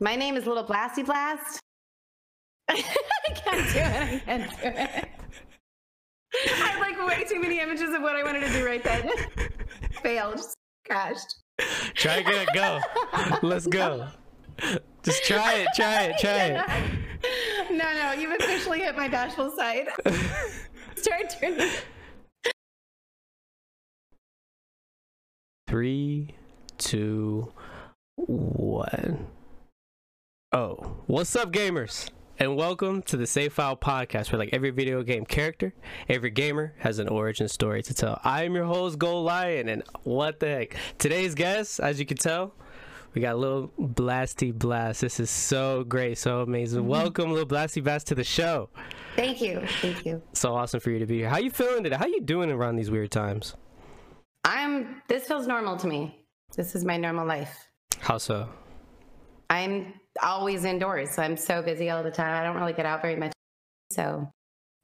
My name is Little Blasty Blast. I can't do it. I can't do it. I had like way too many images of what I wanted to do right then. Failed. Just crashed. Try again. Go. Let's go. Just try it. Try it. Try it. No, no, you've officially hit my bashful side. Start turning. Three, two, one. Oh, what's up, gamers? And welcome to the Save File Podcast, where like every video game character, every gamer has an origin story to tell. I am your host, Gold Lion, and what the heck? Today's guest, as you can tell, we got a little Blasty Blast. This is so great, so amazing. Mm-hmm. Welcome, little Blasty Blast, to the show. Thank you. Thank you. So awesome for you to be here. How you feeling today? How you doing around these weird times? I'm, this feels normal to me. This is my normal life. How so? I'm always indoors. I'm so busy all the time. I don't really get out very much. So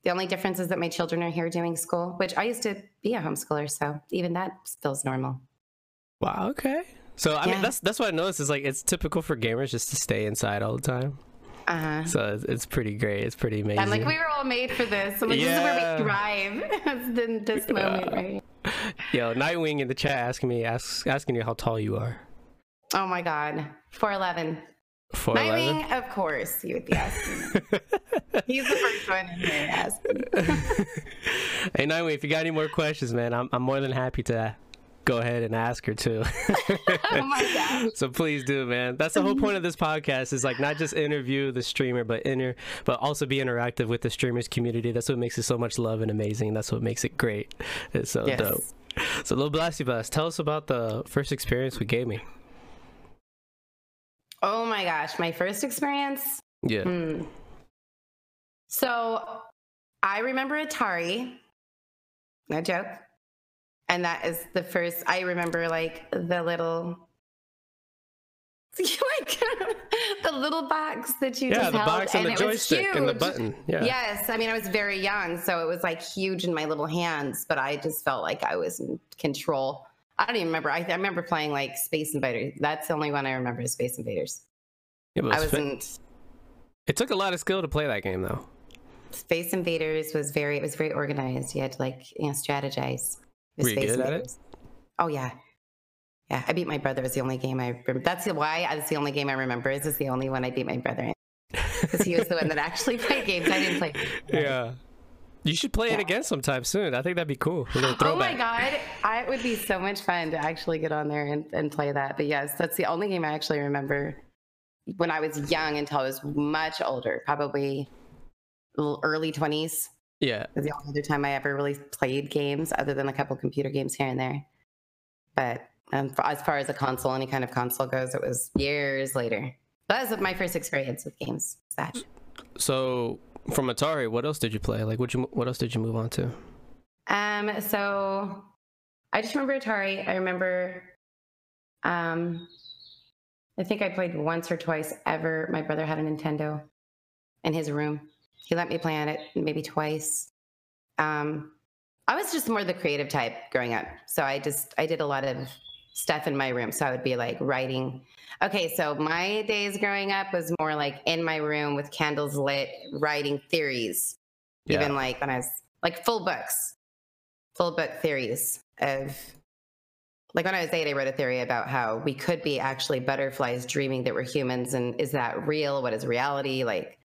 the only difference is that my children are here doing school, which I used to be a homeschooler. So even that feels normal. Wow. Okay. So I mean, that's that's what I noticed is like it's typical for gamers just to stay inside all the time. Uh huh. So it's, it's pretty great. It's pretty amazing. I'm like, we were all made for this. I'm like, this is where Yeah. we thrive. In this moment, right? Yo, Nightwing in the chat asking me ask, asking you how tall you are. Oh my God. 4'11. Four eleven. Nightwing, of course, you would be asking. He's the first one in here asking. hey Nightwing, if you got any more questions, man, I'm I'm more than happy to go ahead and ask her too. Oh so please do, man. That's the whole point of this podcast is like not just interview the streamer, but inter, but also be interactive with the streamers community. That's what makes it so much love and amazing. That's what makes it great. It's so Yes. dope. So, little Blasty Blast, tell us about the first experience with gaming. Oh my gosh. My first experience. Yeah. Hmm. So I remember Atari. No joke. And that is the first I remember like the little like the little box that you Yeah, just the held box and the it was joystick and the button. Yeah. Yes, I mean I was very young, so it was like huge in my little hands, but I just felt like I was in control. I don't even remember. I, I remember playing like Space Invaders. That's the only one I remember is Space Invaders. Yeah, but I it was fa- wasn't. It took a lot of skill to play that game, though. Space Invaders was very it was very organized. You had to like you know strategize. with Were you good at it? Invaders. Oh yeah, yeah. I beat my brother. Was the only game I remember. That's the- why that's the only game I remember. Is this the only one I beat my brother in? Because he was the one that actually played games. I didn't play. Yeah. You should play it again sometime soon. I think that'd be cool. Oh my god, I, it would be so much fun to actually get on there and, and play that. But yes, that's the only game I actually remember when I was young until I was much older, probably early twenties. Yeah. was the only other time I ever really played games, other than a couple computer games here and there. But um, for, as far as a console, any kind of console goes, it was years later. That was my first experience with games. That So from Atari, what else did you play? Like, what you what else did you move on to? um, so I just remember Atari. I remember, um, I think I played once or twice ever. My brother had a Nintendo in his room. He let me play on it maybe twice. Um, I was just more the creative type growing up. So I just I did a lot of stuff in my room. So I would be like writing. Okay, so my days growing up was more like in my room with candles lit, writing theories. Yeah. Even like when I was like full books, full book theories of like when I was eight, I wrote a theory about how we could be actually butterflies dreaming that we're humans, and is that real? What is reality? Like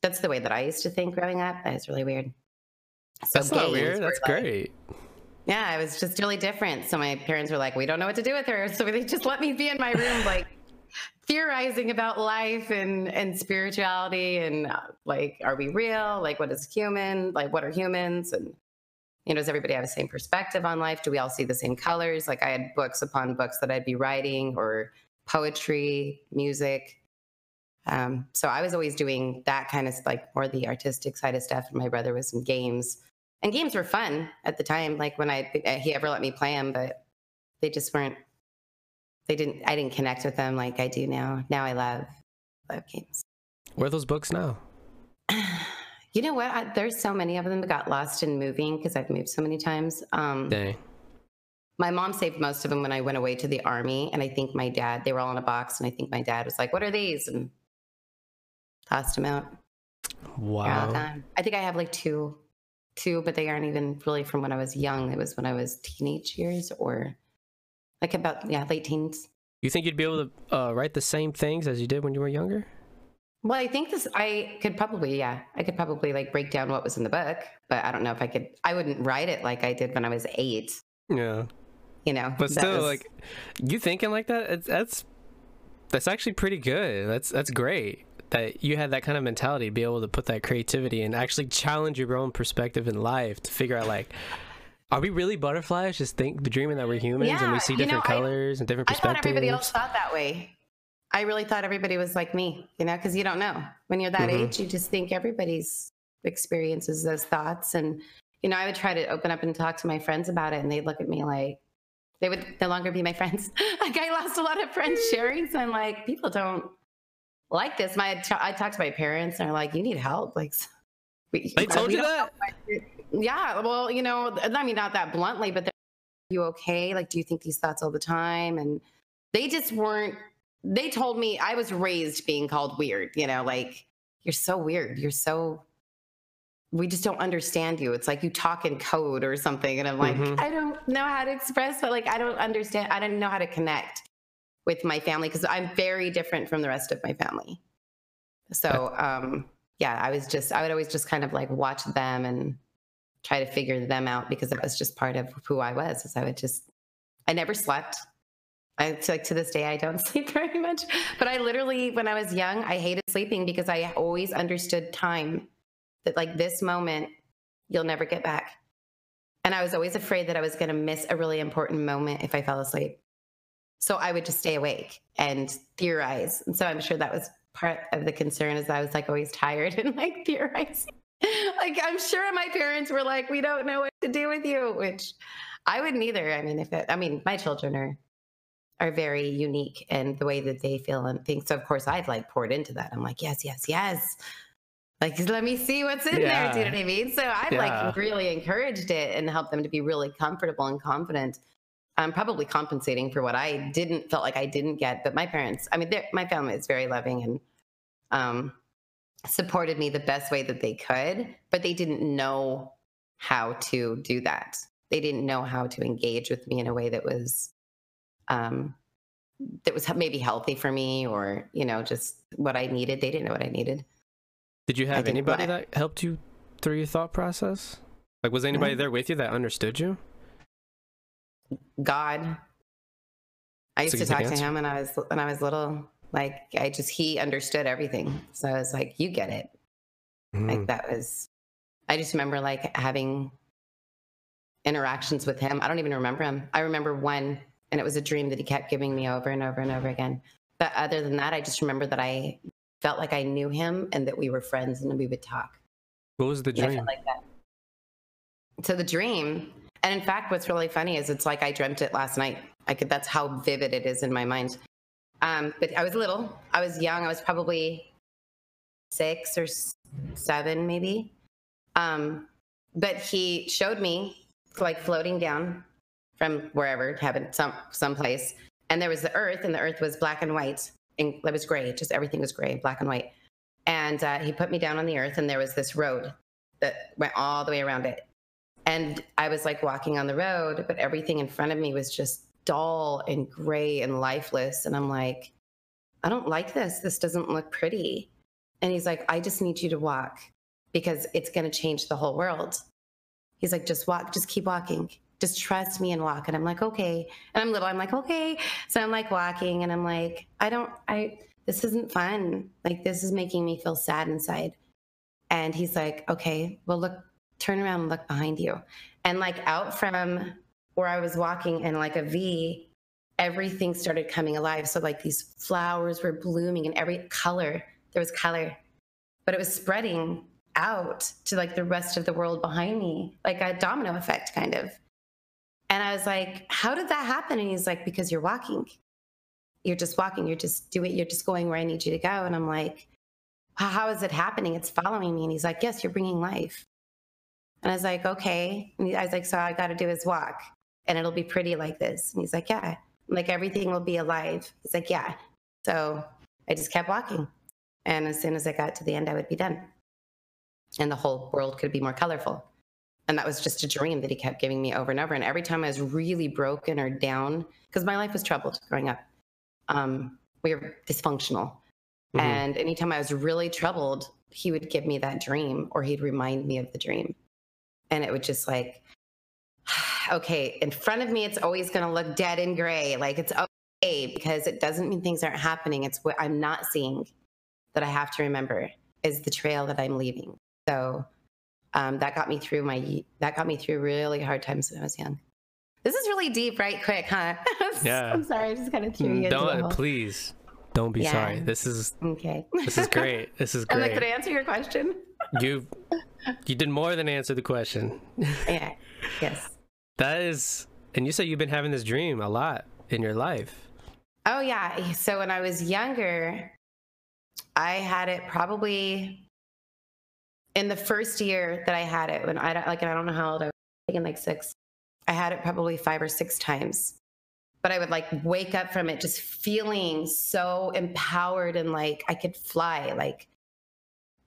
that's the way that I used to think growing up. That is really weird. So That's not weird. That's like- great. Yeah, it was just really different. So my parents were like, we don't know what to do with her. So they just let me be in my room, like theorizing about life and, and spirituality and uh, like, are we real? Like, what is human? Like, what are humans? And, you know, does everybody have the same perspective on life? Do we all see the same colors? Like, I had books upon books that I'd be writing or poetry, music. Um, so I was always doing that kind of like more the artistic side of stuff. And my brother was in games and games were fun at the time like when i uh, he ever let me play them but they just weren't they didn't i didn't connect with them like i do now now i love love games Where are those books now? you know what I, there's so many of them that got lost in moving because i've moved so many times um Dang. my mom saved most of them when I went away to the army. And I think my dad, they were all in a box. And I think my dad was like, What are these? And tossed them out. Wow. I think I have like two, two, but they aren't even really from when I was young. It was when I was teenage years or like about, yeah, late teens. You think you'd be able to uh, write the same things as you did when you were younger? Well, I think this, I could probably, yeah, I could probably like break down what was in the book, but I don't know if I could, I wouldn't write it like I did when I was eight. Yeah. You know, But still, was- like, you thinking like that, it's, that's that's actually pretty good. That's that's great that you had that kind of mentality, to be able to put that creativity and actually challenge your own perspective in life to figure out like, are we really butterflies? Just think, dreaming that we're humans and we see you know, different I- colors and different I perspectives. thought everybody else thought that way. I really thought everybody was like me, you know, because you don't know. When you're that Mhm. age, you just think everybody's experiences those thoughts. And, you know, I would try to open up and talk to my friends about it, and they'd look at me like they would no longer be my friends. like I lost a lot of friends sharing. So I'm like, people don't like this. My I talked to my parents, and they're like, you need help. Like, we, They told we you that? yeah well you know i mean not that bluntly but they're you okay like do you think these thoughts all the time and they just weren't they told me i was raised being called weird you know like you're so weird you're so we just don't understand you it's like you talk in code or something and i'm like Mhm. i don't know how to express but like i don't understand i don't know how to connect with my family because i'm very different from the rest of my family so um yeah i was just i would always just kind of like watch them and try to figure them out because that was just part of who I was. Is I would just, I never slept. I like to this day I don't sleep very much. But I literally, when I was young, I hated sleeping because I always understood time. That like this moment, you'll never get back. And I was always afraid that I was going to miss a really important moment if I fell asleep. So I would just stay awake and theorize. And so I'm sure that was part of the concern is I was like always tired and like theorizing like I'm sure my parents were like, we don't know what to do with you, which I wouldn't either. I mean, if it, I mean, my children are are very unique and the way that they feel and think. So of course I've like poured into that. I'm like, yes, yes, yes. Like let me see what's in there. Do you know what I mean? So I've Yeah. like really encouraged it and helped them to be really comfortable and confident. I'm probably compensating for what I didn't felt like I didn't get. But my parents, I mean, my family is very loving and um, supported me the best way that they could, but they didn't know how to do that. They didn't know how to engage with me in a way that was um that was maybe healthy for me or, you know, just what I needed. They didn't know what I needed. Did you have anybody that helped you through your thought process? Like, was anybody Mhm. there with you that understood you? God. I used to talk to him when I was when I was little. Like I just he understood everything. So I was like, you get it. Mm. Like that was I just remember like having interactions with him. I don't even remember him. I remember one and it was a dream that he kept giving me over and over and over again. But other than that, I just remember that I felt like I knew him and that we were friends and we would talk. What was the dream? like that. So the dream, and in fact, what's really funny is it's like I dreamt it last night. I could. That's how vivid it is in my mind. Um, but I was little. I was young. I was probably six or seven, maybe. Um, but he showed me like floating down from wherever, heaven, some someplace, and there was the earth, and the earth was black and white, and it was gray. Just everything was gray, black and white. And uh, he put me down on the earth, and there was this road that went all the way around it. And I was like walking on the road, but everything in front of me was just dull and gray and lifeless. And I'm like, I don't like this. This doesn't look pretty. And he's like, I just need you to walk because it's going to change the whole world. He's like, just walk, just keep walking. Just trust me and walk. And I'm like, okay. And I'm little, I'm like, okay. So I'm like walking and I'm like, I don't, I, this isn't fun. Like, this is making me feel sad inside. And he's like, okay, well, look, turn around and look behind you. And like out from where I was walking in like a V, everything started coming alive. So like these flowers were blooming and every color, there was color, but it was spreading out to like the rest of the world behind me, like a domino effect kind of. And I was like, how did that happen? And he's like, because you're walking. You're just walking. You're just doing, you're just going where I need you to go. And I'm like, "How- is it happening? It's following me. And he's like, yes, you're bringing life. And I was like, okay. And I was like, so all I got to do is walk. and it'll be pretty like this. And he's like, yeah. I'm like everything will be alive. He's like, yeah. So I just kept walking. And as soon as I got to the end, I would be done. And the whole world could be more colorful. And that was just a dream that he kept giving me over and over. And every time I was really broken or down, because my life was troubled growing up, um, we were dysfunctional. Mm-hmm. And anytime I was really troubled, he would give me that dream or he'd remind me of the dream. And it would just like, okay, in front of me, it's always going to look dead and gray. Like it's okay because it doesn't mean things aren't happening. It's what I'm not seeing that I have to remember is the trail that I'm leaving. So um, that got me through my that got me through really hard times when I was young. This is really deep, right? Quick, huh? yeah. I'm sorry, I just kind of threw you. Don't please. Don't be yeah. sorry. This is okay. this is great. This is great. I'm like, did I answer your question? You you did more than answer the question. yeah. Yes. That is, and you said you've been having this dream a lot in your life. Oh yeah. So when I was younger, I had it probably in the first year that I had it. When I like, and I don't know how old I was. Thinking like six. I had it probably five or six times. But I would like wake up from it just feeling so empowered and like I could fly. Like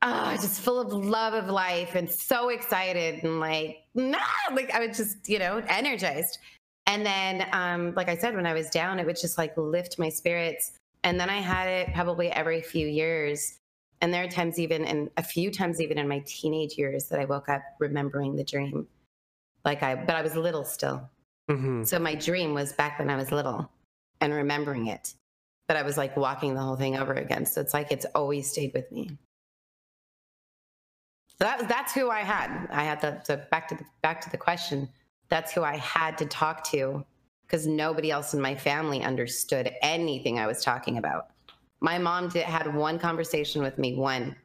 oh, just full of love of life and so excited and like, nah, like I was just, you know, energized. And then, um, like I said, when I was down, it would just like lift my spirits. And then I had it probably every few years. And there are times, even and a few times, even in my teenage years, that I woke up remembering the dream. Like I, but I was little still. Mm-hmm. So my dream was back when I was little and remembering it. But I was like walking the whole thing over again. So it's like it's always stayed with me. So that, that's who I had. I had the so back to the back to the question. That's who I had to talk to because nobody else in my family understood anything I was talking about. My mom did, had one conversation with me, one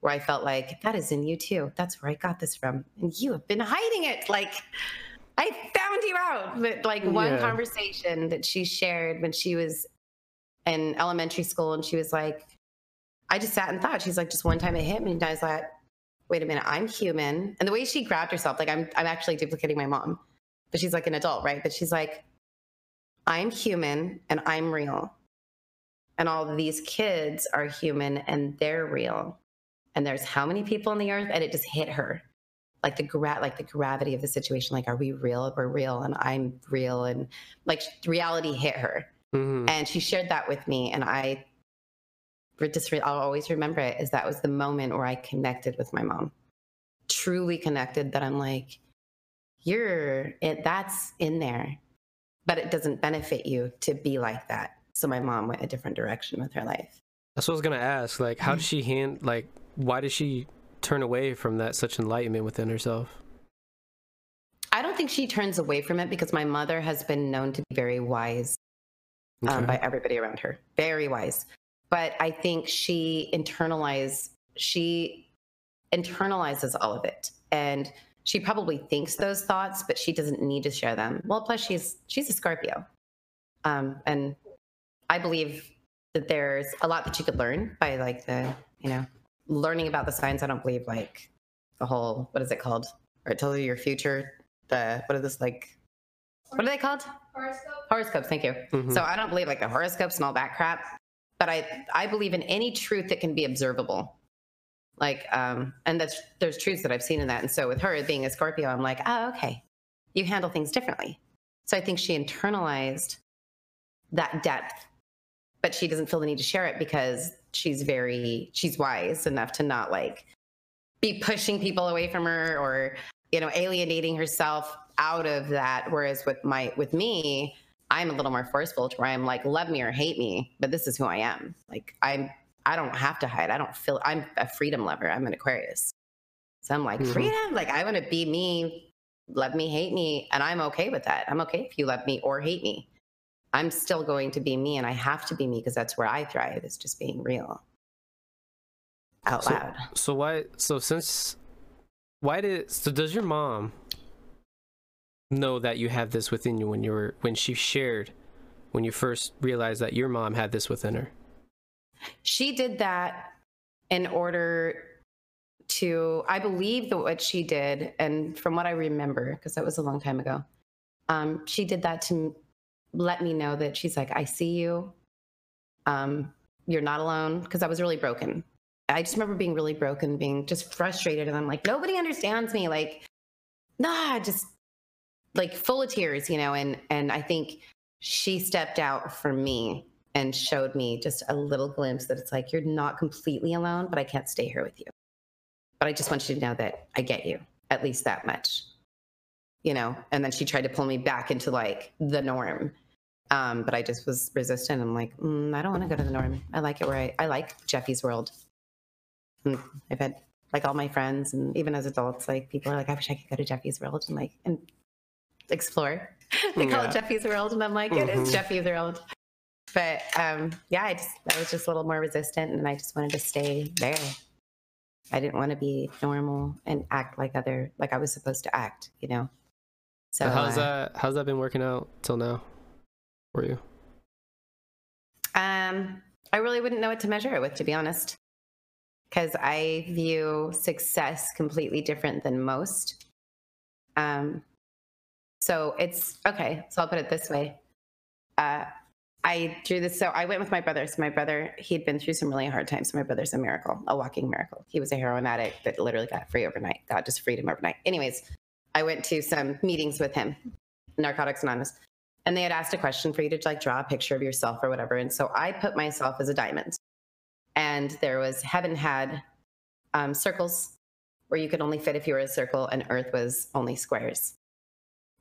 where I felt like that is in you too. That's where I got this from, and you have been hiding it. Like I found you out. But like one yeah. conversation that she shared when she was in elementary school, and she was like, I just sat and thought. She's like, just one time it hit me, and I was like wait a minute, I'm human. And the way she grabbed herself, like I'm, I'm actually duplicating my mom, but she's like an adult, right? But she's like, I'm human and I'm real. And all these kids are human and they're real. And there's how many people on the earth? And it just hit her. Like the gra- like the gravity of the situation. Like, are we real? We're real, and I'm real, and like reality hit her. Mm-hmm. And she shared that with me, and I just I'll always remember it is that was the moment where I connected with my mom, truly connected. That I'm like, you're it. That's in there, but it doesn't benefit you to be like that. So my mom went a different direction with her life. That's what I was gonna ask. Like, how did she hand? Like, why did she turn away from that such enlightenment within herself? I don't think she turns away from it because my mother has been known to be very wise um, okay. by everybody around her. Very wise but I think she internalizes she internalizes all of it. And she probably thinks those thoughts but she doesn't need to share them. Well plus she's she's a scorpio. Um, and i believe that there's a lot that you could learn by like the you know learning about the signs. I don't believe like the whole what is it called? Or tell you your future the what are this like what are they called? Horoscopes horoscopes thank you. Mm-hmm. so i don't believe like the horoscopes and all that crap but I I believe in any truth that can be observable. Like, um, and that's there's truths that I've seen in that. And so with her being a Scorpio, I'm like, oh, okay, you handle things differently. So I think she internalized that depth, but she doesn't feel the need to share it because she's very she's wise enough to not like be pushing people away from her or you know alienating herself out of that. Whereas with my with me, I'm a little more forceful to where I'm like, love me or hate me, but this is who I am. Like I'm I don't have to hide. I don't feel I'm a freedom lover. I'm an Aquarius. So I'm like, mm-hmm. freedom? Like I want to be me, love me, hate me. And I'm okay with that. I'm okay if you love me or hate me. I'm still going to be me and I have to be me because that's where I thrive is just being real. Out so, loud. So why so since why did so does your mom know that you have this within you when you were when she shared when you first realized that your mom had this within her? She did that in order to I believe that what she did and from what I remember because that was a long time ago um, she did that to let me know that she's like, I see you. Um, you're not alone because I was really broken. I just remember being really broken, being just frustrated, and I'm like, nobody understands me. Like, nah, just like full of tears, you know. And and I think she stepped out for me and showed me just a little glimpse that it's like you're not completely alone, but I can't stay here with you. But I just want you to know that I get you at least that much, you know. And then she tried to pull me back into like the norm, um, but I just was resistant. I'm like, mm, I don't want to go to the norm. I like it where I I like Jeffy's world. And I've had like all my friends and even as adults, like people are like, I wish I could go to Jeffy's world and like and explore. they call Yeah. it Jeffy's world, and I'm like, it is Mhm. Jeffy's world. But um, yeah, I just I was just a little more resistant, and I just wanted to stay there. I didn't want to be normal and act like other like I was supposed to act, you know. So So how's uh, that? How's that been working out till now? For you? Um, I really wouldn't know what to measure it with, to be honest, because I view success completely different than most. Um, so it's okay. So I'll put it this way. Uh, I drew this. So I went with my brother. So my brother, he'd been through some really hard times. So my brother's a miracle, a walking miracle. He was a heroin addict that literally got free overnight. God just freed him overnight. Anyways, I went to some meetings with him, Narcotics Anonymous and they had asked a question for you to like draw a picture of yourself or whatever. And so I put myself as a diamond, and there was heaven had um, circles where you could only fit if you were a circle, and earth was only squares.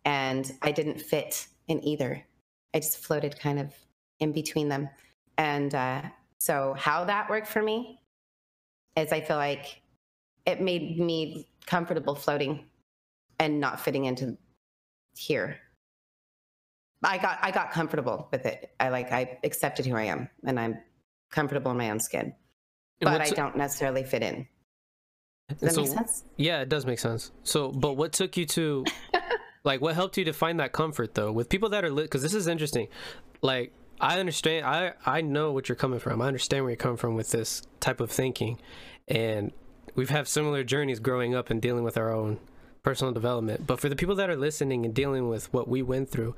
And I didn't fit in either. I just floated kind of in between them. And uh, so how that worked for me is I feel like it made me comfortable floating and not fitting into here. I got I got comfortable with it. I like I accepted who I am and I'm comfortable in my own skin. But I don't necessarily fit in. Does that so- make sense? Yeah, it does make sense. So, but what took you to, like, what helped you to find that comfort though with people that are lit? Because this is interesting. Like, I understand. I I know what you're coming from. I understand where you're coming from with this type of thinking, and we've had similar journeys growing up and dealing with our own personal development. But for the people that are listening and dealing with what we went through,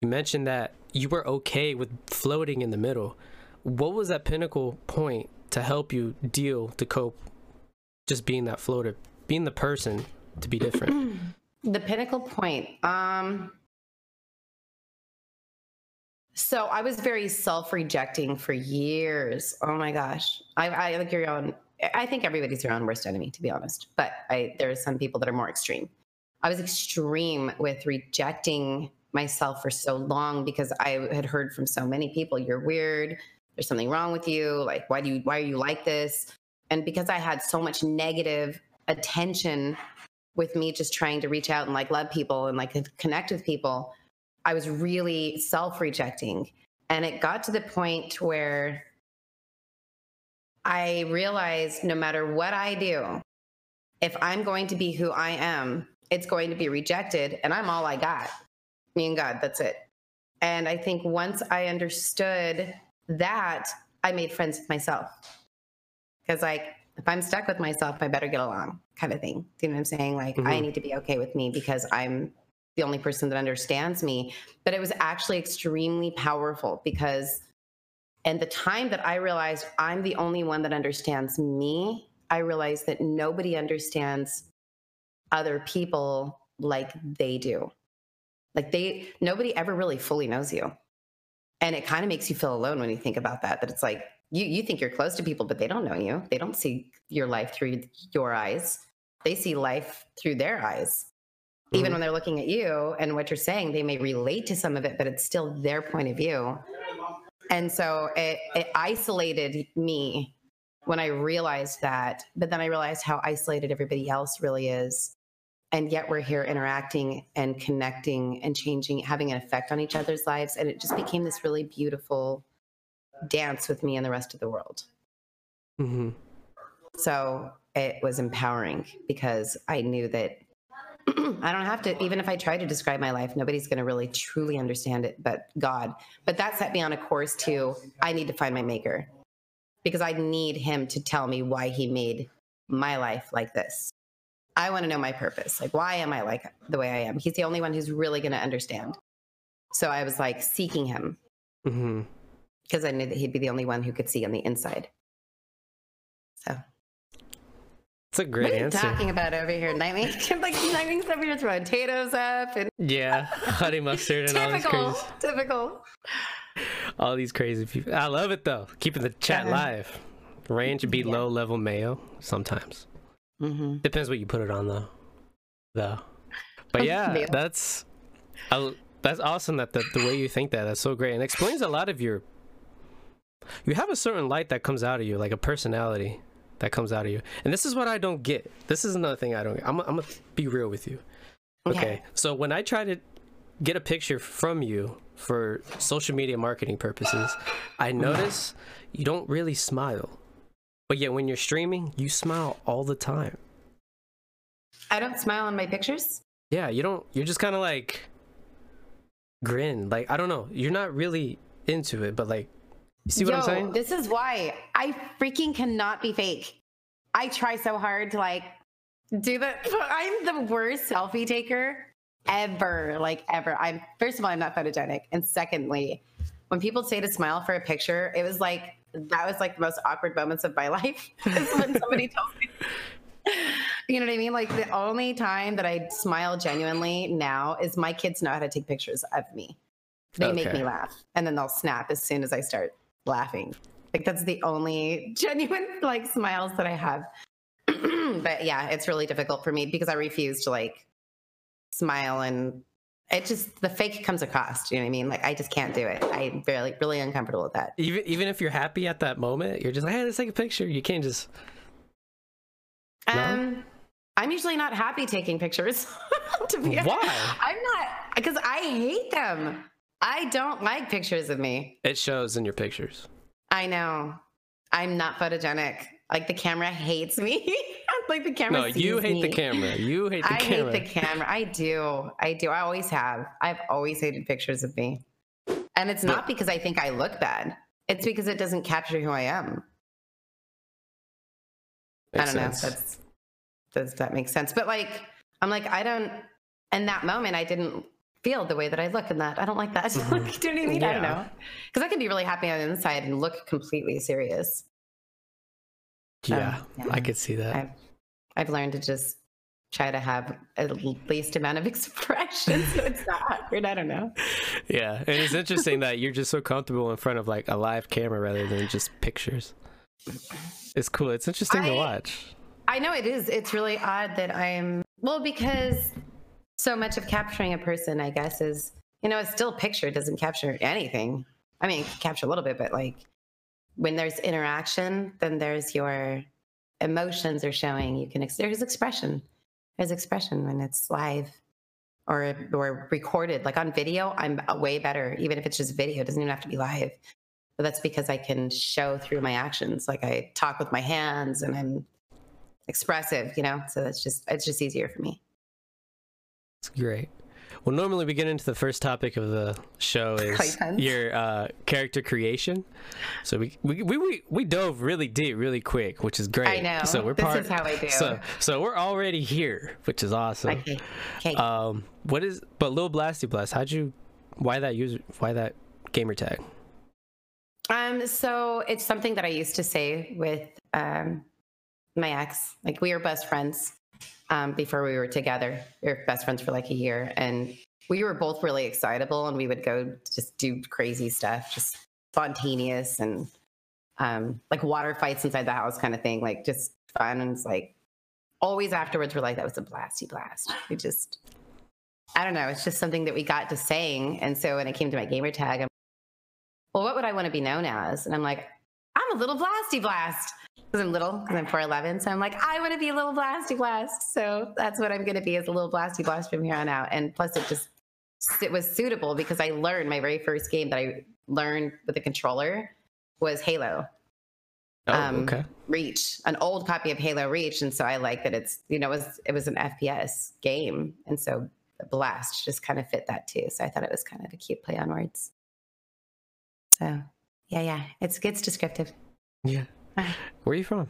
you mentioned that you were okay with floating in the middle. What was that pinnacle point to help you deal to cope just being that floater, being the person to be different. The pinnacle point. Um so I was very self-rejecting for years. Oh my gosh. I, I like your own I think everybody's your own worst enemy, to be honest. But I there are some people that are more extreme. I was extreme with rejecting myself for so long because I had heard from so many people, you're weird, there's something wrong with you, like why do you why are you like this? And because I had so much negative attention with me just trying to reach out and like love people and like connect with people, I was really self-rejecting. And it got to the point where I realized no matter what I do, if I'm going to be who I am, it's going to be rejected. And I'm all I got. Me and God, that's it. And I think once I understood that, I made friends with myself. Because, like, if I'm stuck with myself, I better get along, kind of thing. Do you know what I'm saying? Like, I Mhm. need to be okay with me because I'm the only person that understands me. But it was actually extremely powerful because and the time that I realized I'm the only one that understands me, I realized that nobody understands other people like they do. Like they, nobody ever really fully knows you. And it kind of makes you feel alone when you think about that, that it's like you, you think you're close to people, but they don't know you. They don't see your life through your eyes. They see life through their eyes. Even Mhm. when they're looking at you and what you're saying, they may relate to some of it, but it's still their point of view. And so it, it isolated me when I realized that. But then I realized how isolated everybody else really is. And yet we're here interacting and connecting and changing, having an effect on each other's lives. And it just became this really beautiful dance with me and the rest of the world. hmm So it was empowering because I knew that I don't have to, even if I try to describe my life, nobody's going to really truly understand it but God. But that set me on a course to, I need to find my maker because I need him to tell me why he made my life like this. I want to know my purpose. Like, why am I like the way I am? He's the only one who's really going to understand. So I was like seeking him hmm because I knew that he'd be the only one who could see on the inside. So It's a great what are you answer. talking about over here, Nightwing? like Nightwing's over here throwing potatoes up and Yeah, honey mustard and all these crazy, typical. all these crazy people. I love it though. Keeping the chat Uh-huh. live. Range be Yeah. low level mayo sometimes. Mm-hmm. Depends what you put it on though. Though. But yeah, that's I, that's awesome that the, the way you think that that's so great and explains a lot of your you have a certain light that comes out of you like a personality that comes out of you. And this is what i don't get. This is another thing i don't get. I'm, I'm gonna be real with you. Okay. So when i try to get a picture from you for social media marketing purposes i mm-hmm. notice you don't really smile. But yet when you're streaming you smile all the time. I don't smile on my pictures. yeah you don't you're just kind of like grin. Like i don't know. You're not really into it but like you see what i'm Yo, saying This is why I freaking cannot be fake. I try so hard to like do the. I'm the worst selfie taker ever. Like ever. I'm first of all, I'm not photogenic, and secondly, when people say to smile for a picture, it was like that was like the most awkward moments of my life. when somebody tells me. You know what I mean? Like the only time that I smile genuinely now is my kids know how to take pictures of me. They make me laugh, and then they'll snap as soon as I start laughing. Like that's the only genuine like smiles that I have. but yeah, it's really difficult for me because I refuse to like smile and it just the fake comes across. You know what I mean? Like I just can't do it. I'm really really uncomfortable with that. even even if you're happy at that moment you're just like hey let's take a picture you can't just No? Um I'm usually not happy taking pictures. to be honest. Why? I'm not because I hate them. I don't like pictures of me. it shows in your pictures I know. I'm not photogenic. Like the camera hates me. like the camera. no you hate the camera you hate the I camera I hate the camera. I do. I do. I always have. I've always hated pictures of me. And it's not because I think I look bad. It's because it doesn't capture who I am. I don't sense. know. That's does that make sense? But like, I'm like, I don't. In that moment, I didn't feel the way that I look in that. I don't like that. Mhm. do you know what I mean? I don't know. Because I can be really happy on the inside and look completely serious. yeah, yeah. i could see that I've I've learned to just try to have at least amount of expression so it's not awkward. I don't know. yeah and it's interesting that you're just so comfortable in front of like a live camera rather than just pictures it's cool it's interesting to watch I know it is. It's really odd that I'm well because so much of capturing a person, I guess, is you know, it's still a picture. Doesn't capture anything. I mean, capture a little bit, but like when there's interaction, then there's your emotions are showing. You can there's expression. There's expression when it's live or or recorded. Like on video, I'm way better. Even if it's just video, it doesn't even have to be live. But that's because I can show through my actions. Like I talk with my hands and I'm expressive, you know. So that's just it's just easier for me. It's great. Well, normally we get into the first topic of the show is your uh, character creation. So we, we we we dove really deep, really quick, which is great. I know. So we're This part. is how I do. So so we're already here, which is awesome. Okay. Okay. Um, what is but Lil Blasty Blast? How'd you? Why that user? Why that gamer tag? Um, so it's something that I used to say with um, my ex. Like we are best friends um, before we were together. We were best friends for like a year, and we were both really excitable, and we would go just do crazy stuff, just spontaneous and um, like water fights inside the house, kind of thing. Like just fun, and it's like always afterwards we're like that was a blasty blast. We just I don't know. It's just something that we got to saying, and so when it came to my gamer tag, I'm well, what would I want to be known as? And I'm like, I'm a little blasty blast because I'm little, because I'm 4'11. So I'm like, I want to be a little blasty blast. So that's what I'm going to be is a little blasty blast from here on out. And plus, it just it was suitable because I learned my very first game that I learned with a controller was Halo Oh, Um, okay. Reach, an old copy of Halo Reach. And so I like that it's, you know, it was, it was an FPS game. And so blast just kind of fit that too. So I thought it was kind of a cute play on words. So yeah, yeah, it's it's descriptive. Yeah. Where are you from?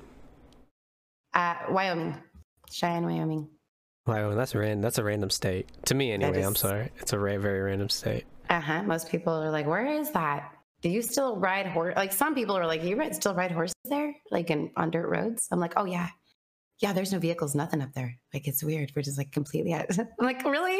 Uh, Wyoming, Cheyenne, Wyoming. Wyoming. That's a random. That's a random state to me, anyway. I'm sorry. It's a ra- very random state. Uh huh. Most people are like, "Where is that? Do you still ride horse?" Like some people are like, "You ride, still ride horses there, like in on dirt roads?" I'm like, "Oh yeah, yeah. There's no vehicles, nothing up there. Like it's weird. We're just like completely." Out. I'm like, "Really?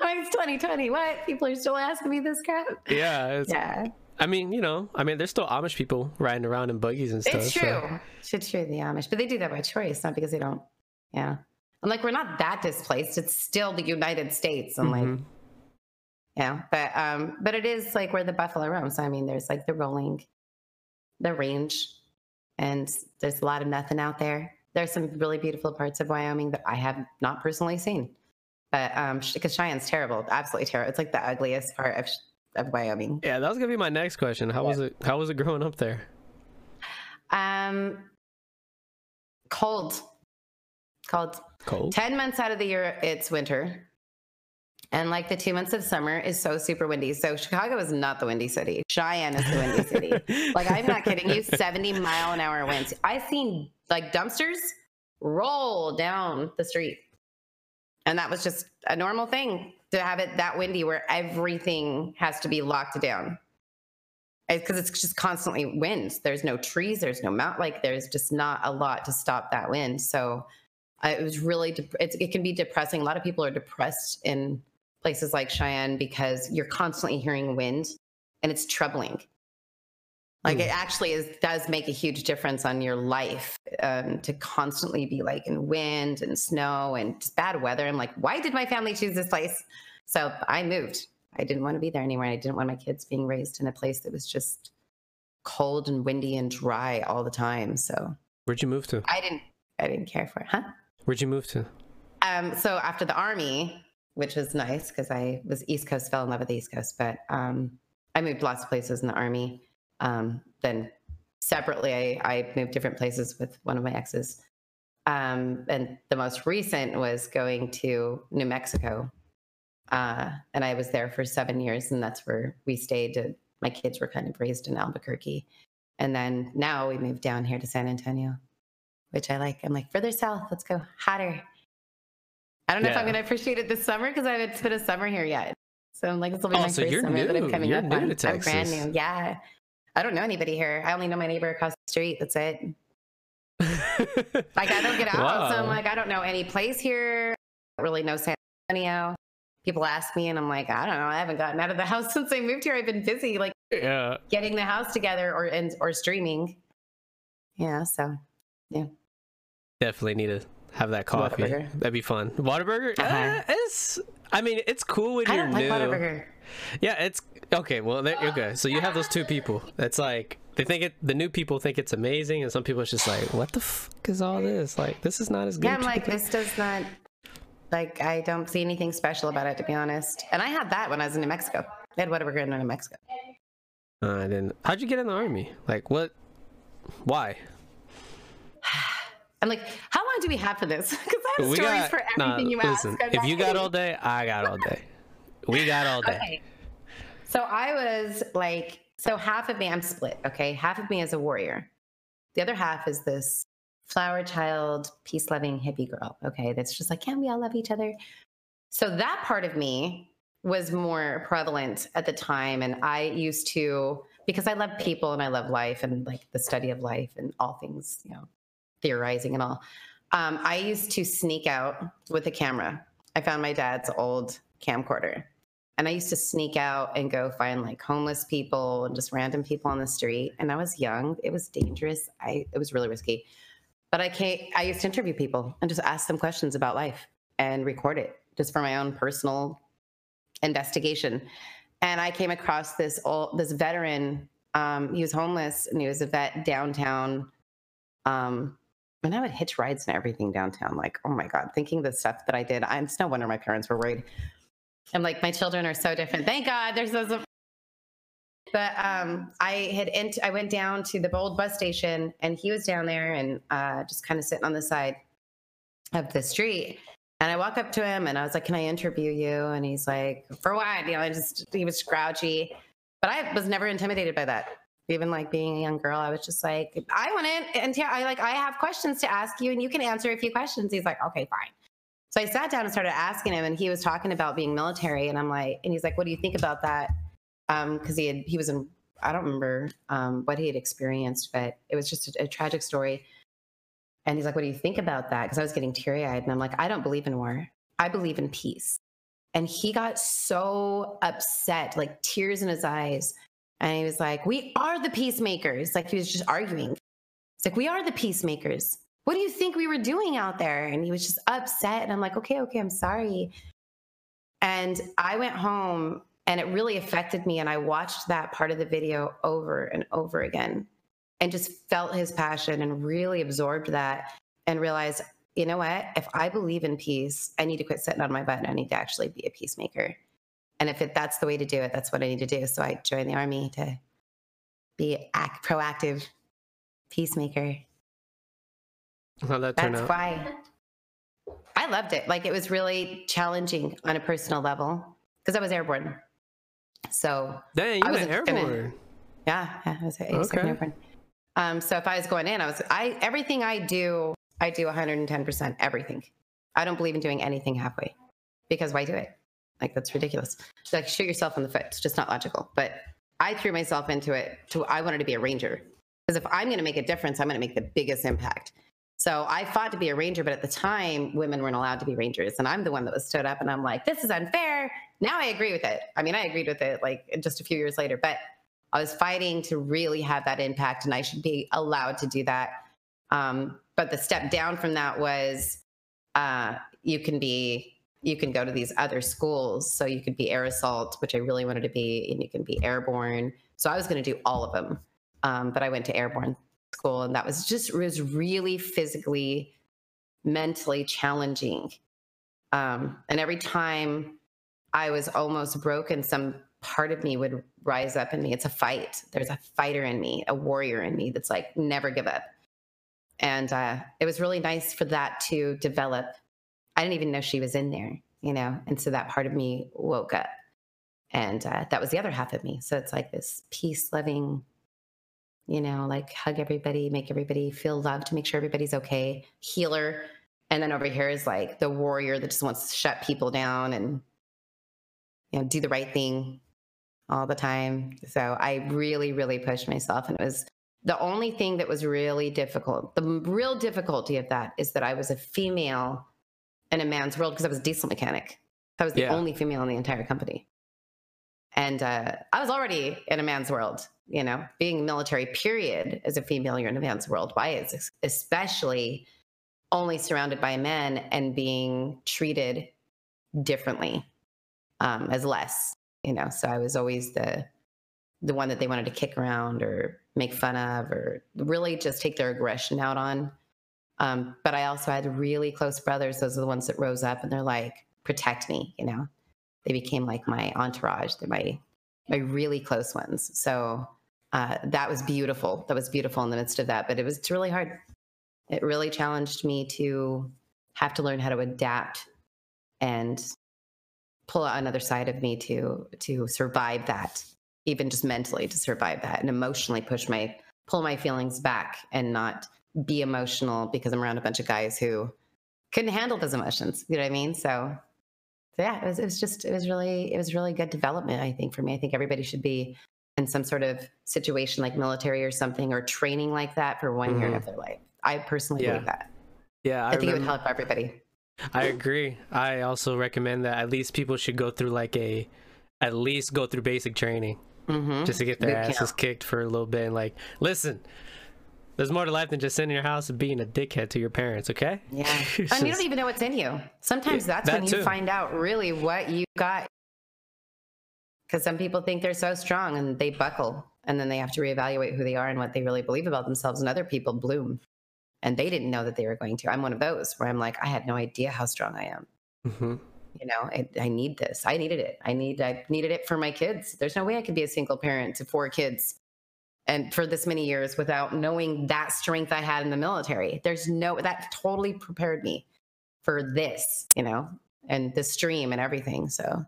Like it's 2020. What? People are still asking me this crap?" Yeah, it's, Yeah, I mean, you know, I mean, there's still Amish people riding around in buggies and stuff. it's so- true. It's true. The Amish, but they do that by choice, not because they don't. Yeah. I'm like, we're not that displaced. It's still the United States. I'm like, Mhm. Yeah, but um, but it is like where the buffalo roam. So I mean, there's like the rolling, the range, and there's a lot of nothing out there. There's some really beautiful parts of Wyoming that I have not personally seen, but um, because Cheyenne's terrible, absolutely terrible. It's like the ugliest part of of Wyoming. Yeah, that was gonna be my next question. How was it? How was it growing up there? Um, cold, cold. Cold. 10 months out of the year, it's winter. And like the two months of summer is so super windy. So Chicago is not the windy city. Cheyenne is the windy city. Like I'm not kidding you, 70 mile an hour winds. I've seen like dumpsters roll down the street. And that was just a normal thing to have it that windy where everything has to be locked down. Because it's just constantly wind. There's no trees, there's no mount, like there's just not a lot to stop that wind. So uh, it was really, it's, it can be depressing. A lot of people are depressed in places like Cheyenne because you're constantly hearing wind and it's troubling. Like it actually is does make a huge difference on your life um, to constantly be like in wind and snow and just bad weather. I'm like, why did my family choose this place? So I moved. I didn't want to be there anymore. I didn't want my kids being raised in a place that was just cold and windy and dry all the time. So Where'd you move to? I didn't. I didn't care for it, huh? Where'd you move to? Um, so after the army, which was nice because I was East Coast, fell in love with the East Coast, but um, I moved lots of places in the army. Um, then separately, I, I moved different places with one of my exes. Um, and the most recent was going to New Mexico. Uh, and I was there for seven years, and that's where we stayed. My kids were kind of raised in Albuquerque. And then now we moved down here to San Antonio, which I like. I'm like, further south, let's go hotter. I don't know if I'm going to appreciate it this summer because I haven't spent a summer here yet. So I'm like, this will be Oh, my so first you're summer that I'm coming You're up new on. to I'm brand new. Yeah. I don't know anybody here. I only know my neighbor across the street. That's it. Like I don't get out. So I'm like, I don't know any place here. I don't really know San Antonio. People ask me and I'm like, I don't know. I haven't gotten out of the house since I moved here. I've been busy like yeah. getting the house together or and or streaming. Yeah, so yeah, Definitely need to have that coffee. That'd be fun. Whataburger? Uh-huh. Uh, it's. I mean, it's cool when I you're don't like new. Whataburger. Yeah, it's okay. Well, there, okay. So you have those two people. It's like they think it. The new people think it's amazing, and some people it's just like, what the fuck is all this? Like, this is not as good. Yeah, I'm like, this does not like I don't see anything special about it to be honest. And I had that when I was in New Mexico. I had Whataburger in New Mexico. Uh, and then, how'd you get in the army? Like, what? Why? I'm like, how long do we have for this? Because I have We stories got- for nah, everything you listen, ask. I'm If you got all day, I got all day. We got all day. Okay. So I was like, so half of me, I'm split. Okay. Half of me is a warrior. The other half is this flower child, peace loving hippie girl. Okay. That's just like, can't we all love each other? So that part of me was more prevalent at the time. And I used to, because I love people and I love life and like the study of life and all things, you know, theorizing and all. Um, I used to sneak out with a camera. I found my dad's old camcorder. And I used to sneak out and go find like homeless people and just random people on the street. And I was young. It was dangerous. I it was really risky. But I can't I used to interview people and just ask them questions about life and record it just for my own personal investigation. And I came across this old this veteran. Um, he was homeless and he was a vet downtown. Um, and I would hitch rides and everything downtown. Like, oh my God, thinking the stuff that I did. I'm it's no wonder my parents were worried. I'm like, my children are so different. Thank God there's those. But um, I had ent- I went down to the old bus station and he was down there and uh, just kind of sitting on the side of the street. And I walk up to him and I was like, "Can I interview you?" And he's like, "For what?" You know, I just he was grouchy, but I was never intimidated by that. Even like being a young girl, I was just like, "I want it," and I like I have questions to ask you, and you can answer a few questions. He's like, "Okay, fine." So I sat down and started asking him, and he was talking about being military, and I'm like, and he's like, "What do you think about that?" Because he had he was in I don't remember um, what he had experienced, but it was just a, a tragic story. And he's like, "What do you think about that?" Because I was getting teary eyed, and I'm like, "I don't believe in war. I believe in peace." And he got so upset, like tears in his eyes, and he was like, "We are the peacemakers." Like he was just arguing. It's like, "We are the peacemakers." What do you think we were doing out there? And he was just upset. And I'm like, okay, okay, I'm sorry. And I went home and it really affected me. And I watched that part of the video over and over again and just felt his passion and really absorbed that and realized, you know what? If I believe in peace, I need to quit sitting on my butt and I need to actually be a peacemaker. And if it, that's the way to do it, that's what I need to do. So I joined the army to be act, proactive peacemaker. How that turn That's out? why I loved it. Like it was really challenging on a personal level because I was airborne. So Dang, I you went wasn't gonna- airborne. yeah, yeah I was, was Okay. airborne. Um, so if I was going in, I was I everything I do, I do 110% everything. I don't believe in doing anything halfway because why do it? Like that's ridiculous. It's like shoot yourself in the foot. It's just not logical. But I threw myself into it to I wanted to be a ranger because if I'm going to make a difference, I'm going to make the biggest impact. So I fought to be a ranger, but at the time, women weren't allowed to be rangers, and I'm the one that was stood up, and I'm like, this is unfair. Now I agree with it. I mean, I agreed with it like just a few years later, but I was fighting to really have that impact, and I should be allowed to do that. Um, but the step down from that was uh, you can be you can go to these other schools. So you could be air assault, which I really wanted to be, and you can be airborne. So I was going to do all of them, um, but I went to airborne school, and that was just was really physically, mentally challenging. Um, and every time I was almost broken, some part of me would rise up in me. It's a fight. There's a fighter in me, a warrior in me that's like never give up. And uh, it was really nice for that to develop. I didn't even know she was in there, you know, and so that part of me woke up, and uh, that was the other half of me. So it's like this peace loving, you know, like hug everybody, make everybody feel loved, make sure everybody's okay, healer. And then over here is like the warrior that just wants to shut people down and you know do the right thing all the time. So I really, really pushed myself, and it was the only thing that was really difficult. The real difficulty of that is that I was a female in a man's world because I was a diesel mechanic. I was the Yeah. only female in the entire company. And uh, I was already in a man's world, you know, being military, period, as a female, you're man's world. Why is especially only surrounded by men and being treated differently um, as less, you know. So I was always the the one that they wanted to kick around or make fun of or really just take their aggression out on. Um, but I also had really close brothers. Those are the ones that rose up and they're like, protect me, you know. They became like my entourage. They're my my really close ones. So uh, that was beautiful. That was beautiful in the midst of that. But it was really hard. It really challenged me to have to learn how to adapt and pull out another side of me to to survive that even just mentally to survive that and emotionally push my pull my feelings back and not be emotional because I'm around a bunch of guys who couldn't handle those emotions. You know what I mean? So, so yeah, it was, it was just it was really it was really good development. I think for me, I think everybody should be in some sort of situation like military or something or training like that for one year Mhm. of their life. I personally Yeah. believe that. Yeah, I, I, think it would help everybody. I agree. I also recommend that at least people should go through like a, at least go through basic training hmm just to get their Boot camp. asses kicked for a little bit. And like, listen, there's more to life than just sitting in your house and being a dickhead to your parents. Okay? Yeah. And you don't even know what's in you. Sometimes Yeah, that's that when you too. find out really what you got. Because some people think they're so strong and they buckle, and then they have to reevaluate who they are and what they really believe about themselves. And other people bloom, and they didn't know that they were going to. I'm one of those where I'm like, I had no idea how strong I am. Mhm. You know, I, I need this. I needed it. I need. I needed it for my kids. There's no way I could be a single parent to four kids, and for this many years without knowing that strength I had in the military. There's no that totally prepared me for this. You know, and the stream and everything. So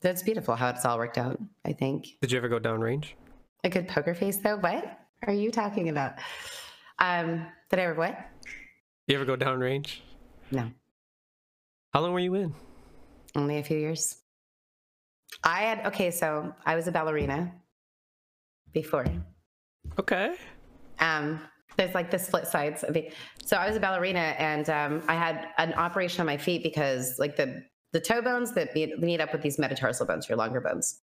that's beautiful how it's all worked out. I think Did you ever go downrange? a good poker face though. What are you talking about? Um, did I ever what? You ever go downrange? No. How long were you in? Only a few years. I had okay, so I was a ballerina before. Okay. Um, there's like the split sides of it. So I was a ballerina, and um, I had an operation on my feet because like the the toe bones that meet, meet up with these metatarsal bones, your longer bones.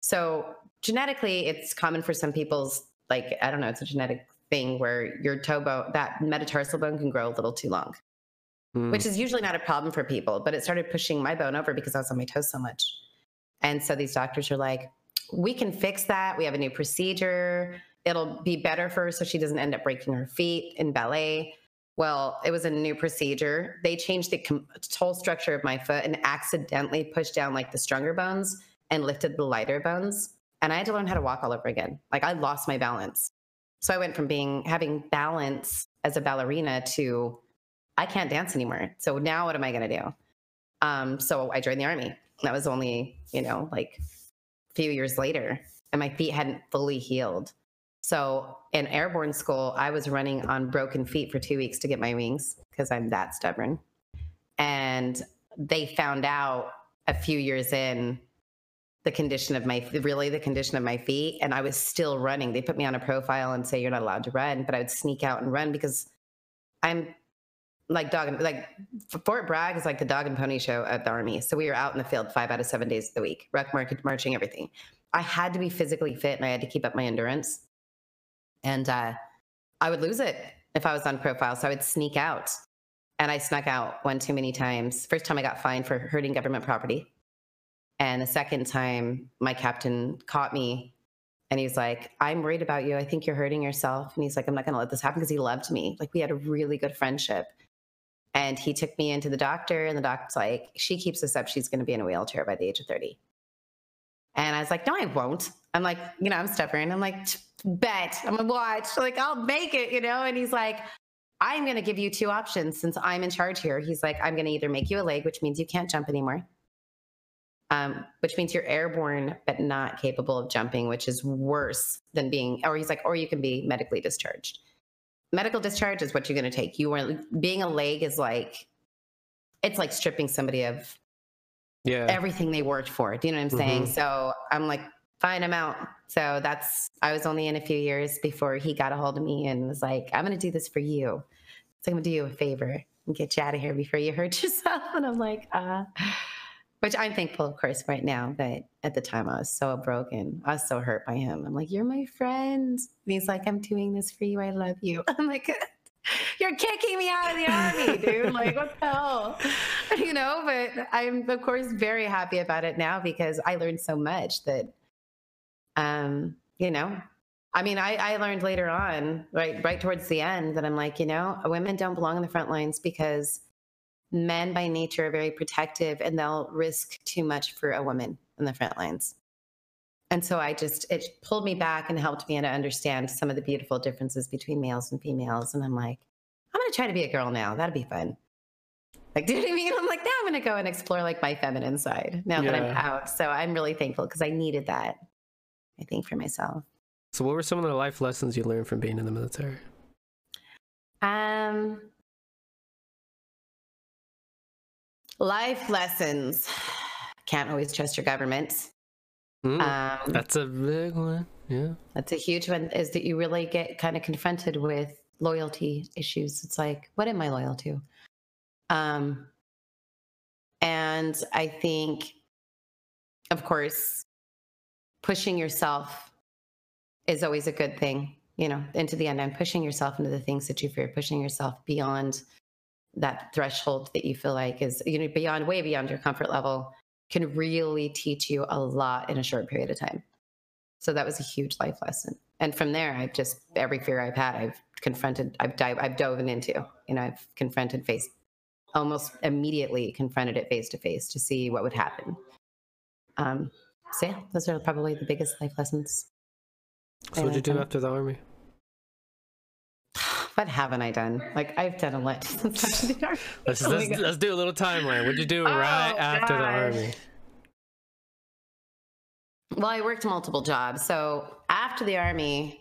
So genetically, it's common for some people's like I don't know, it's a genetic thing where your toe bone, that metatarsal bone, can grow a little too long, Mm. which is usually not a problem for people. But it started pushing my bone over because I was on my toes so much. And so these doctors are like, we can fix that. We have a new procedure. It'll be better for her so she doesn't end up breaking her feet in ballet. Well, it was a new procedure. They changed the whole structure of my foot and accidentally pushed down like the stronger bones and lifted the lighter bones. And I had to learn how to walk all over again. Like I lost my balance. So I went from being having balance as a ballerina to I can't dance anymore. So now what am I going to do? Um, so I joined the army. That was only, you know, like a few years later, and my feet hadn't fully healed. So in airborne school, I was running on broken feet for two weeks to get my wings because I'm that stubborn. And they found out a few years in the condition of my really the condition of my feet and i was still running. They put me on a profile and say you're not allowed to run but i would sneak out and run because i'm like dog and like fort bragg is like the dog and pony show at the army. So we were out in the field five out of seven days of the week ruck market marching everything. I had to be physically fit and i had to keep up my endurance and uh, i would lose it if i was on profile so i would sneak out and i snuck out one too many times first time i got fined for hurting government property and the second time, my captain caught me and he's like, I'm worried about you. I think you're hurting yourself. And he's like, I'm not going to let this happen because he loved me. Like, we had a really good friendship. And he took me into the doctor, and the doctor's like, She keeps this up. She's going to be in a wheelchair by the age of 30. And I was like, No, I won't. I'm like, You know, I'm stubborn. I'm like, Bet. I'm to watch. Like, I'll make it, you know? And he's like, I'm going to give you two options since I'm in charge here. He's like, I'm going to either make you a leg, which means you can't jump anymore um, which means you're airborne but not capable of jumping, which is worse than being. Or he's like, or you can be medically discharged. Medical discharge is what you're going to take. You are being a leg is like, it's like stripping somebody of Yeah. everything they worked for. Do you know what I'm saying? Mhm. So I'm like, fine, I'm out. So that's I was only in a few years before he got a hold of me and was like, I'm going to do this for you. So I'm going to do you a favor and get you out of here before you hurt yourself. And I'm like, uh which I'm thankful, of course, right now. But at the time, I was so broken. I was so hurt by him. I'm like, "You're my friend," and he's like, "I'm doing this for you. I love you." I'm like, "You're kicking me out of the army, dude! Like, what the hell?" You know. But I'm, of course, very happy about it now because I learned so much that, um, you know. I mean, I, I learned later on, right, right towards the end, that I'm like, you know, women don't belong in the front lines because men by nature are very protective and they'll risk too much for a woman in the front lines. And so I just, it pulled me back and helped me to understand some of the beautiful differences between males and females. And I'm like, I'm going to try to be a girl now. That'd be fun. Like, do you know what I mean? I'm like, now I'm going to go and explore like my feminine side now that I'm out. So I'm really thankful because I needed that, I think, for myself. So, what were some of the life lessons you learned from being in the military? Um, life lessons. Can't always trust your government. Mm, Um, that's a big one. Yeah. that's a huge one. Is that you really get kind of confronted with loyalty issues. It's like, what am I loyal to? Um, and I think, of course, pushing yourself is always a good thing. You know, into the unknown, pushing yourself into the things that you fear, pushing yourself beyond that threshold that you feel like is you know beyond way beyond your comfort level can really teach you a lot in a short period of time so that was a huge life lesson and from there i've just every fear i've had i've confronted i've dive i've dove into you know i've confronted face almost immediately confronted it face to face to see what would happen um so yeah those are probably the biggest life lessons So, what did you do after the army? what haven't i done like i've done a lot since after the army. Let's, Oh let's, let's do a little timeline. What'd you do Oh, right after the army? Well, I worked multiple jobs. So after the army,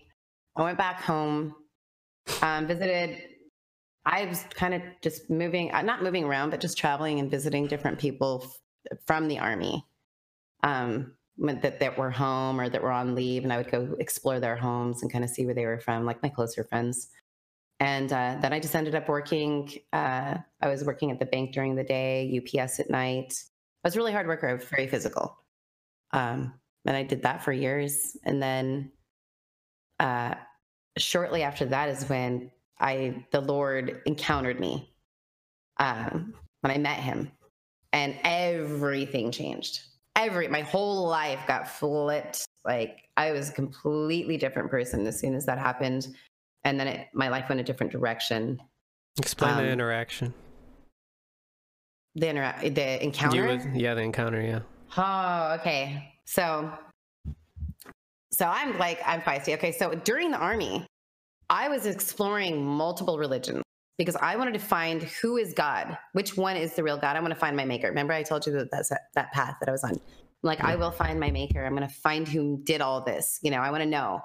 I went back home, um, visited. I was kind of just moving, uh, not moving around, but just traveling and visiting different people f- from the army um, that, that were home or that were on leave. And I would go explore their homes and kind of see where they were from, like my closer friends. And uh, then I just ended up working. Uh, I was working at the bank during the day, UPS at night. I was a really hard worker. I was very physical. Um, and I did that for years. And then uh, shortly after that is when I the Lord encountered me um, when I met Him, and everything changed. Every my whole life got flipped. Like I was a completely different person as soon as that happened, and then it, my life went a different direction. Explain Um, the interaction. The intera- the encounter. With, yeah, the encounter. Yeah. Oh, okay. So, so I'm like, I'm feisty. Okay. So during the army, I was exploring multiple religions because I wanted to find who is God, which one is the real God. I want to find my maker. Remember, I told you that that's that, that path that I was on. I'm like, I will find my maker. I'm going to find who did all this. You know, I want to know.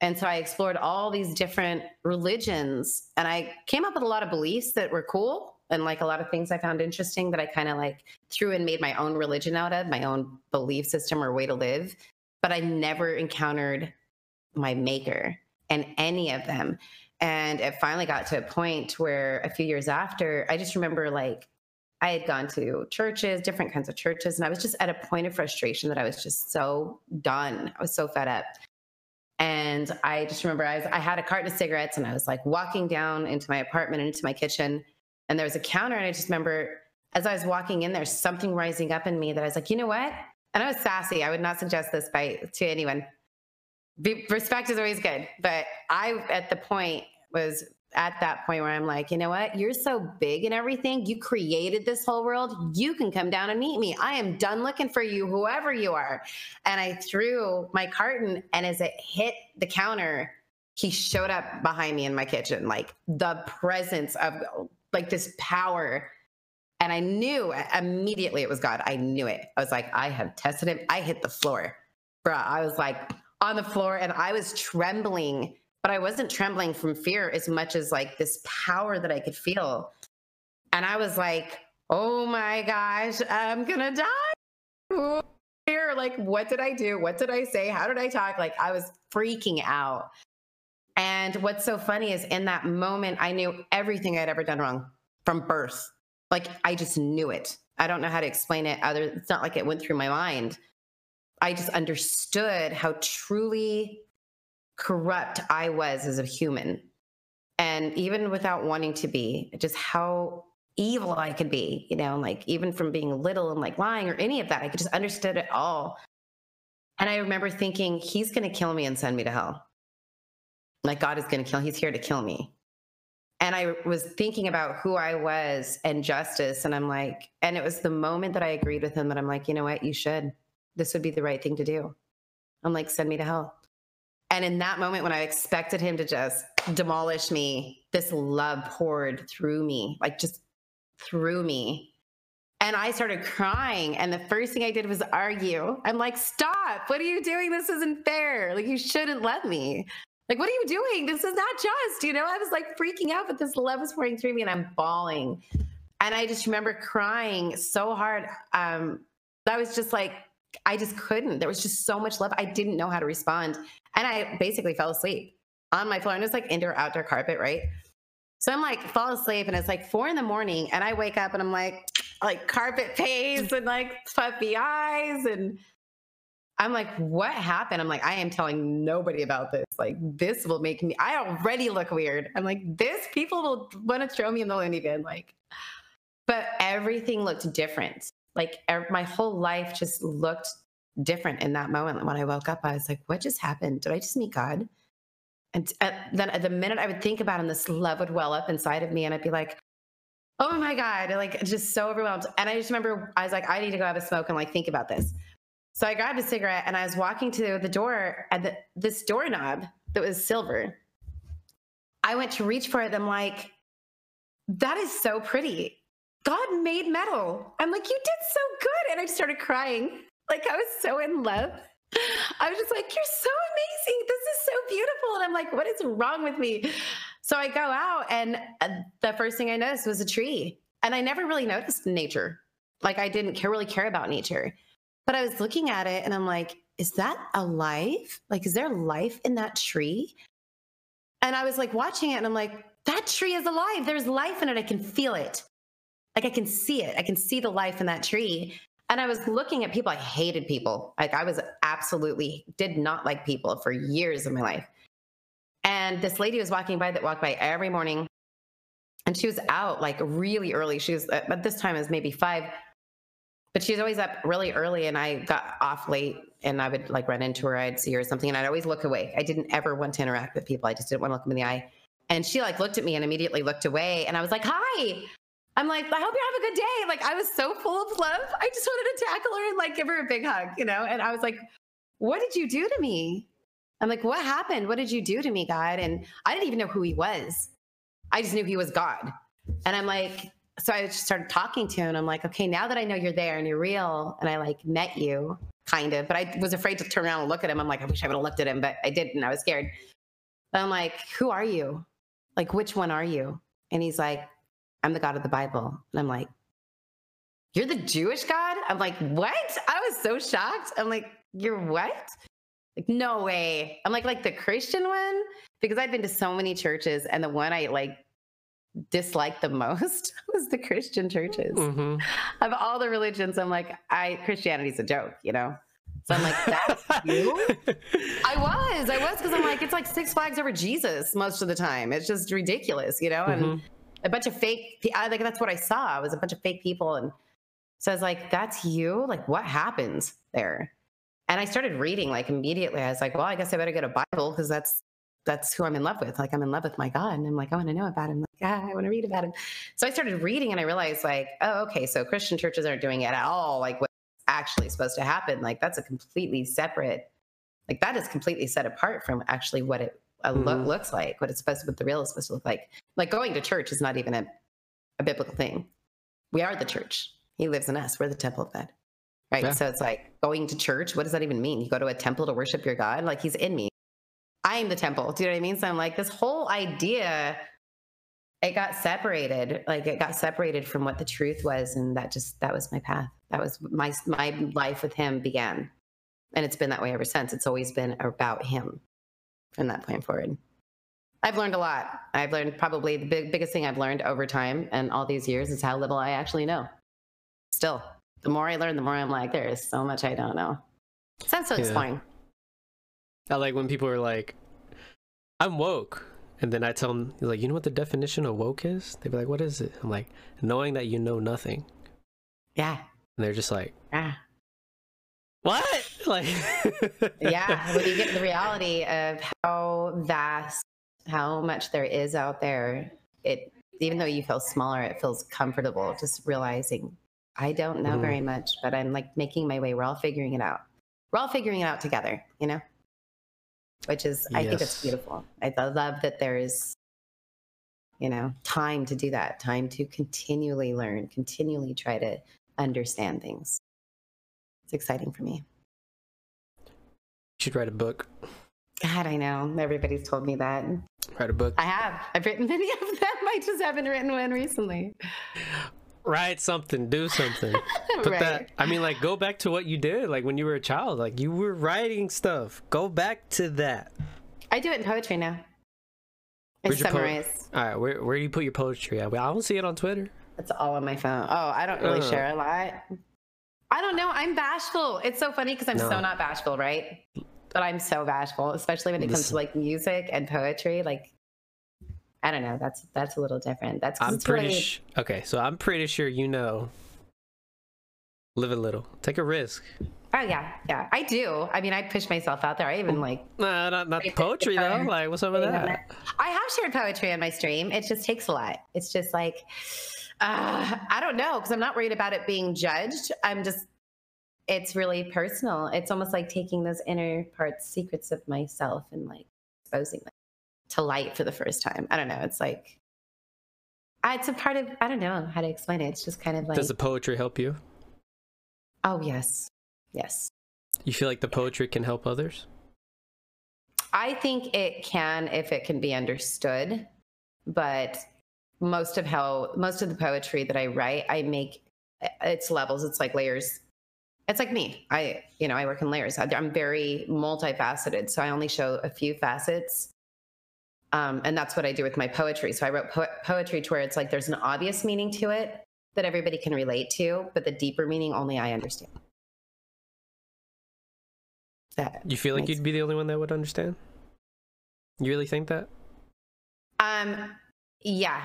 And so I explored all these different religions and I came up with a lot of beliefs that were cool and like a lot of things I found interesting that I kind of like threw and made my own religion out of, my own belief system or way to live. But I never encountered my maker and any of them. And it finally got to a point where a few years after, I just remember like I had gone to churches, different kinds of churches, and I was just at a point of frustration that I was just so done. I was so fed up. And I just remember I, was, I had a carton of cigarettes and I was like walking down into my apartment and into my kitchen. And there was a counter. And I just remember as I was walking in, there's something rising up in me that I was like, you know what? And I was sassy. I would not suggest this by to anyone. Be, respect is always good. But I, at the point, was at that point where I'm like, you know what? You're so big and everything. You created this whole world. You can come down and meet me. I am done looking for you, whoever you are. And I threw my carton, and as it hit the counter, he showed up behind me in my kitchen, like the presence of like this power. And I knew immediately it was God. I knew it. I was like, I have tested him. I hit the floor. Bruh, I was like on the floor and I was trembling but I wasn't trembling from fear as much as like this power that I could feel. And I was like, oh my gosh, I'm gonna die. Fear, like, what did I do? What did I say? How did I talk? Like, I was freaking out. And what's so funny is in that moment, I knew everything I'd ever done wrong from birth. Like, I just knew it. I don't know how to explain it other it's not like it went through my mind. I just understood how truly corrupt I was as a human. And even without wanting to be, just how evil I could be, you know, like even from being little and like lying or any of that, I could just understood it all. And I remember thinking, he's going to kill me and send me to hell. Like God is going to kill, he's here to kill me. And I was thinking about who I was and justice. And I'm like, and it was the moment that I agreed with him that I'm like, you know what? You should. This would be the right thing to do. I'm like, send me to hell. And in that moment, when I expected him to just demolish me, this love poured through me, like just through me. And I started crying. And the first thing I did was argue. I'm like, stop. What are you doing? This isn't fair. Like, you shouldn't let me. Like, what are you doing? This is not just, you know? I was like freaking out, but this love was pouring through me and I'm bawling. And I just remember crying so hard. Um, I was just like, I just couldn't. There was just so much love. I didn't know how to respond. And I basically fell asleep on my floor. And it's like indoor, outdoor carpet, right? So I'm like, fall asleep, and it's like four in the morning, and I wake up and I'm like, like carpet pace and like puffy eyes. And I'm like, what happened? I'm like, I am telling nobody about this. Like, this will make me, I already look weird. I'm like, this people will want to throw me in the loony bin. Like, but everything looked different. Like, my whole life just looked different in that moment. When I woke up, I was like, what just happened? Did I just meet God? And uh, then at the minute I would think about him, this love would well up inside of me, and I'd be like, "Oh my god!" Like just so overwhelmed. And I just remember I was like, "I need to go have a smoke and like think about this." So I grabbed a cigarette and I was walking to the door, and the, this doorknob that was silver. I went to reach for it. And I'm like, "That is so pretty. God made metal." I'm like, "You did so good," and I started crying. Like I was so in love. I was just like, you're so amazing. This is so beautiful. And I'm like, what is wrong with me? So I go out, and uh, the first thing I noticed was a tree. And I never really noticed nature. Like I didn't care, really care about nature. But I was looking at it and I'm like, is that alive? Like, is there life in that tree? And I was like watching it and I'm like, that tree is alive. There's life in it. I can feel it. Like I can see it. I can see the life in that tree. And I was looking at people. I hated people. Like I was absolutely did not like people for years of my life. And this lady was walking by that walked by every morning. And she was out like really early. She was uh, at this time is maybe five but she's always up really early and I got off late and I would like run into her, I'd see her or something, and I'd always look away. I didn't ever want to interact with people. I just didn't want to look them in the eye. And she like looked at me and immediately looked away. And I was like, hi. I'm like, I hope you have a good day. Like I was so full of love. I just wanted to tackle her and like give her a big hug, you know? And I was like, what did you do to me? I'm like, what happened? What did you do to me, God? And I didn't even know who he was. I just knew he was God. And I'm like, so I just started talking to him I'm like, okay, now that I know you're there and you're real and I like met you kind of, but I was afraid to turn around and look at him. I'm like, I wish I would have looked at him, but I didn't. I was scared. But I'm like, who are you? Like, which one are you? And he's like, I'm the God of the Bible. And I'm like, you're the Jewish God? I'm like, what? I was so shocked. I'm like, you're what? Like, no way. I'm like, like the Christian one? Because I've been to so many churches and the one I like disliked the most was the Christian churches. Mm-hmm. Of all the religions, I'm like, I Christianity's a joke, you know? So I'm like, that's you? I was, I was, because I'm like, it's like Six Flags over Jesus most of the time. It's just ridiculous, you know? And mm-hmm. A bunch of fake, I think that's what I saw. It was a bunch of fake people. And so I was like, that's you? Like, what happens there? And I started reading like immediately. I was like, well, I guess I better get a Bible because that's that's who I'm in love with. Like I'm in love with my God. And I'm like, I want to know about him. Like, ah, I want to read about him. So I started reading and I realized like, oh, okay. So Christian churches aren't doing it at all. Like what's actually supposed to happen. Like that's a completely separate, like that is completely set apart from actually what it uh, mm-hmm. lo- looks like, what it's supposed to, what the real is supposed to look like. Like going to church is not even a, a biblical thing. We are the church. He lives in us. We're the temple of God. Right. Yeah. So it's like going to church. What does that even mean? You go to a temple to worship your God? Like he's in me. I am the temple. Do you know what I mean? So I'm like, this whole idea, it got separated. Like it got separated from what the truth was. And that just, that was my path. That was my, my life with him began. And it's been that way ever since. It's always been about him from that point forward. I've learned a lot. I've learned probably the big, biggest thing I've learned over time and all these years is how little I actually know. Still, the more I learn, the more I'm like, there is so much I don't know. Sounds so yeah. exploring. I like when people are like, I'm woke. And then I tell them, like, you know what the definition of woke is? They'd be like, what is it? I'm like, knowing that you know nothing. Yeah. And they're just like, yeah. What? Like, yeah. When you get the reality of how vast, how much there is out there, it, even though you feel smaller, it feels comfortable just realizing I don't know mm. very much, but I'm like making my way. We're all figuring it out. We're all figuring it out together, you know? which is yes. I think it's beautiful. I love that there is, you know, time to do that, time to continually learn, continually try to understand things. It's exciting for me. You should write a book. God, I know. Everybody's told me that. Write a book. I have. I've written many of them. I just haven't written one recently write something, do something. Put right. that. I mean, like, go back to what you did, like when you were a child. Like you were writing stuff. Go back to that. I do it in poetry now. I Where's summarize. All right, where where do you put your poetry at? I don't see it on Twitter. It's all on my phone. Oh, I don't really uh. share a lot. I don't know. I'm bashful. It's so funny because I'm no. so not bashful, right? But I'm so bashful, especially when it comes to like music and poetry. Like I don't know. That's that's a little different. That's I'm pretty sh- okay. So I'm pretty sure you know. Live a little. Take a risk. Oh yeah, yeah. I do. I mean, I push myself out there. I even like. Nah, not not poetry though. Like, what's up with that? I have shared poetry on my stream. It just takes a lot. It's just like, uh, I don't know, because I'm not worried about it being judged. I'm just. It's really personal. It's almost like taking those inner parts, secrets of myself, and like exposing them to light for the first time. I don't know. It's like it's a part of I don't know how to explain it. It's just kind of like Does the poetry help you? Oh yes. Yes. You feel like the poetry can help others? I think it can if it can be understood. but most of how most of the poetry that I write, I make it's levels. It's like layers. It's like me. I you know I work in layers. I'm very multifaceted, so I only show a few facets. Um, and that's what I do with my poetry. So I wrote po- poetry to where it's like there's an obvious meaning to it that everybody can relate to, but the deeper meaning only I understand. That you feel like you'd be the only one that would understand? You really think that? Um, yeah.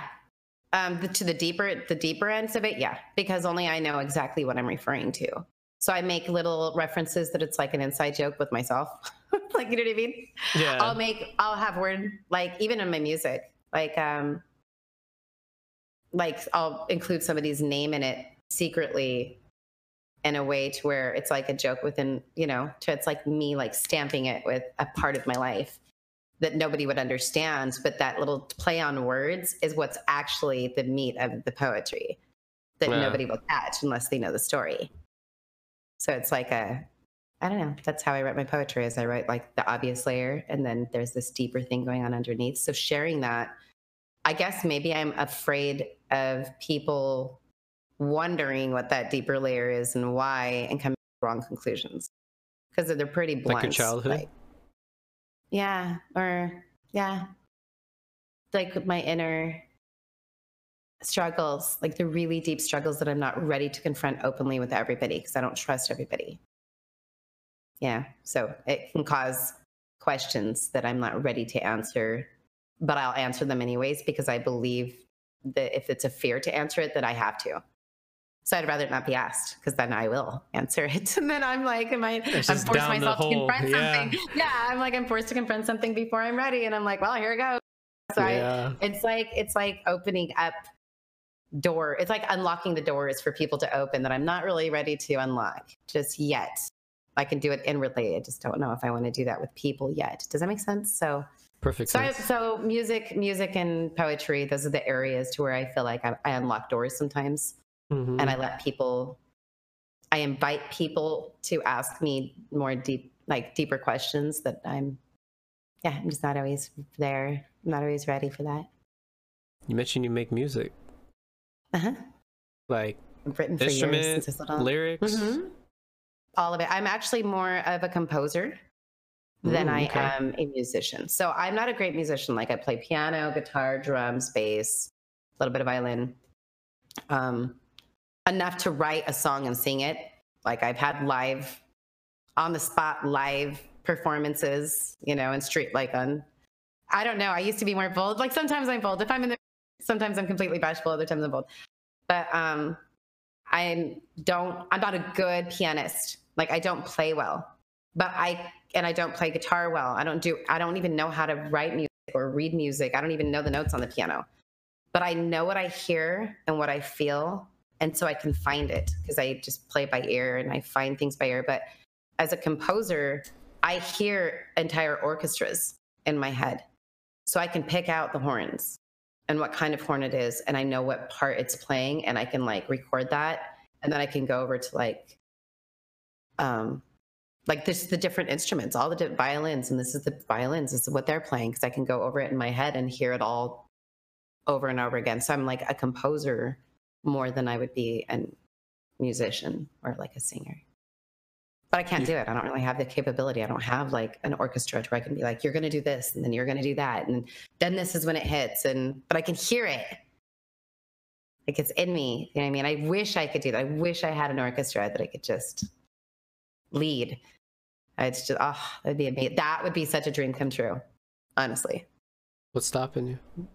Um, the, to the deeper the deeper ends of it, yeah, because only I know exactly what I'm referring to. So I make little references that it's like an inside joke with myself. like you know what I mean? Yeah. I'll make I'll have word like even in my music, like um like I'll include somebody's name in it secretly in a way to where it's like a joke within, you know, to it's like me like stamping it with a part of my life that nobody would understand, but that little play on words is what's actually the meat of the poetry that yeah. nobody will catch unless they know the story. So it's like a I don't know. That's how I write my poetry is I write like the obvious layer and then there's this deeper thing going on underneath. So sharing that, I guess maybe I'm afraid of people wondering what that deeper layer is and why and coming to wrong conclusions because they're pretty blunt. Like your childhood? Like, yeah, or yeah, like my inner struggles, like the really deep struggles that I'm not ready to confront openly with everybody because I don't trust everybody. Yeah, so it can cause questions that I'm not ready to answer, but I'll answer them anyways because I believe that if it's a fear to answer it, that I have to. So I'd rather not be asked because then I will answer it. And then I'm like, am I, I'm forced myself to confront yeah. something. Yeah. I'm like, I'm forced to confront something before I'm ready. And I'm like, well, here it goes. So yeah. I, it's like, it's like opening up door. It's like unlocking the doors for people to open that I'm not really ready to unlock just yet. I can do it inwardly. I just don't know if I want to do that with people yet. Does that make sense? So perfect. So, I, so music, music and poetry, those are the areas to where I feel like I, I unlock doors sometimes mm-hmm. and I let people, I invite people to ask me more deep, like deeper questions that I'm, yeah, I'm just not always there. I'm not always ready for that. You mentioned you make music. Uh huh. Like I've written for years lyrics. Mm-hmm. All of it. I'm actually more of a composer than Ooh, I am a musician. So I'm not a great musician. Like I play piano, guitar, drums, bass, a little bit of violin. Um, enough to write a song and sing it. Like I've had live, on the spot live performances, you know, and street like on. I don't know. I used to be more bold. Like sometimes I'm bold. If I'm in the, sometimes I'm completely bashful. Other times I'm bold. But um, I don't. I'm not a good pianist. Like I don't play well. But I and I don't play guitar well. I don't do. I don't even know how to write music or read music. I don't even know the notes on the piano. But I know what I hear and what I feel and so I can find it because I just play by ear and I find things by ear. But as a composer, I hear entire orchestras in my head. So I can pick out the horns and what kind of horn it is. And I know what part it's playing and I can like record that. And then I can go over to like, um, like this is the different instruments, all the di- violins, and this is the violins, this is what they're playing because I can go over it in my head and hear it all over and over again. So I'm like a composer more than I would be a musician or like a singer. But I can't do it. I don't really have the capability. I don't have like an orchestra where I can be like, you're going to do this and then you're going to do that. And then this is when it hits. And, but I can hear it. Like it's in me. You know what I mean? I wish I could do that. I wish I had an orchestra that I could just lead. It's just, oh, that'd be amazing. That would be such a dream come true, honestly. What's stopping you?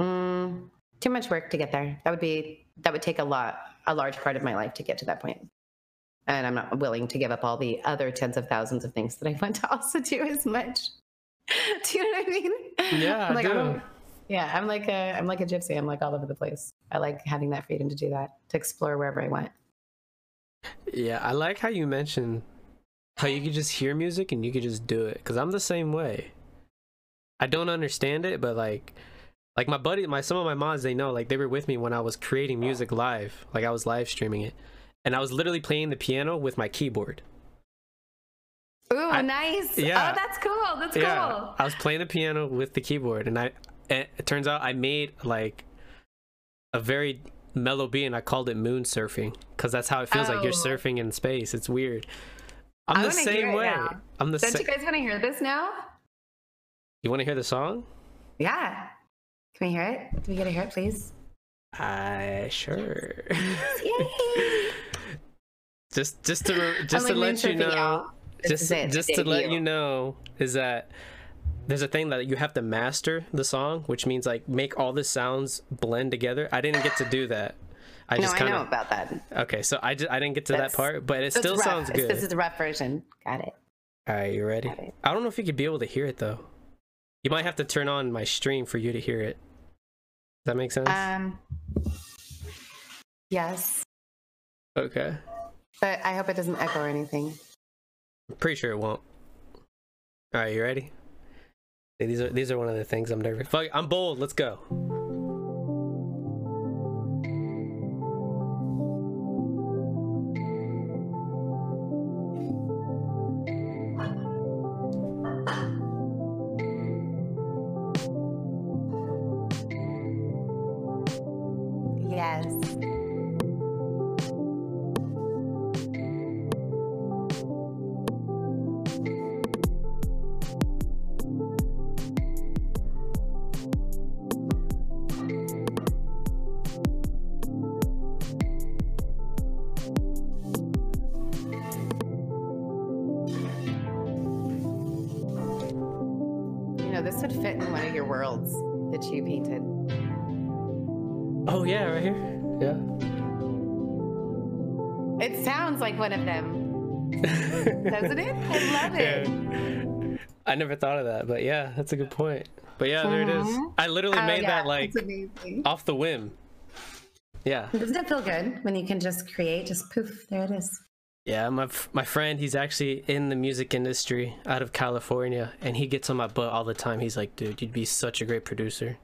Mm, too much work to get there. That would be that would take a lot, a large part of my life to get to that point. And I'm not willing to give up all the other tens of thousands of things that I want to also do as much. do you know what I mean? Yeah, I'm like, I do. yeah, I'm like a I'm like a gypsy. I'm like all over the place. I like having that freedom to do that, to explore wherever I want. Yeah, I like how you mentioned how you could just hear music and you could just do it. Cause I'm the same way. I don't understand it, but like like my buddy my some of my mods they know like they were with me when i was creating music live like i was live streaming it and i was literally playing the piano with my keyboard Ooh, I- nice. Oh, yeah. Oh, that's cool. That's yeah, cool. I was playing the piano with the keyboard, and I and it turns out I made like a very mellow beat, and I called it moon surfing because that's how it feels like you're Oh. surfing in space. It's weird. I'm I the same way. now. I'm the same. Don't same. you guys want to hear this now? You want to hear the song? Yeah. Can we hear it? Do we get to hear it, please? I sure. Yay! just just to just to let you know, just just to let you know is that there's a thing that you have to master the song, which means like make all the sounds blend together. I didn't get to do that. I no, just kinda... I know about that. okay. So I just, I didn't get to that part, but it still rough. sounds It's- good. This is the rough version. Got it. All right, you ready? I don't know if you could be able to hear it though. You might have to turn on my stream for you to hear it. Does that make sense? Um. Yes, okay. but I hope it doesn't echo or anything. Pretty sure it won't. All right, you ready? These are these are one of the things I'm nervous. Fuck, I'm bold. Let's go. Thought of that, but yeah, that's a good point. But yeah, there it is. I literally Oh, made yeah, that like off the whim. Yeah. Doesn't it feel good when you can just create, just poof, there it is. Yeah, my f- my friend, he's actually in the music industry out of California, and he gets on my butt all the time. He's like, "Dude, you'd be such a great producer.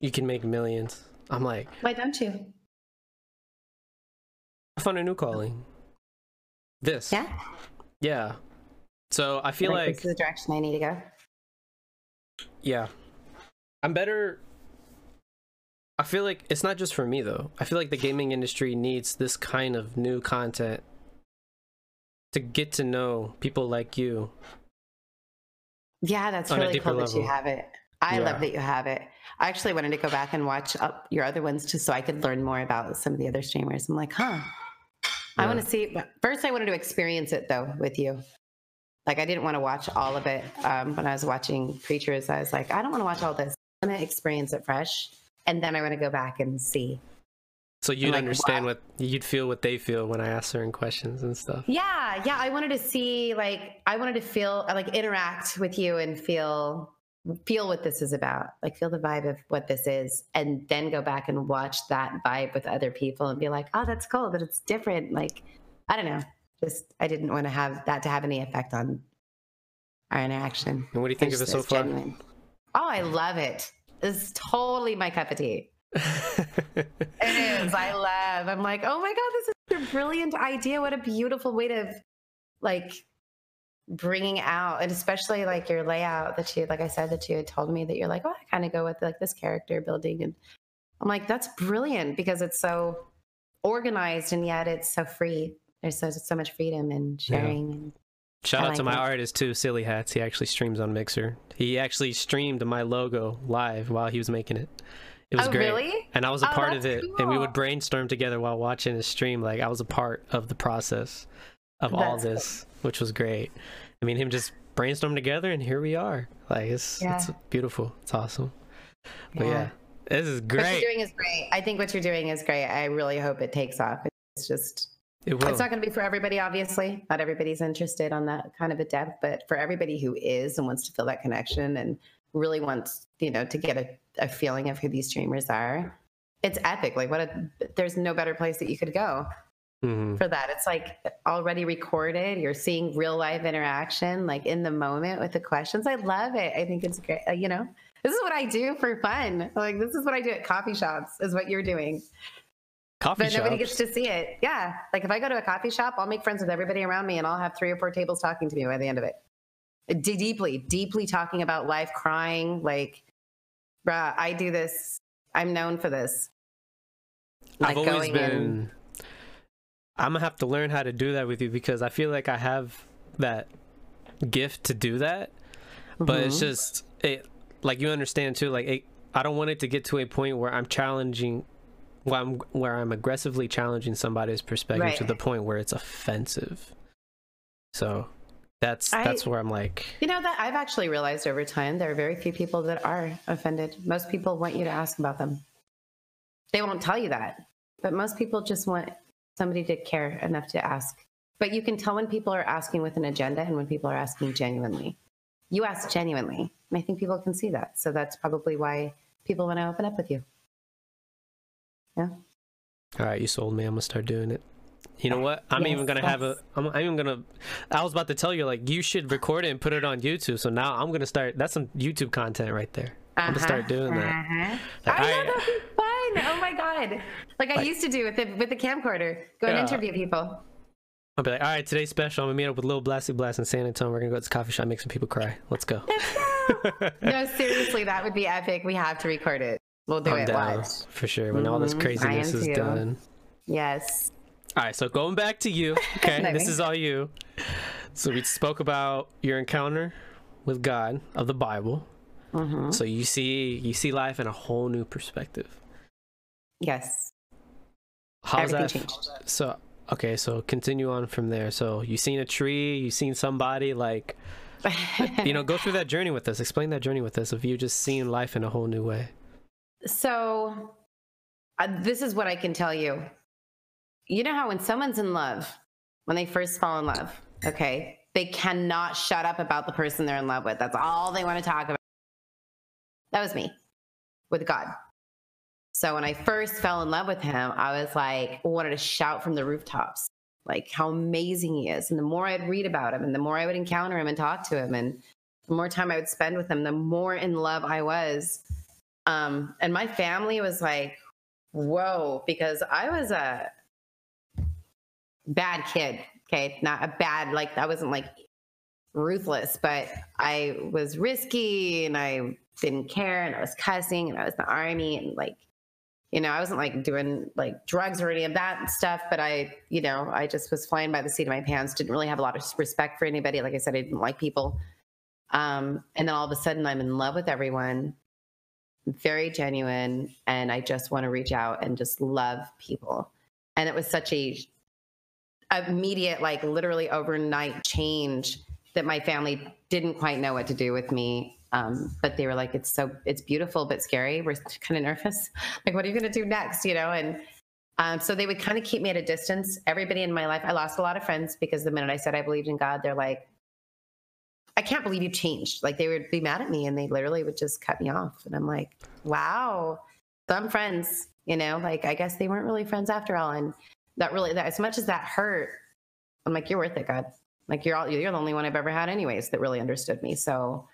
You can make millions." I'm like, Why don't you? "I found a new calling." This. Yeah. Yeah. So I feel like, this is the direction I need to go. Yeah, I'm better. I feel like it's not just for me though. I feel like the gaming industry needs this kind of new content to get to know people like you. Yeah, that's really deeper cool that you have it. I Yeah. love that you have it. I actually wanted to go back and watch up your other ones just so I could learn more about some of the other streamers. I'm like, huh. I want to see. First, I wanted to experience it though with you. Like, I didn't want to watch all of it. Um, when I was watching Preachers, I was like, I don't want to watch all this. I want to experience it fresh. And then I want to go back and see. So you'd like, understand wow. what you'd feel what they feel when I ask certain questions and stuff. Yeah, yeah. I wanted to see, like, I wanted to feel, like, interact with you and feel, feel what this is about. Like, feel the vibe of what this is, and then go back and watch that vibe with other people and be like, oh, that's cool, but it's different. Like, I don't know. Just, I didn't want to have that to have any effect on our interaction. And what do you think of it It's- so far? genuine. Oh, I love it. It's totally my cup of tea. It is. I love. I'm like, oh my god, this is a brilliant idea. What a beautiful way to, like, bringing out, and especially like your layout that you, like I said, that you had told me that you're like, oh, I kind of go with like this character building, and I'm like, that's brilliant because it's so organized and yet it's so free. There's so, so much freedom and Yeah. sharing. And, Shout I out to my it. artist too, Silly Hats. He actually streams on Mixer. He actually streamed my logo live while he was making it. It was oh, great. really? And I was a Oh, part of it. And we would brainstorm together while watching his stream. Like I was a part of the process of all That's cool. this, which was great. I mean him just brainstorm together and here we are. Like it's it's beautiful. It's awesome. But Yeah. yeah. This is great. What you're doing is great. I think what you're doing is great. I really hope it takes off. It's just It will. It's not going to be for everybody, obviously. Not everybody's interested on that kind of a depth, but for everybody who is and wants to feel that connection and really wants, you know, to get a, a feeling of who these streamers are, it's epic. Like, what a, there's no better place that you could go Mhm. for that. It's like already recorded. You're seeing real life interaction, like in the moment with the questions. I love it. I think it's great. Uh, you know, this is what I do for fun. Like, this is what I do at coffee shops, is what you're doing Coffee but nobody shops. gets to see it. Yeah. Like if I go to a coffee shop, I'll make friends with everybody around me and I'll have three or four tables talking to me by the end of it. D- deeply, deeply talking about life, crying. Like, bruh, I do this. I'm known for this. I've always going been. In. I'm gonna have to learn how to do that with you because I feel like I have that gift to do that, but it's Mhm. just it. Like you understand too. Like it, I don't want it to get to a point where I'm challenging, where I'm where I'm aggressively challenging somebody's perspective Right. to the point where it's offensive. So that's I- that's where I'm like, You know that I've actually realized over time there are very few people that are offended. Most people want you to ask about them. They won't tell you that, but most people just want somebody to care enough to ask. But you can tell when people are asking with an agenda and when people are asking genuinely. You ask genuinely, and I think people can see that. So that's probably why people want to open up with you. Yeah. all right, you sold me. I'm gonna start doing it. You know what? I'm Yes, even gonna have a. yes. I'm, I'm even gonna. I was about to tell you like you should record it and put it on YouTube. So now I'm gonna start. That's some YouTube content right there. I'm gonna start doing that. Uh-huh. Like, I I- know that'd be fun. Oh my god! Like I Like- used to do with the with the camcorder. Go and Yeah. interview people. I'll be like, all right, today's special. I'm gonna meet up with Lil Blasty Blast in San Antonio. We're gonna go to this coffee shop, make some people cry. Let's go. no, seriously, that would be epic. We have to record it. We'll do I'm it down live. for sure. When all this Mhm, craziness is too. done. Yes. All right, so going back to you. Okay, this is all you. So we spoke about your encounter with God of the Bible. hmm So you see, you see life in a whole new perspective. Yes. How's Everything that? changed. So okay, so continue on from there. So you seen a tree, you seen somebody like you know, go through that journey with us. Explain that journey with us of you just seeing life in a whole new way. So, uh, this is what I can tell you. You know how when someone's in love, when they first fall in love, okay, they cannot shut up about the person they're in love with. That's all they want to talk about. That was me with God. So when I first fell in love with him, I was like, wanted to shout from the rooftops, like how amazing he is. And the more I'd read about him and the more I would encounter him and talk to him and the more time I would spend with him, the more in love I was. Um, and my family was like, whoa, because I was a bad kid. Okay. Not a bad, like, I wasn't like ruthless, but I was risky and I didn't care and I was cussing and I was the army and like, you know, I wasn't like doing like drugs or any of that stuff, but I, you know, I just was flying by the seat of my pants, didn't really have a lot of respect for anybody. Like I said, I didn't like people. Um, and then all of a sudden I'm in love with everyone, very genuine, and I just want to reach out and just love people. And it was such a immediate, like literally overnight change that my family didn't quite know what to do with me. Um, but they were like, it's so, it's beautiful, but scary. We're kind of nervous. Like, what are you going to do next? You know? And um, so they would kind of keep me at a distance. Everybody in my life, I lost a lot of friends because the minute I said I believed in God, they're like, I can't believe you changed. Like they would be mad at me and they literally would just cut me off. And I'm like, wow, some friends, you know, like I guess they weren't really friends after all. And that really, that as much as that hurt, I'm like, you're worth it, God. Like you're all, you're the only one I've ever had anyways that really understood me. So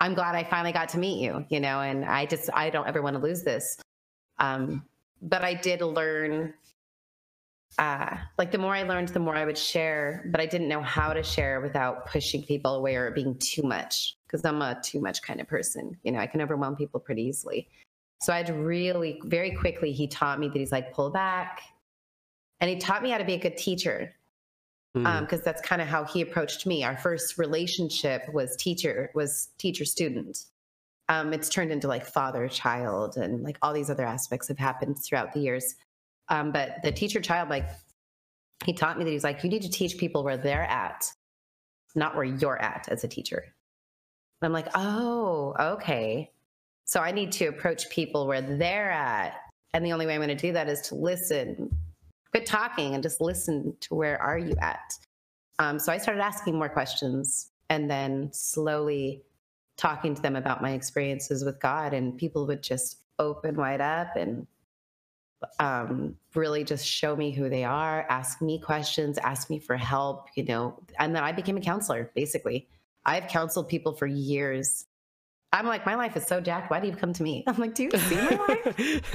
I'm glad I finally got to meet you, you know, and I just, I don't ever want to lose this. Um, but I did learn, uh, like the more I learned, the more I would share, but I didn't know how to share without pushing people away or being too much because I'm a too much kind of person. You know, I can overwhelm people pretty easily. So I had really, very quickly, he taught me that he's like, pull back. And he taught me how to be a good teacher Mm. because that's kind of how he approached me. Our first relationship was teacher was teacher student. Um, it's turned into like father child and like all these other aspects have happened throughout the years. Um, but the teacher child, like he taught me that he's like, you need to teach people where they're at, not where you're at as a teacher. I'm like, oh, okay. So I need to approach people where they're at. And the only way I'm going to do that is to listen, quit talking and just listen to where are you at. Um, so I started asking more questions and then slowly talking to them about my experiences with God. And people would just open wide up and um, really just show me who they are, ask me questions, ask me for help, you know. And then I became a counselor, basically. I've counseled people for years I'm like, my life is so jacked. Why do you come to me? I'm like, do you see my life?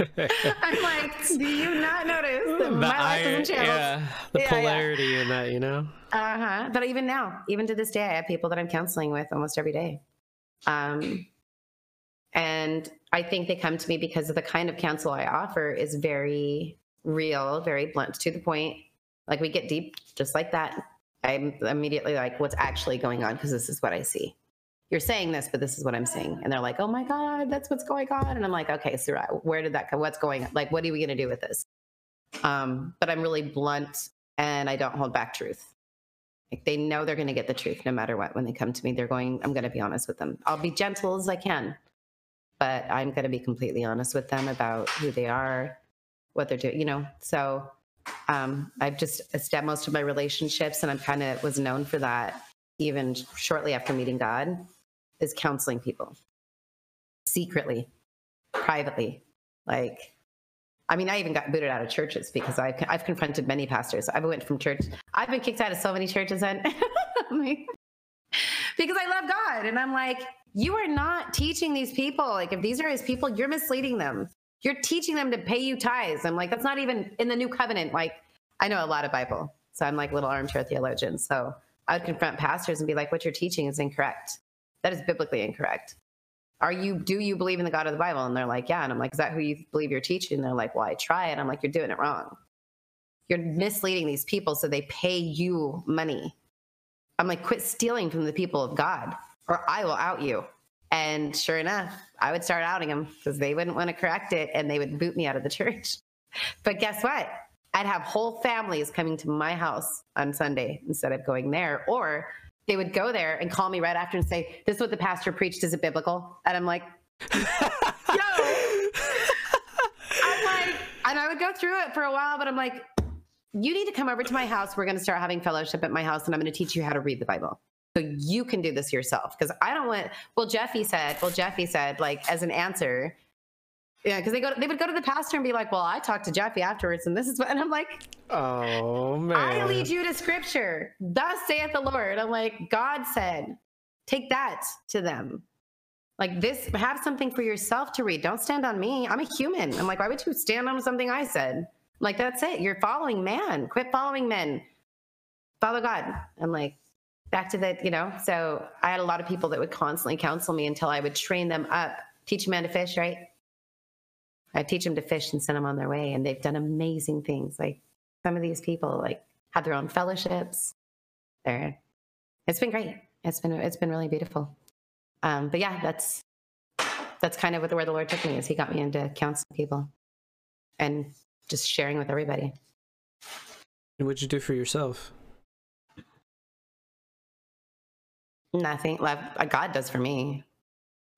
I'm like, do you not notice that the my life iron, is in shambles? yeah, the Yeah, yeah. polarity in that, you know. Uh huh. But even now, even to this day, I have people that I'm counseling with almost every day. Um, and I think they come to me because of the kind of counsel I offer is very real, very blunt to the point. Like we get deep just like that. I'm immediately like, what's actually going on? Because this is what I see. You're saying this, but this is what I'm seeing. And they're like, oh my God, that's what's going on. And I'm like, okay, so where did that come? What's going on? Like, what are we going to do with this? Um, but I'm really blunt and I don't hold back truth. Like they know they're going to get the truth no matter what. When they come to me, they're going, I'm going to be honest with them. I'll be gentle as I can, but I'm going to be completely honest with them about who they are, what they're doing, you know? So um, I've just established most of my relationships and I'm kind of was known for that even shortly after meeting God is counseling people secretly, privately. Like, I mean, I even got booted out of churches because I've, I've confronted many pastors. I've went from church. I've been kicked out of so many churches and because I love God. And I'm like, you are not teaching these people. Like, if these are his people, you're misleading them. You're teaching them to pay you tithes. I'm like, that's not even in the new covenant. Like, I know a lot of Bible. So I'm like little armchair theologian. So I would confront pastors and be like, what you're teaching is incorrect. That is biblically incorrect. Are you, do you believe in the God of the Bible? And they're like, yeah. And I'm like, is that who you believe you're teaching? And they're like, well, I try it. I'm like, you're doing it wrong. You're misleading these people so they pay you money. I'm like, quit stealing from the people of God or I will out you. And sure enough, I would start outing them because they wouldn't want to correct it and they would boot me out of the church. But guess what? I'd have whole families coming to my house on Sunday instead of going there. Or they would go there and call me right after and say, This is what the pastor preached. Is it biblical? And I'm like, Yo. I'm like, and I would go through it for a while, but I'm like, You need to come over to my house. We're going to start having fellowship at my house, and I'm going to teach you how to read the Bible. So you can do this yourself. Because I don't want, well, Jeffy said, well, Jeffy said, like, as an answer, yeah, because they go, they would go to the pastor and be like, "Well, I talked to Jeffy afterwards, and this is what." And I'm like, Oh man. "I lead you to Scripture. Thus saith the Lord." I'm like, God said, "Take that to them." Like this, have something for yourself to read. Don't stand on me. I'm a human. I'm like, why would you stand on something I said? I'm like, that's it. You're following man. Quit following men. Follow God. I'm like, back to the, you know. So I had a lot of people that would constantly counsel me until I would train them up, teach a man to fish, right? I teach them to fish and send them on their way, and they've done amazing things. Like some of these people, like have their own fellowships. They're, it's been great. It's been it's been really beautiful. Um, but yeah, that's that's kind of where the Lord took me. Is He got me into counseling people, and just sharing with everybody. And what'd you do for yourself? Nothing. Like uh, God does for me.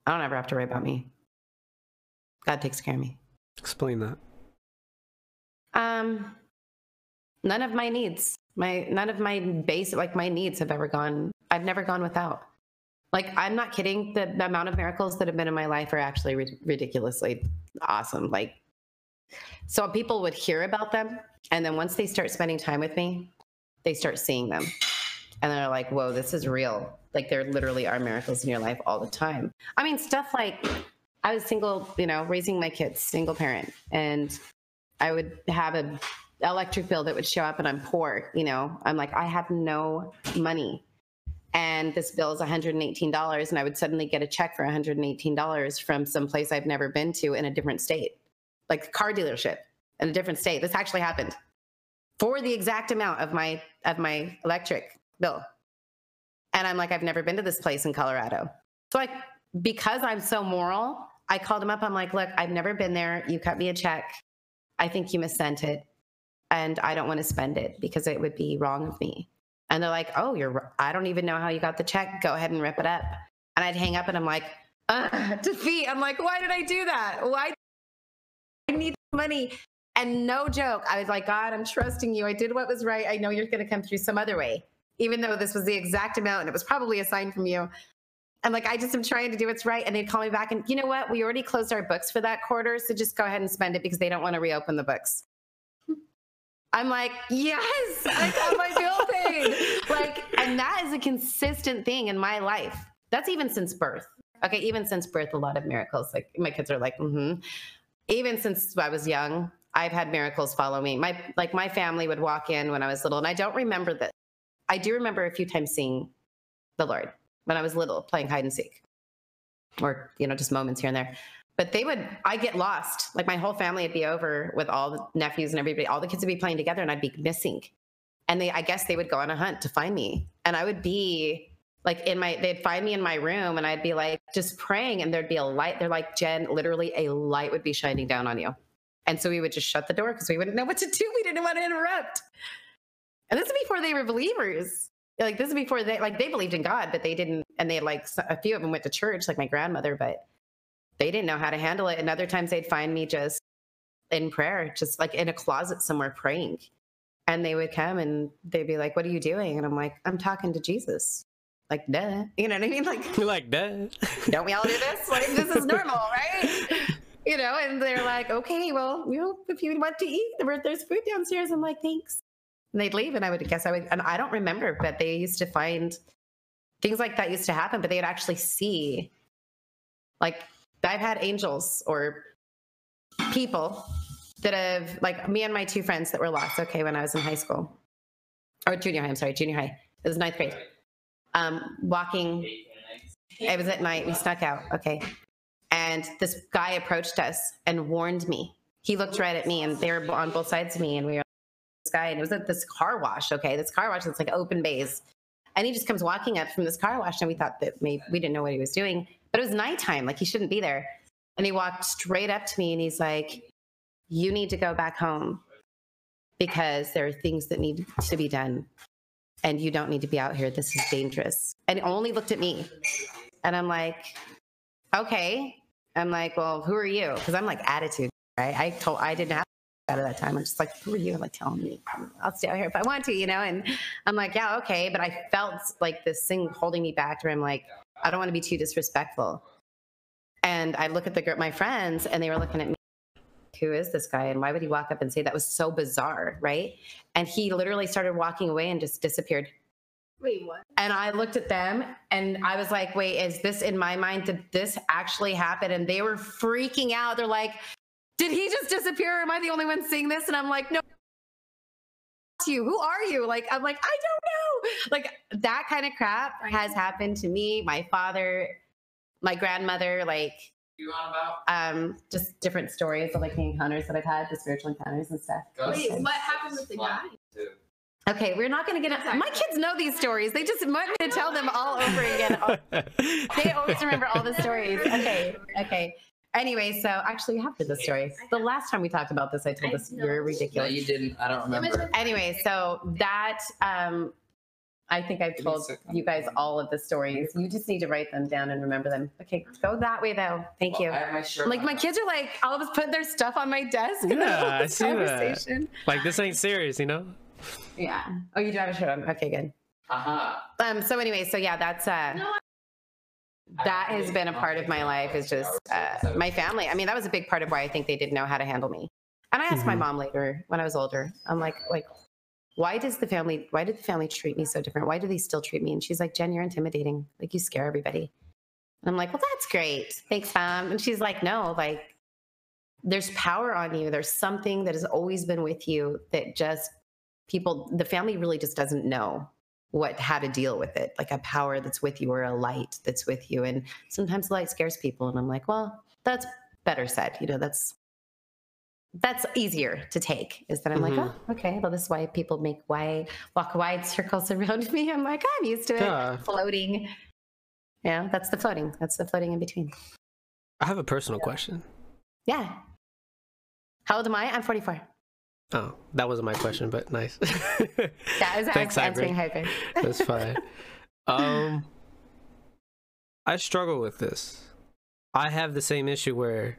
I don't ever have to worry about me. God takes care of me. Explain that. Um, none of my needs, my none of my basic like my needs have ever gone. I've never gone without. Like I'm not kidding. The, the amount of miracles that have been in my life are actually ri- ridiculously awesome. Like, so people would hear about them, and then once they start spending time with me, they start seeing them, and they're like, "Whoa, this is real." Like there literally are miracles in your life all the time. I mean, stuff like I was single, you know, raising my kids, single parent, and I would have a electric bill that would show up, and I'm poor. You know, I'm like, I have no money, and this bill is 118 dollars, and I would suddenly get a check for 118 dollars from some place I've never been to in a different state, like car dealership in a different state. This actually happened for the exact amount of my of my electric bill, and I'm like, I've never been to this place in Colorado, so like because I'm so moral, I called him up. I'm like, look, I've never been there. You cut me a check. I think you missent it. And I don't want to spend it because it would be wrong of me. And they're like, oh, you're, I don't even know how you got the check. Go ahead and rip it up. And I'd hang up and I'm like, defeat. I'm like, why did I do that? Why? I need money. And no joke, I was like, God, I'm trusting you. I did what was right. I know you're going to come through some other way, even though this was the exact amount and it was probably a sign from you. I'm like, I just am trying to do what's right. And they'd call me back and you know what? We already closed our books for that quarter. So just go ahead and spend it because they don't want to reopen the books. I'm like, yes, I got my bill paid. like, and that is a consistent thing in my life. That's even since birth. Okay, even since birth, a lot of miracles. Like my kids are like, mm-hmm. Even since I was young, I've had miracles follow me. My like my family would walk in when I was little, and I don't remember this. I do remember a few times seeing the Lord when I was little, playing hide and seek, or you know, just moments here and there. But they would, I get lost. Like my whole family would be over with all the nephews and everybody. All the kids would be playing together, and I'd be missing. And they, I guess, they would go on a hunt to find me, and I would be like in my they'd find me in my room and I'd be like just praying and there'd be a light. They're like, Jen, literally a light would be shining down on you. And so we would just shut the door because we wouldn't know what to do. We didn't want to interrupt. And this is before they were believers. Like this is before they like they believed in God, but they didn't. And they like a few of them went to church, like my grandmother, but they didn't know how to handle it. And other times they'd find me just in prayer, just like in a closet somewhere praying. And they would come and they'd be like, "What are you doing?" And I'm like, "I'm talking to Jesus." like duh you know what i mean like You're like duh. don't we all do this like this is normal right you know and they're like okay well you know if you want to eat there's food downstairs i'm like thanks and they'd leave and i would guess i would and i don't remember but they used to find things like that used to happen but they'd actually see like i've had angels or people that have like me and my two friends that were lost okay when i was in high school or junior high i'm sorry junior high it was ninth grade um, walking. It was at night. We snuck out. Okay. And this guy approached us and warned me. He looked right at me, and they were on both sides of me, and we were guy, and it was at this car wash. Okay, this car wash. It's like open bays, and he just comes walking up from this car wash, and we thought that maybe we didn't know what he was doing, but it was nighttime. Like he shouldn't be there. And he walked straight up to me, and he's like, "You need to go back home because there are things that need to be done and you don't need to be out here. This is dangerous. And only looked at me. And I'm like, okay. I'm like, well, who are you? Because I'm like attitude, right? I told I didn't have out of that time. I'm just like, who are you? I'm like, telling me, I'll stay out here if I want to, you know? And I'm like, yeah, okay. But I felt like this thing holding me back where I'm like, I don't want to be too disrespectful. And I look at the group, my friends, and they were looking at me who is this guy and why would he walk up and say that was so bizarre right and he literally started walking away and just disappeared Wait, what? and i looked at them and i was like wait is this in my mind did this actually happen and they were freaking out they're like did he just disappear am i the only one seeing this and i'm like no To you who are you like i'm like i don't know like that kind of crap has happened to me my father my grandmother like you on about? um just different stories of like the encounters that I've had, the spiritual encounters and stuff. Ghosts? Wait, what happened with the guy? Okay, we're not gonna get into my kids know these stories. They just want me to tell them all over again. They always remember all the stories. Okay, okay. Anyway, so actually, you have heard this story. The last time we talked about this, I told this you're No, ridiculous. you didn't. I don't remember. Anyway, so that um, I think I've Give me a told second. you guys all of the stories. You just need to write them down and remember them. Okay, go that way though. Thank you. Well, I have my shirt Like on. my kids are like all of us putting their stuff on my desk in the middle Yeah, of I this see that. conversation. like this ain't serious, you know? Yeah. Oh, you do have a shirt on. Okay, good. Uh-huh. Um. So anyway, so yeah, that's uh, No, that has been a part of my life. Is just uh, my family. I mean, that was a big part of why I think they didn't know how to handle me. And I asked my Mhm. mom later when I was older. I'm like, like, why does the family? Why did the family treat me so different? Why do they still treat me? And she's like, Jen, you're intimidating. Like you scare everybody. And I'm like, well, that's great. Thanks, mom. And she's like, no, like there's power on you. There's something that has always been with you that just people, the family really just doesn't know what how to deal with it like a power that's with you or a light that's with you. And sometimes light scares people and i'm like well that's better said you know that's that's easier to take is that i'm Mhm. like oh okay well this is why people make wide walk wide circles around me. I'm like i'm used to it Yeah. floating. Yeah that's the floating that's the floating in between. I have a personal question. yeah. How old am i? I'm 44 Oh, that wasn't my question, but nice. that is Thanks, answering Hybrid. That's fine. Um, I struggle with this. I have the same issue where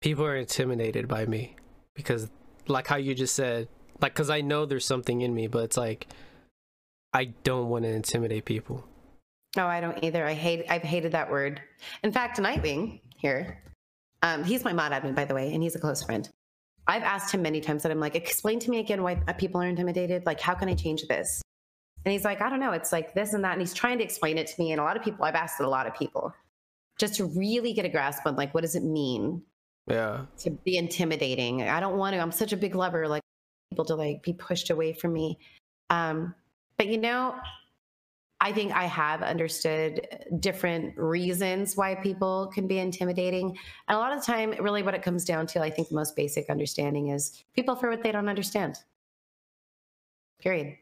people are intimidated by me because, like how you just said, like because I know there's something in me, but it's like I don't want to intimidate people. No, I don't either. I hate. I've hated that word. In fact, Nightwing here, um, he's my mod admin, by the way, and he's a close friend. I've asked him many times that I'm like, explain to me again why people are intimidated. Like, how can I change this? And he's like, I don't know. It's like this and that. And he's trying to explain it to me. And a lot of people, I've asked a lot of people just to really get a grasp on like, what does it mean Yeah. to be intimidating? I don't want to, I'm such a big lover, like people to like be pushed away from me. Um, but you know, I think I have understood different reasons why people can be intimidating. And a lot of the time, really what it comes down to, I think the most basic understanding is people fear what they don't understand. Period.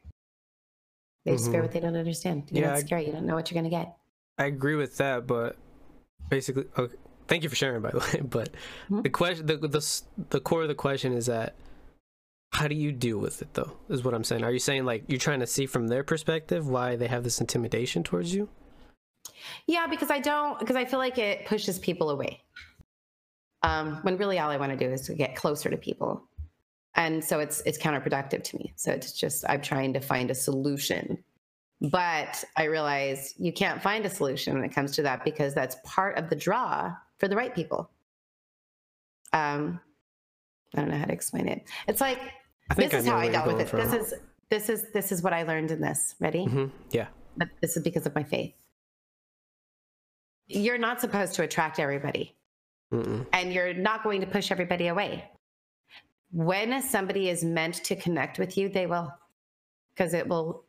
They just fear Mhm. what they don't understand. You Yeah, know, I- it's scary. You don't know what you're going to get. I agree with that, but basically, okay, thank you for sharing, by the way. But Mhm. the question, the, the the core of the question is that how do you deal with it, though? Is what I'm saying. Are you saying like you're trying to see from their perspective why they have this intimidation towards you? Yeah, because I don't, because I feel like it pushes people away. Um, when really all I want to do is to get closer to people. And so it's it's counterproductive to me. So it's just I'm trying to find a solution. But I realize you can't find a solution when it comes to that because that's part of the draw for the right people. Um I don't know how to explain it. It's like I think this is I know how I dealt with it. going This is this is this is what I learned in this. Ready? hmm Yeah. but this is because of my faith. You're not supposed to attract everybody, Mm-mm. and you're not going to push everybody away. When somebody is meant to connect with you, they will, because it will.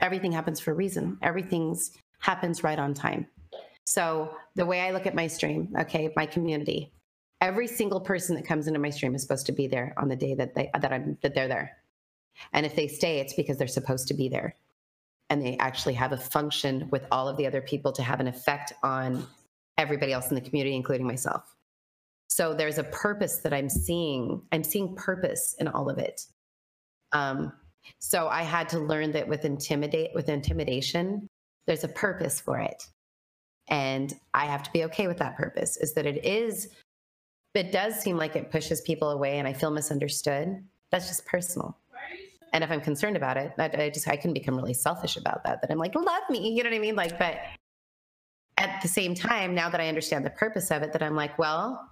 Everything happens for a reason. Everything's happens right on time. So the way I look at my stream, okay, my community, every single person that comes into my stream is supposed to be there on the day that they that I'm that they're there. And if they stay, it's because they're supposed to be there and they actually have a function with all of the other people to have an effect on everybody else in the community, including myself. So there's a purpose that I'm seeing. I'm seeing purpose in all of it. Um, so I had to learn that with intimidate with intimidation, there's a purpose for it, and I have to be okay with that purpose. Is that it is, it does seem like it pushes people away, and I feel misunderstood. That's just personal. And if i'm concerned about it I, I just i can become really selfish about that that i'm like love me you know what i mean? Like but at the same time now that i understand the purpose of it that i'm like well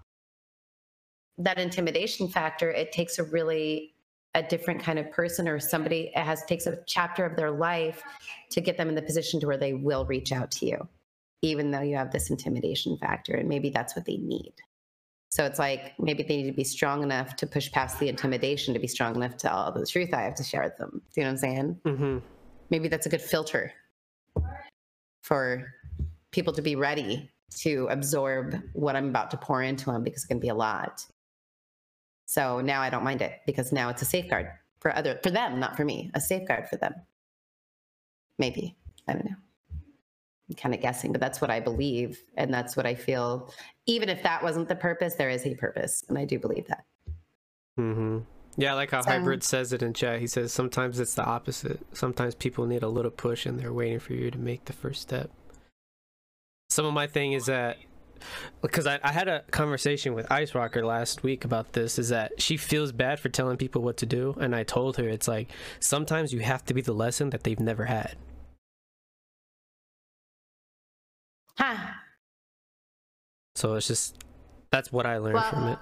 that intimidation factor it takes a really a different kind of person or somebody it has takes a chapter of their life to get them in the position to where they will reach out to you even though you have this intimidation factor and maybe that's what they need so it's like maybe they need to be strong enough to push past the intimidation to be strong enough to tell the truth I have to share with them. Do you know what I'm saying? Mm-hmm. Maybe that's a good filter for people to be ready to absorb what I'm about to pour into them because it can be a lot. So now I don't mind it because now it's a safeguard for other for them, not for me. A safeguard for them. Maybe. I don't know. I'm kind of guessing, but that's what I believe. And that's what I feel. Even if that wasn't the purpose, there is a purpose. And I do believe that. Mm-hmm. Yeah, I like how So- Hybrid says it in chat. He says sometimes it's the opposite. Sometimes people need a little push and they're waiting for you to make the first step. Some of my thing is that because I, I had a conversation with Ice Rocker last week about this, is that she feels bad for telling people what to do. And I told her it's like sometimes you have to be the lesson that they've never had. Huh. So it's just that's what I learned from it.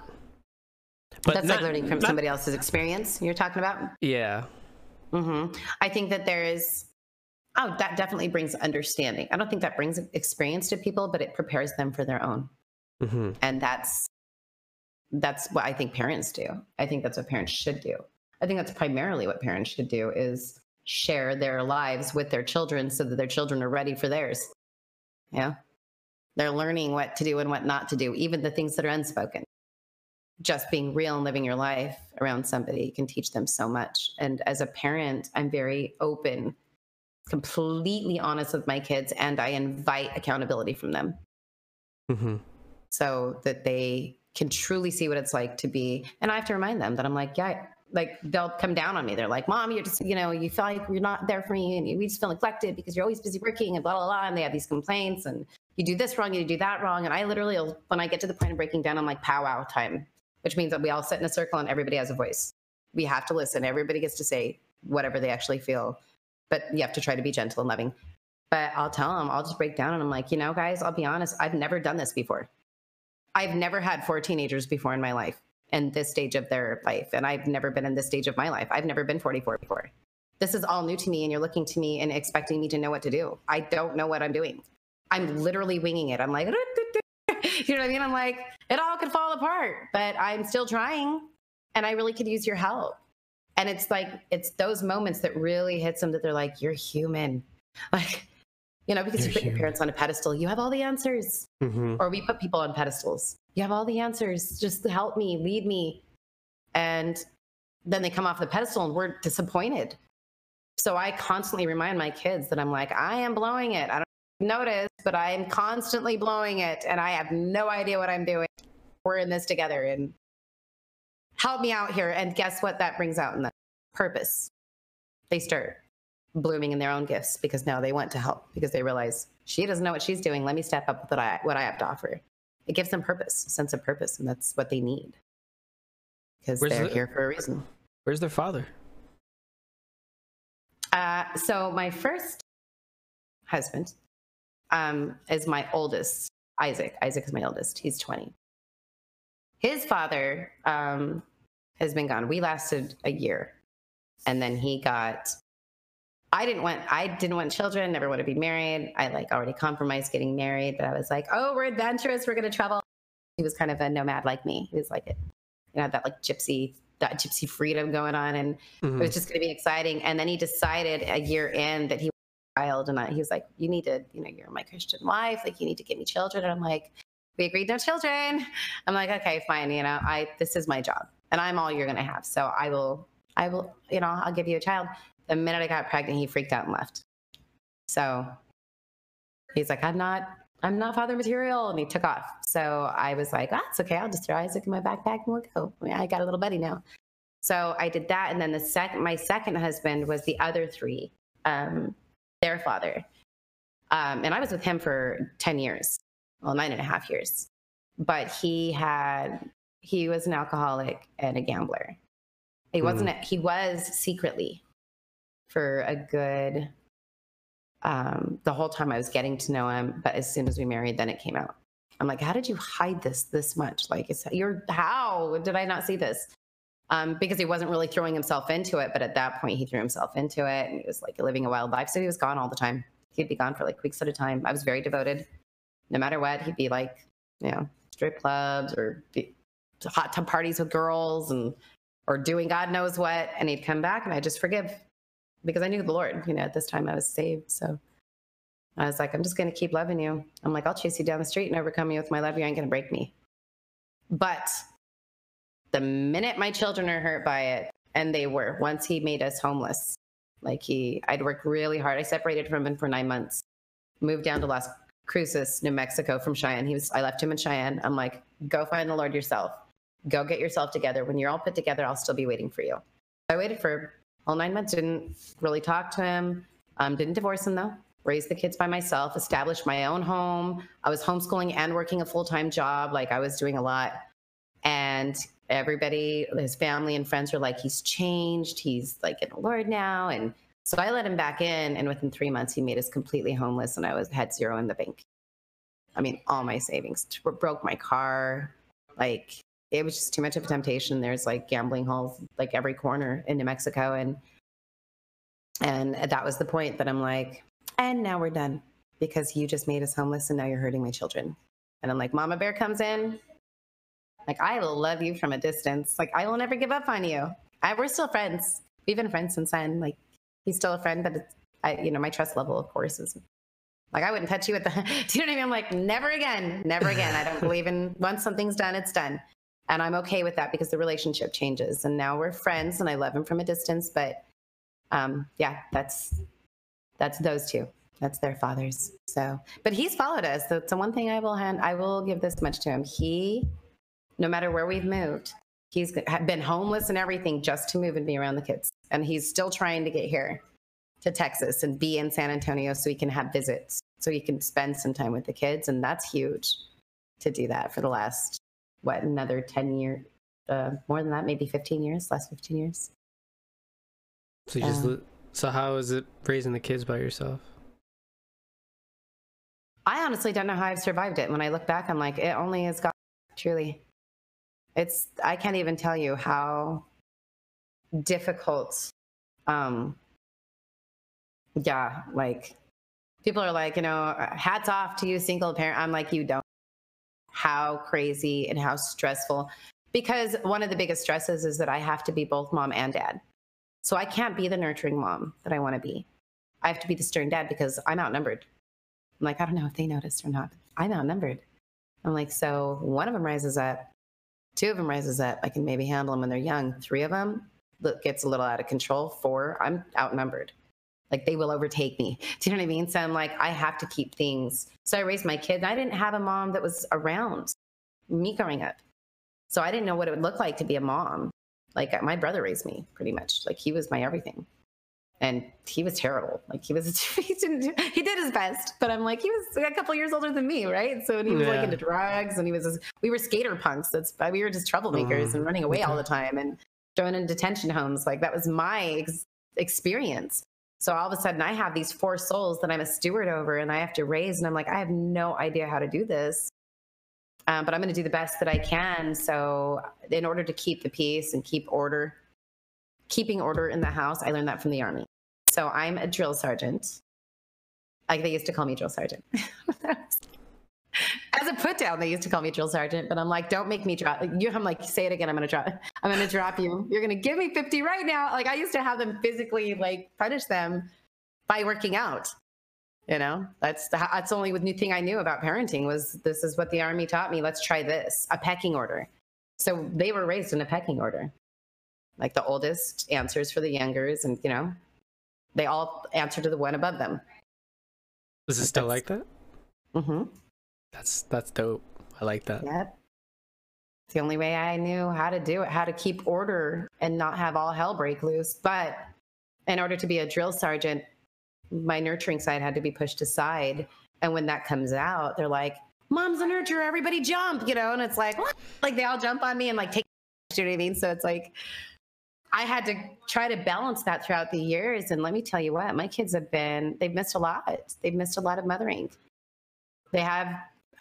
But that's not- like learning from not- somebody else's experience you're talking about. Yeah. hmm I think that there is, oh, that definitely brings understanding. I don't think that brings experience to people, but it prepares them for their own. hmm And that's, that's what I think parents do. I think that's what parents should do. I think that's primarily what parents should do is share their lives with their children so that their children are ready for theirs. Yeah. They're learning what to do and what not to do, even the things that are unspoken. Just being real and living your life around somebody can teach them so much. And as a parent, I'm very open, completely honest with my kids, and I invite accountability from them hmm so that they can truly see what it's like to be. And I have to remind them that I'm like, yeah, like they'll come down on me. They're like, Mom, you're just, you know, you feel like you're not there for me and we just feel neglected because you're always busy working and blah, blah, blah. And they have these complaints and you do this wrong, you do that wrong. And I literally, when I get to the point of breaking down, I'm like, powwow time, which means that we all sit in a circle and everybody has a voice. We have to listen. Everybody gets to say whatever they actually feel, but you have to try to be gentle and loving. But I'll tell them, I'll just break down and I'm like, you know, guys, I'll be honest, I've never done this before. I've never had four teenagers before in my life and this stage of their life. And I've never been in this stage of my life. I've never been 44 before. this is all new to me and you're looking to me and expecting me to know what to do. I don't know what I'm doing. I'm literally winging it. I'm like, you know what I mean? I'm like, it all could fall apart, but I'm still trying and I really could use your help. And it's like, it's those moments that really hits them that they're like, you're human. Like, you know, because you put your parents on a pedestal, you have all the answers. hmm Or we put people on pedestals. You have all the answers. Just help me, lead me. And then they come off the pedestal and we're disappointed. So I constantly remind my kids that I'm like, I am blowing it. I don't notice, but I am constantly blowing it and I have no idea what I'm doing. We're in this together and help me out here. And guess what that brings out in them? Purpose. They start blooming in their own gifts because now they want to help because they realize she doesn't know what she's doing. Let me step up with what I, what I have to offer. It gives them purpose, sense of purpose, and that's what they need because they're the- here for a reason. Where's their father? Uh, so my first husband um, is my oldest, Isaac. Isaac is my oldest. He's 20. His father um, has been gone. We lasted a year, and then he got. I didn't want. I didn't want children. Never want to be married. I like already compromised getting married, but I was like, oh, we're adventurous. We're gonna travel. He was kind of a nomad like me. He was like, it, you know, that like gypsy, that gypsy freedom going on, and Mhm. it was just going to be exciting. And then he decided a year in that he was a child, and I, he was like, "You need to, you know, you're my Christian wife. Like, you need to get me children." And I'm like, "We agreed no children." I'm like, "Okay, fine. You know, I this is my job, and I'm all you're going to have. So I will, I will, you know, I'll give you a child." The minute I got pregnant, he freaked out and left. So he's like, "I'm not." I'm not father material. And he took off. So I was like, ah, it's okay. I'll just throw Isaac in my backpack and we'll go. I, mean, I got a little buddy now. So I did that, and then the second, my second husband was the other three, um, their father, um, and I was with him for ten years, well, nine and a half years. But he had, he was an alcoholic and a gambler. He wasn't. He was secretly for a good, um, the whole time I was getting to know him. But as soon as we married, then it came out. I'm like, how did you hide this this much? Like, it's you're how did I not see this? um, because he wasn't really throwing himself into it. But at that point, he threw himself into it and he was like living a wild life. So he was gone all the time. He'd be gone for like weeks at a time. I was very devoted. No matter what, he'd be like, you know, strip clubs or hot tub parties with girls and or doing God knows what. And he'd come back and I just forgive because I knew the Lord. You know, at this time I was saved. So I was like, I'm just going to keep loving you. I'm like, I'll chase you down the street and overcome you with my love. You ain't going to break me. But the minute my children are hurt by it, and they were, once he made us homeless, like he, I'd worked really hard. I separated from him for nine months, moved down to Las Cruces, New Mexico from Cheyenne. He was, I left him in Cheyenne. I'm like, go find the Lord yourself. Go get yourself together. When you're all put together, I'll still be waiting for you. I waited for all nine months, didn't really talk to him, um, didn't divorce him though. Raised the kids by myself, established my own home. I was homeschooling and working a full time job. Like I was doing a lot. And everybody, his family and friends were like, he's changed. He's like in the Lord now. And so I let him back in. And within three months, he made us completely homeless. And I was had zero in the bank. I mean, all my savings broke my car. Like it was just too much of a temptation. There's like gambling halls like every corner in New Mexico. And and that was the point that I'm like, and now we're done because you just made us homeless and now you're hurting my children. And I'm like, Mama Bear comes in. Like, I love you from a distance. Like, I will never give up on you. I, we're still friends. We've been friends since then. Like, he's still a friend, but it's, I, you know, my trust level, of course, is like, I wouldn't touch you with the, do you know what I mean? I'm like, never again, never again. I don't believe in once something's done, it's done. And I'm okay with that because the relationship changes. And now we're friends and I love him from a distance. But um, yeah, that's, that's those two. That's their fathers. So, but he's followed us. So, so one thing I will hand, I will give this much to him. He, no matter where we've moved, he's been homeless and everything just to move and be around the kids. And he's still trying to get here to Texas and be in San Antonio so he can have visits, so he can spend some time with the kids. And that's huge to do that for the last, what, another 10 years, uh, more than that, maybe 15 years, last 15 years. So you just so how is it raising the kids by yourself? I honestly don't know how I've survived it. When I look back, I'm like, it only is God, truly. It's, I can't even tell you how difficult um, yeah, like people are like, you know, hats off to you, single parent. I'm like, you don't. How crazy and how stressful. Because one of the biggest stresses is that I have to be both mom and dad. So I can't be the nurturing mom that I want to be. I have to be the stern dad because I'm outnumbered. I'm like, I don't know if they noticed or not. I'm outnumbered. I'm like, so one of them rises up, two of them rises up. I can maybe handle them when they're young. Three of them gets a little out of control. Four, I'm outnumbered. Like they will overtake me. Do you know what I mean? So I'm like, I have to keep things. So I raised my kids. I didn't have a mom that was around me growing up. So I didn't know what it would look like to be a mom. Like my brother raised me pretty much. Like he was my everything. And he was terrible. Like he was, he didn't, do, he did his best, but I'm like, he was a couple years older than me, right? So and he was like into drugs, and he was, we were skater punks. That's we were just troublemakers Mm, and running away all the time and thrown in detention homes. Like that was my ex- experience. So all of a sudden, I have these four souls that I'm a steward over, and I have to raise. And I'm like, I have no idea how to do this, um, but I'm going to do the best that I can. So, in order to keep the peace and keep order, keeping order in the house, I learned that from the army. So I'm a drill sergeant. Like they used to call me drill sergeant. As a put down, they used to call me drill sergeant, but I'm like, don't make me drop you. I'm like, say it again. I'm gonna drop. I'm gonna drop you. You're gonna give me 50 right now. Like I used to have them physically like punish them by working out. You know, that's the, that's the only new thing I knew about parenting was this is what the army taught me. Let's try this, a pecking order. So they were raised in a pecking order. Like the oldest answers for the youngers, and you know, they all answer to the one above them. Is it still That's- like that? Mm-hmm. That's that's dope. I like that. Yep. It's the only way I knew how to do it, how to keep order and not have all hell break loose. But in order to be a drill sergeant, my nurturing side had to be pushed aside. And when that comes out, they're like, Mom's a nurturer, everybody jump, you know? And it's like, what? Like they all jump on me and like take, you know what I mean? So it's like, I had to try to balance that throughout the years. And let me tell you what, my kids have been, they've missed a lot. They've missed a lot of mothering. They have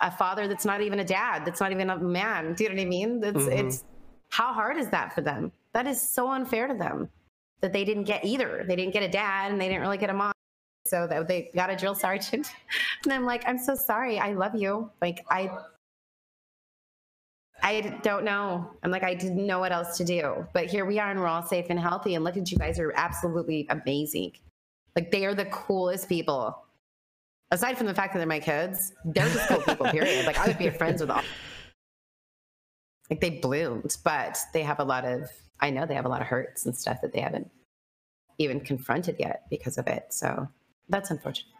a father that's not even a dad, that's not even a man. Do you know what I mean? It's, Mhm. it's, how hard is that for them? That is so unfair to them that they didn't get either. They didn't get a dad and they didn't really get a mom. So that they got a drill sergeant. And I'm like, I'm so sorry. I love you. Like, I, I don't know. I'm like, I didn't know what else to do. But here we are and we're all safe and healthy. And look at you guys are absolutely amazing. Like, they are the coolest people. Aside from the fact that they're my kids, they're just cool people, period. Like, I would be friends with all. Like, they bloomed, but they have a lot of, I know they have a lot of hurts and stuff that they haven't even confronted yet because of it. So that's unfortunate.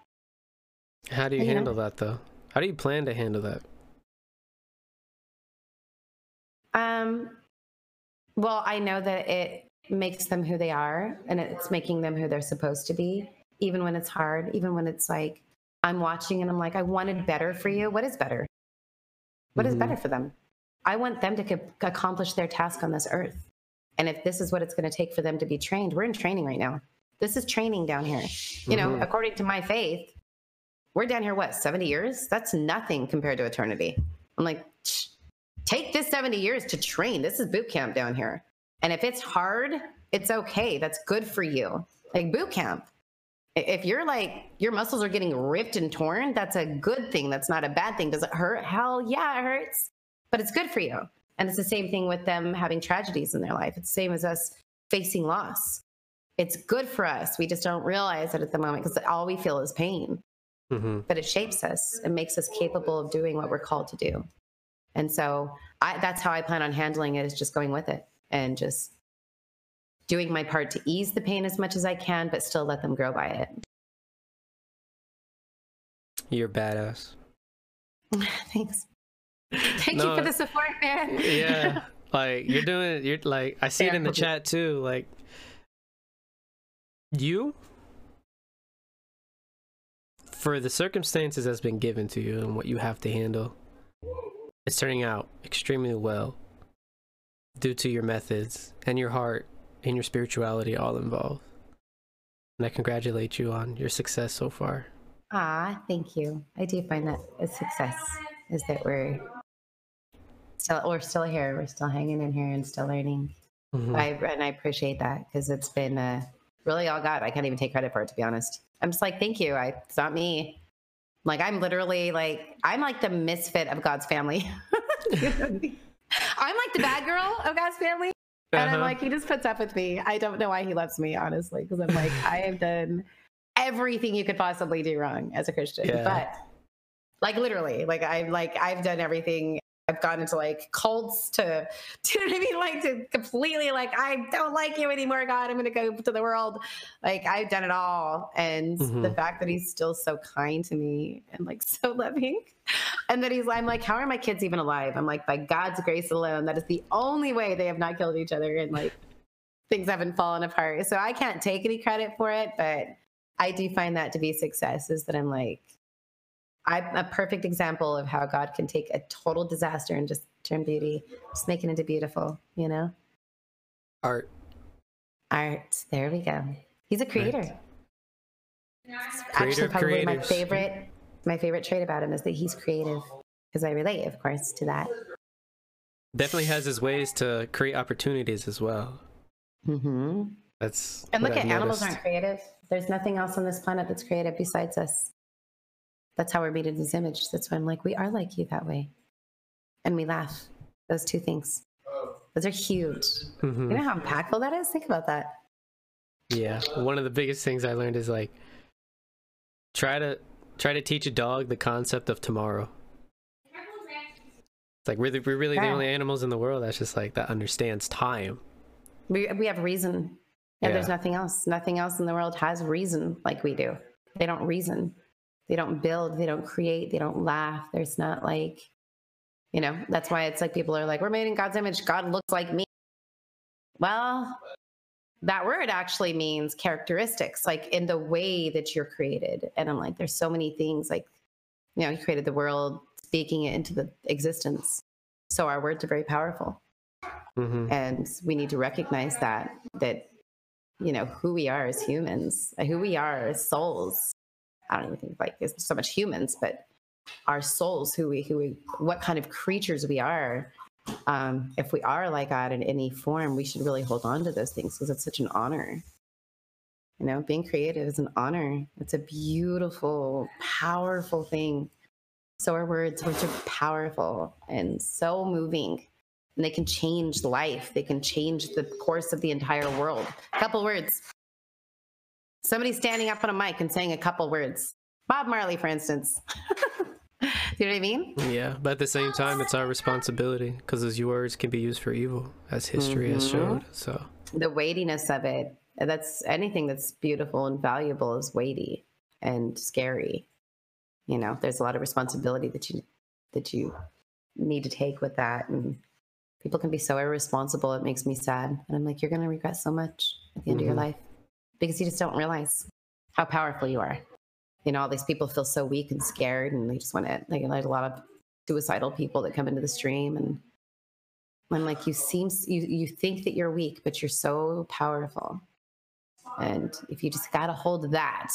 How do you You know? handle that though? How do you plan to handle that? Um, well, I know that it makes them who they are and it's making them who they're supposed to be, even when it's hard, even when it's like, I'm watching and I'm like, I wanted better for you. What is better? What is Mhm. better for them? I want them to co- accomplish their task on this earth. And if this is what it's going to take for them to be trained, we're in training right now. This is training down here. You know, Mhm. according to my faith, we're down here, what, 70 years? That's nothing compared to eternity. I'm like, take this 70 years to train. This is boot camp down here. And if it's hard, it's okay. That's good for you. Like boot camp. If you're like, your muscles are getting ripped and torn, that's a good thing. That's not a bad thing. Does it hurt? Hell yeah, it hurts, but it's good for you. And it's the same thing with them having tragedies in their life. It's the same as us facing loss. It's good for us. We just don't realize it at the moment because all we feel is pain hmm but it shapes us and makes us capable of doing what we're called to do. And so I, that's how I plan on handling it is just going with it and just doing my part to ease the pain as much as I can, but still let them grow by it. You're badass. Thanks. Thank No. you for the support, man. Yeah. like you're doing you're like I see it in the chat too. Like you for the circumstances that's been given to you and what you have to handle, it's turning out extremely well due to your methods and your heart and your spirituality all involved. And I congratulate you on your success so far. Ah, thank you. I do find that a success is that we're still we're still here. We're still hanging in here and still learning. Mhm. I and I appreciate that because it's been a really all God. I can't even take credit for it, to be honest. I'm just like, thank you. I, it's not me. Like, I'm literally like, I'm like the misfit of God's family. I'm like the bad girl of God's family. And I'm Uh-huh. like, he just puts up with me. I don't know why he loves me, honestly, because I'm like, I have done everything you could possibly do wrong as a Christian. Yeah. But like literally, like I'm like I've done everything. I've gone into like cults to, to you know what I mean? Like to completely like I don't like you anymore, God. I'm gonna go to the world. Like I've done it all. And the Mhm. fact that he's still so kind to me and like so loving. And that he's I'm like, how are my kids even alive? I'm like, by God's grace alone, that is the only way they have not killed each other and like things haven't fallen apart. So I can't take any credit for it, but I do find that to be success is that I'm like, I'm a perfect example of how God can take a total disaster and just turn beauty, just make it into beautiful, you know? Art. Art. There we go. He's a creator. Creator Actually, of probably my favorite, my favorite trait about him is that he's creative. Because I relate, of course, to that. Definitely has his ways to create opportunities as well. Mm-hmm. That's And look I've at animals aren't creative. There's nothing else on this planet that's creative besides us. That's how we're made in his image. That's why I'm like, we are like you that way. And we laugh. Those two things. Those are huge. Mhm. You know how impactful that is? Think about that. Yeah, one of the biggest things I learned is like try to try to teach a dog the concept of tomorrow. It's like we're, the, we're really the only animals in the world that's just like that understands time. We, we have reason. And there's nothing else. Nothing else in the world has reason like we do. They don't reason. They don't build. They don't create. They don't laugh. There's not like, you know, that's why it's like people are like, we're made in God's image. God looks like me. Well, that word actually means characteristics, like in the way that you're created. And I'm like, there's so many things like, you know, he created the world, speaking it into the existence. So our words are very powerful hmm and we need to recognize that that you know who we are as humans who we are as souls i don't even think like it's so much humans but our souls who we who we what kind of creatures we are um if we are like god in any form we should really hold on to those things because it's such an honor you know being creative is an honor it's a beautiful powerful thing so are words words are powerful and so moving and they can change life. They can change the course of the entire world. A couple words. Somebody standing up on a mic and saying a couple words. Bob Marley, for instance. you know what I mean? Yeah, but at the same time, it's our responsibility because those words can be used for evil, as history has Mhm. showed. So The weightiness of it. That's anything that's beautiful and valuable is weighty and scary. You know, there's a lot of responsibility that you that you need to take with that. And people can be so irresponsible. It makes me sad. And I'm like, you're going to regret so much at the end of your Mhm. life because you just don't realize how powerful you are. You know, all these people feel so weak and scared and they just want to, like, there's a lot of suicidal people that come into the stream and I'm like, you seem, you, you think that you're weak, but you're so powerful. And if you just got a hold of that,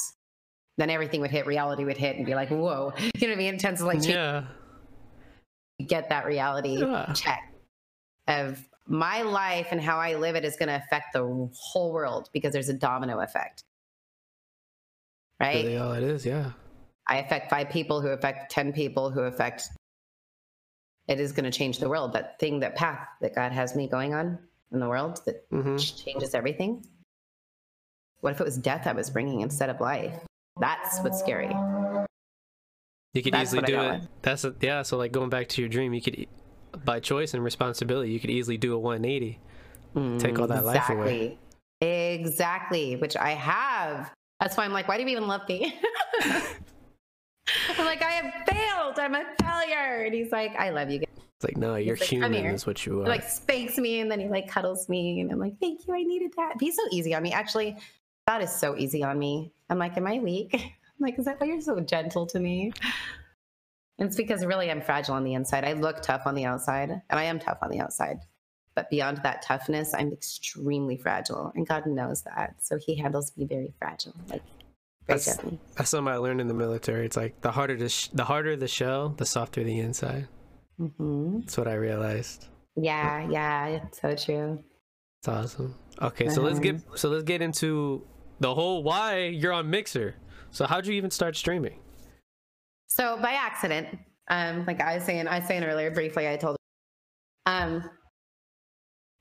then everything would hit, reality would hit and be like, whoa. You know what I mean? To like yeah, get that reality Yeah. check of my life and how I live it is going to affect the whole world because there's a domino effect. Right? really all it is. Yeah, I affect five people who affect 10 people who affect it is going to change the world. That thing, that path that God has me going on in the world that hmm changes everything. What if it was death I was bringing instead of life? That's what's scary. you could That's easily do it. with. That's a, yeah. So like going back to your dream, you could, by choice and responsibility, you could easily do a 180. Mm, take all that life away. Exactly. Exactly. Which I have. That's why I'm like, why do you even love me? I'm like, I have failed. I'm a failure. And he's like, I love you. It's like no, you're human. here." Is what you He are. like spanks me and then he like cuddles me. And I'm like, thank you. I needed that. He's so easy on me. Actually, that is so easy on me. I'm like, am I weak? I'm like, is that why you're so gentle to me? It's because really I'm fragile on the inside. I look tough on the outside and I am tough on the outside. But beyond that toughness, I'm extremely fragile. And God knows that. So he handles me very fragile, like very That's- gently. That's something I learned in the military. It's like the harder the sh- the harder the shell, the softer the inside. Mm-hmm. That's what I realized. Yeah, yeah, it's so true. It's awesome. Okay, so let's get Uh-huh. so let's get into the whole why you're on Mixer. So how'd you even start streaming? So by accident, um, like I was saying, I was saying earlier briefly, I told, um,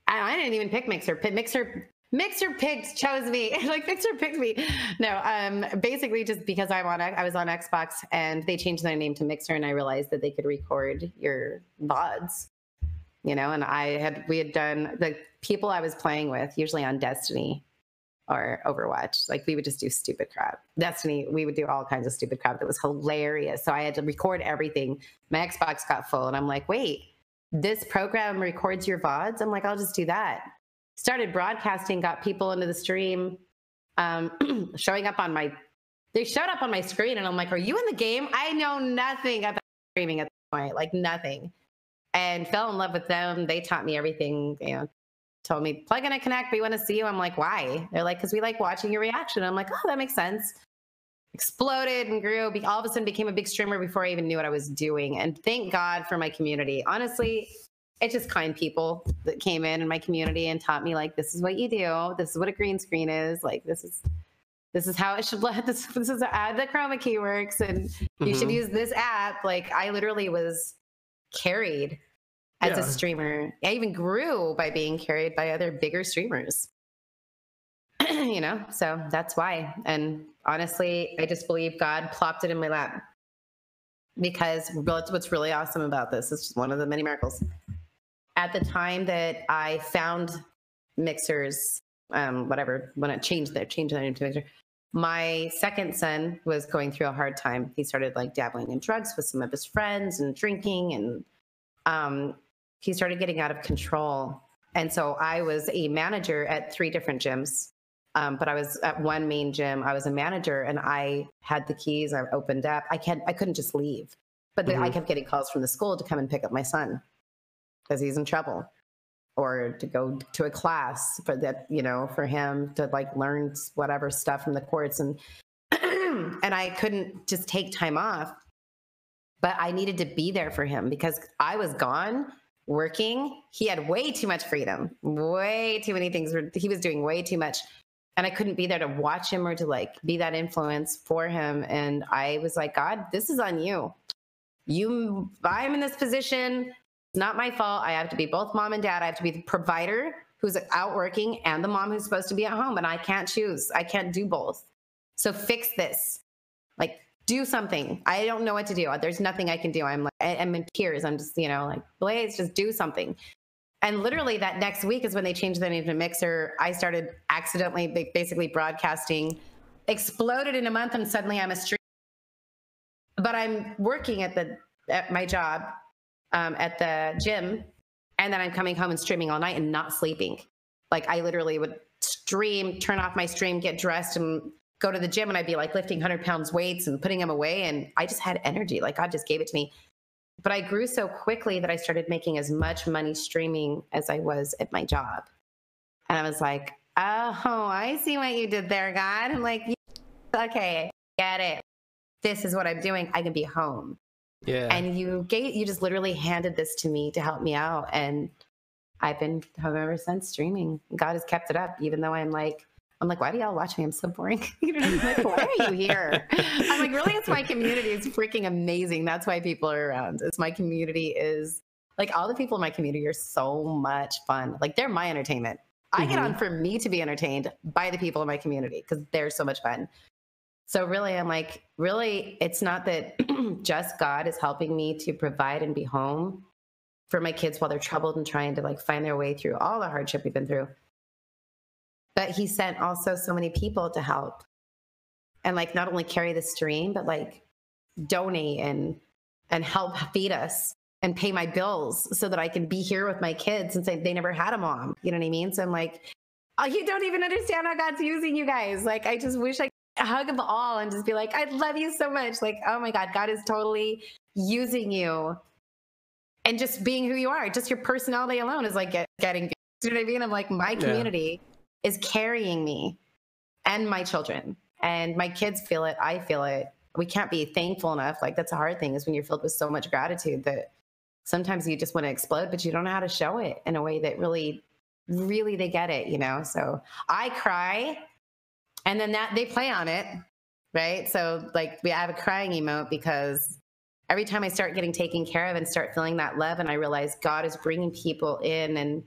I, I didn't even pick Mixer. Mixer, Mixer picked, chose me. like Mixer picked me. No, um, basically just because I'm on, I was on Xbox and they changed their name to Mixer, and I realized that they could record your VODs. You know, and I had we had done the people I was playing with, usually on Destiny or Overwatch. Like we would just do stupid crap. Destiny, we would do all kinds of stupid crap that was hilarious. So I had to record everything. My Xbox got full, and I'm like, wait, this program records your VODs? I'm like, I'll just do that. Started broadcasting, got people into the stream, um, showing up on my they showed up on my screen and I'm like, Are you in the game? I know nothing about streaming at this point, like nothing. And fell in love with them. They taught me everything, you know, told me plug in and connect. We want to see you. I'm like, why? They're like, because we like watching your reaction. I'm like, oh, that makes sense. Exploded and grew. All of a sudden, became a big streamer before I even knew what I was doing. And thank God for my community. Honestly, it's just kind people that came in in my community and taught me like, this is what you do. This is what a green screen is. Like, this is this is how it should let this this is how the chroma key works and you should Mhm. use this app like i literally was carried as Yeah. a streamer. I even grew by being carried by other bigger streamers. You know so that's why. And honestly i just believe god plopped it in my lap. Because what's what's really awesome about this is just one of the many miracles. At the time that i found mixers um whatever when it changed their changed their name to mixer my second son was going through a hard time. He started like dabbling in drugs with some of his friends and drinking and um he started getting out of control and so i was a manager at three different gyms um, but I was at one main gym. I was a manager, and I had the keys. I opened up. I can't. I couldn't just leave. But then I kept getting calls from the school to come and pick up my son because he's in trouble, or to go to a class for that. You know, for him to like learn whatever stuff from the courts, and and I couldn't just take time off. But I needed to be there for him because I was gone working. He had way too much freedom, way too many things. He was doing way too much and I couldn't be there to watch him or to like be that influence for him. And I was like, God, this is on you. You, I'm in this position. It's not my fault. I have to be both mom and dad. I have to be the provider who's out working and the mom who's supposed to be at home. And I can't choose. I can't do both. So fix this. Like, do something. I don't know what to do. There's nothing I can do. I'm like, I- I'm in tears. I'm just, you know, like, Blaze, just do something. And literally that next week is when they changed the name to Mixer. I started accidentally basically broadcasting, exploded in a month, and suddenly I'm a streamer. But I'm working at the at my job um, at the gym, and then I'm coming home and streaming all night and not sleeping. Like I literally would stream, turn off my stream, get dressed, and go to the gym, and I'd be like lifting hundred pounds weights and putting them away, and I just had energy. Like God just gave it to me but I grew so quickly that I started making as much money streaming as I was at my job. And I was like, oh, I see what you did there, God. I'm like, okay, get it. This is what I'm doing. I can be home. Yeah. And you gave, you just literally handed this to me to help me out. And I've been home ever since streaming. God has kept it up, even though I'm like, I'm like, why do y'all watch me? I'm so boring. you know, like, why are you here? I'm like, really? It's my community. It's freaking amazing. That's why people are around. It's my community is like all the people in my community are so much fun. Like they're my entertainment. I get on mm-hmm. for me to be entertained by the people in my community because they're so much fun. So really, I'm like, really, it's not that just God is helping me to provide and be home for my kids while they're troubled and trying to like find their way through all the hardship we've been through. But he sent also so many people to help and like not only carry the stream, but like donate and and help feed us and pay my bills so that I can be here with my kids and say they never had a mom. You know what I mean? So I'm like, oh, you don't even understand how God's using you guys. Like I just wish I could hug them all and just be like, I love you so much. Like, oh my God, God is totally using you. And just being who you are, just your personality alone is like get, getting, you know what I mean? I'm like, my Yeah. Is carrying me and my children. And my kids feel it. I feel it. We can't be thankful enough. Like that's a hard thing is when you're filled with so much gratitude that sometimes you just want to explode, but you don't know how to show it in a way that really, really they get it, you know? So I cry and then that they play on it, right? So like we have a crying emote because every time I start getting taken care of and start feeling that love, and I realize God is bringing people in and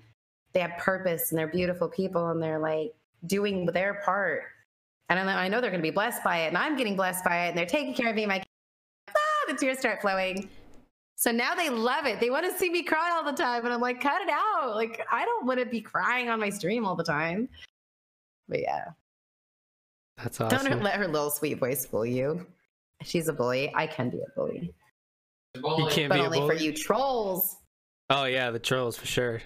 they have purpose and they're beautiful people and they're like doing their part. And I know, they're going to be blessed by it, and I'm getting blessed by it, and they're taking care of me. My ah, the tears start flowing. So now they love it. They want to see me cry all the time, and I'm like, cut it out. Like I don't want to be crying on my stream all the time. But yeah, That's awesome. don't let her little sweet voice fool you. She's a bully. I can be a bully, You can't but be a only for you trolls. Oh yeah, the trolls for sure.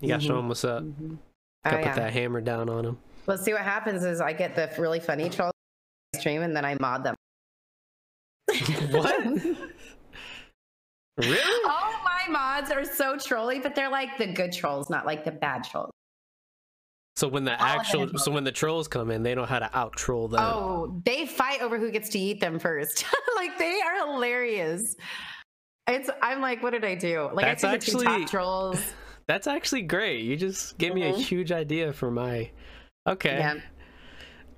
You gotta show Mhm. them what's up. Oh, Gotta put yeah. that hammer down on them. Well, see what happens is I get the really funny trolls stream, and then I mod them. What? really? All my mods are so trolly, but they're like the good trolls, not like the bad trolls. So when the All actual, so when the trolls come in, they know how to out troll them. Oh, they fight over who gets to eat them first. like they are hilarious. It's I'm like, what did I do? Like That's I took the two actually- top trolls. That's actually great. You just gave me a Mhm. huge idea for my. Okay. Yeah.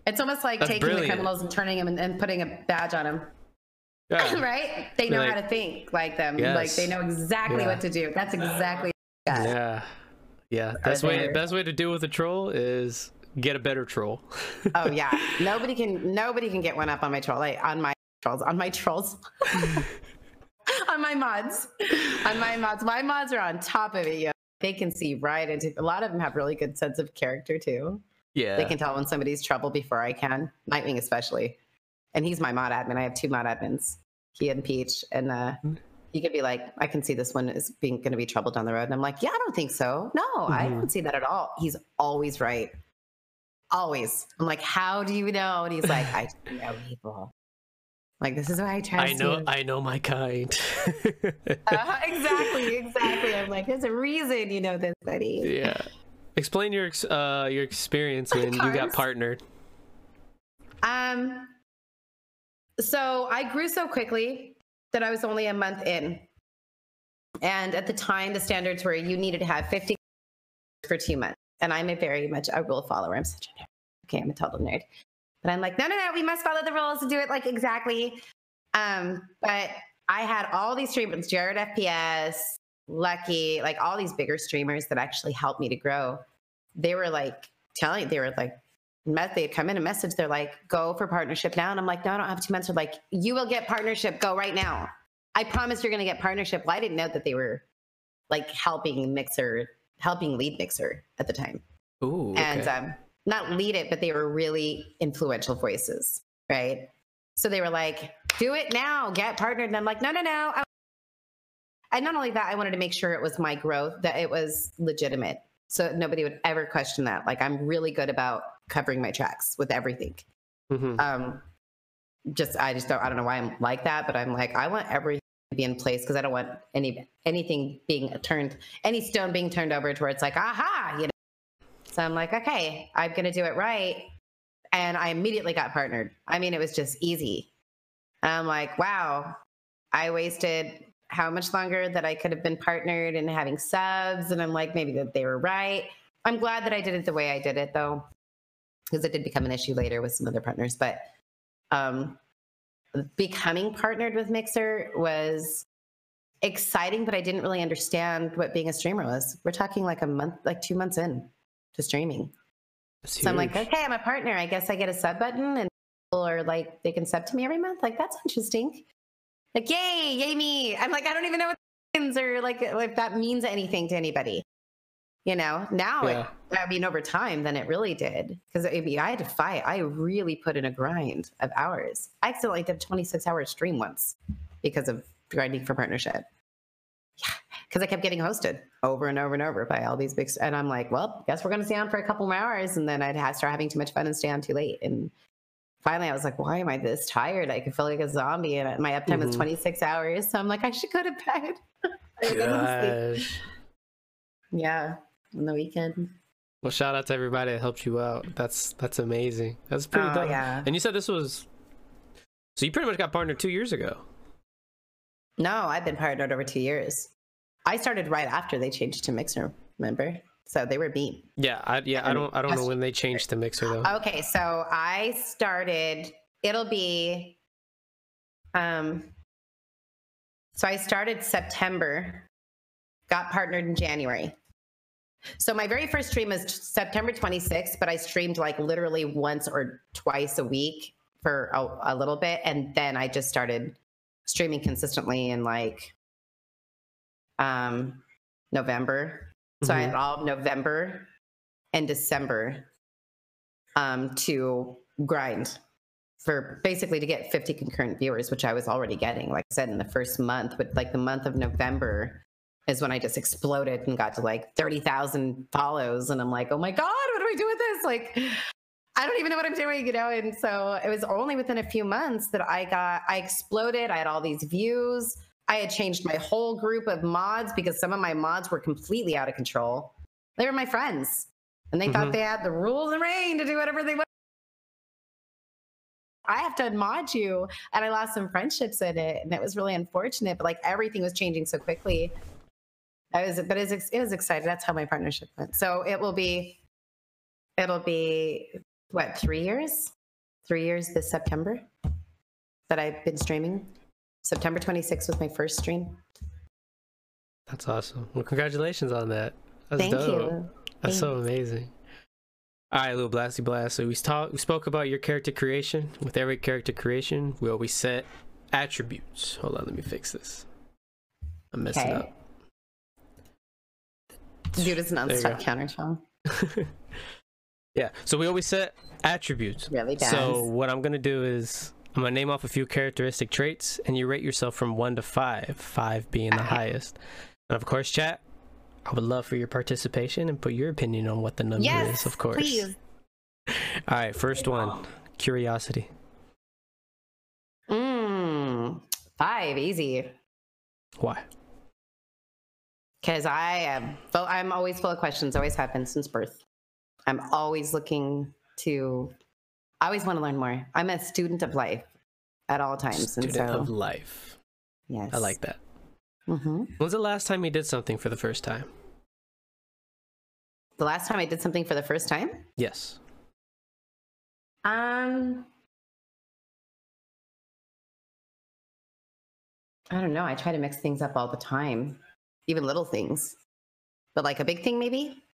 It's almost like That's taking the criminals and turning them and, and putting a badge on them. Yeah. right? They know like- how to think like them. Like they know exactly Yeah. what to do. That's exactly that. Yeah. Yeah. Best way best way to deal with a troll is get a better troll. Oh yeah. nobody can nobody can get one up on my troll like on my trolls. On my trolls. on my mods. On my mods. My mods are on top of it, yeah. They can see right into a lot of them have really good sense of character too. yeah. They can tell when somebody's trouble before I can. Nightwing especially. And he's my mod admin. I have two mod admins. He and Peach. And uh he could be like, I can see this one is being gonna be trouble down the road. And I'm like, yeah, I don't think so. No, I Mhm. don't see that at all. He's always right. Always. I'm like, how do you know? And he's like, I know people. Like, this is why I trust I know you. I know my kind. Uh-huh, exactly, exactly. I'm like, there's a reason you know this, buddy. yeah. Explain your uh your experience when you got partnered. Um, so I grew so quickly that I was only a month in. And at the time, the standards were you needed to have 50 for two months. And I'm a very much a rule follower. I'm such a nerd. Okay, I'm a total nerd. But I'm like, no, no, no, we must follow the rules and do it like exactly. Um, but I had all these streamers, Jared FPS, Lucky, like all these bigger streamers that actually helped me to grow. They were like telling, they were like, met, they'd come in a message. They're like, go for partnership now. And I'm like, no, I don't have two months. They're like, you will get partnership. Go right now. I promise you're going to get partnership. Well, I didn't know that they were like helping Mixer, helping lead Mixer at the time. Ooh. And okay. um, not lead it, but they were really influential voices. Right. So they were like, do it now, get partnered. And I'm like, no, no, no. I- and not only that, I wanted to make sure it was my growth, that it was legitimate. So nobody would ever question that. Like, I'm really good about covering my tracks with everything. Mhm. Um, just, I just don't, I don't know why I'm like that, but I'm like, I want everything to be in place because I don't want any, anything being turned, any stone being turned over to where it's like, aha, you know? So I'm like, okay, I'm going to do it right. And I immediately got partnered. I mean, it was just easy. And I'm like, wow, I wasted how much longer that I could have been partnered and having subs. And I'm like, maybe that they were right. I'm glad that I did it the way I did it though, because it did become an issue later with some other partners. But um, becoming partnered with Mixer was exciting, but I didn't really understand what being a streamer was. We're talking like a month, like two months in to streaming. That's So I'm like, okay, I'm a partner. I guess I get a sub button and people are like, they can sub to me every month. Like, that's interesting. Like, yay, yay me. I'm like, I don't even know what that means or like if that means anything to anybody. You know, now Yeah. it, I mean, over time, then it really did. Because I mean, I had to fight. I really put in a grind of hours. I accidentally did a 26 hour stream once because of grinding for partnership. Because I kept getting hosted over and over and over by all these big. And I'm like, well, guess we're going to stay on for a couple more hours. And then I'd have, start having too much fun and stay on too late. And finally, I was like, why am I this tired? I could feel like a zombie. And my uptime Mhm. is 26 hours. So I'm like, I should go to bed. I didn't sleep. Gosh. Yeah, on the weekend. Well, shout out to everybody that helped you out. That's that's amazing. That's pretty Oh, dope. yeah. And you said this was so you pretty much got partnered two years ago. No, I've been partnered over two years. I started right after they changed to Mixer. Remember? So they were Beam. Yeah, I yeah, I don't I don't know when they changed the mixer though. Okay, so I started. It'll be. Um. So I started September, got partnered in January. So my very first stream was September 26th, but I streamed like literally once or twice a week for a, a little bit, and then I just started streaming consistently in like um November. So I Mhm. had all of November and December um, to grind for basically to get 50 concurrent viewers, which I was already getting. Like I said, in the first month, but like the month of November is when I just exploded and got to like 30,000 follows. And I'm like, oh my God, what do I do with this? Like, I don't even know what I'm doing, you know? And so it was only within a few months that I got, I exploded. I had all these views. I had changed my whole group of mods because some of my mods were completely out of control. They were my friends and they thought Mhm. they had the rules and reign to do whatever they want. I have to mod you, and I lost some friendships in it, and it was really unfortunate. But like everything was changing so quickly, I was, but it was, it was exciting. That's how my partnership went. So it will be, it'll be what three years, three years this September that I've been streaming. September 26th was my first stream. That's awesome. Well, congratulations on that. That's Thank dope. you. That's so amazing. All right, little blasty blast. So we talked, we spoke about your character creation. With every character creation, we always set attributes. Hold on, let me fix this. I'm messing Okay. up. Dude, it's nonstop go. countertone. yeah. So we always set attributes. Really bad. So what I'm gonna do is I'm gonna name off a few characteristic traits, and you rate yourself from one to five. Five being the highest. And of course, chat. I would love for your participation and put your opinion on what the number yes, is. Of course. please. All right. First one. Curiosity. Mm, five, easy. Why? Because I am, full, I'm always full of questions. Always have been since birth. I'm always looking to. I always want to learn more. I'm a student of life at all times, Student and so of life. yes, I like that. hmm When's the last time you did something for the first time? The last time I did something for the first time, Yes. um, I don't know. I try to mix things up all the time, even little things, but like a big thing, maybe.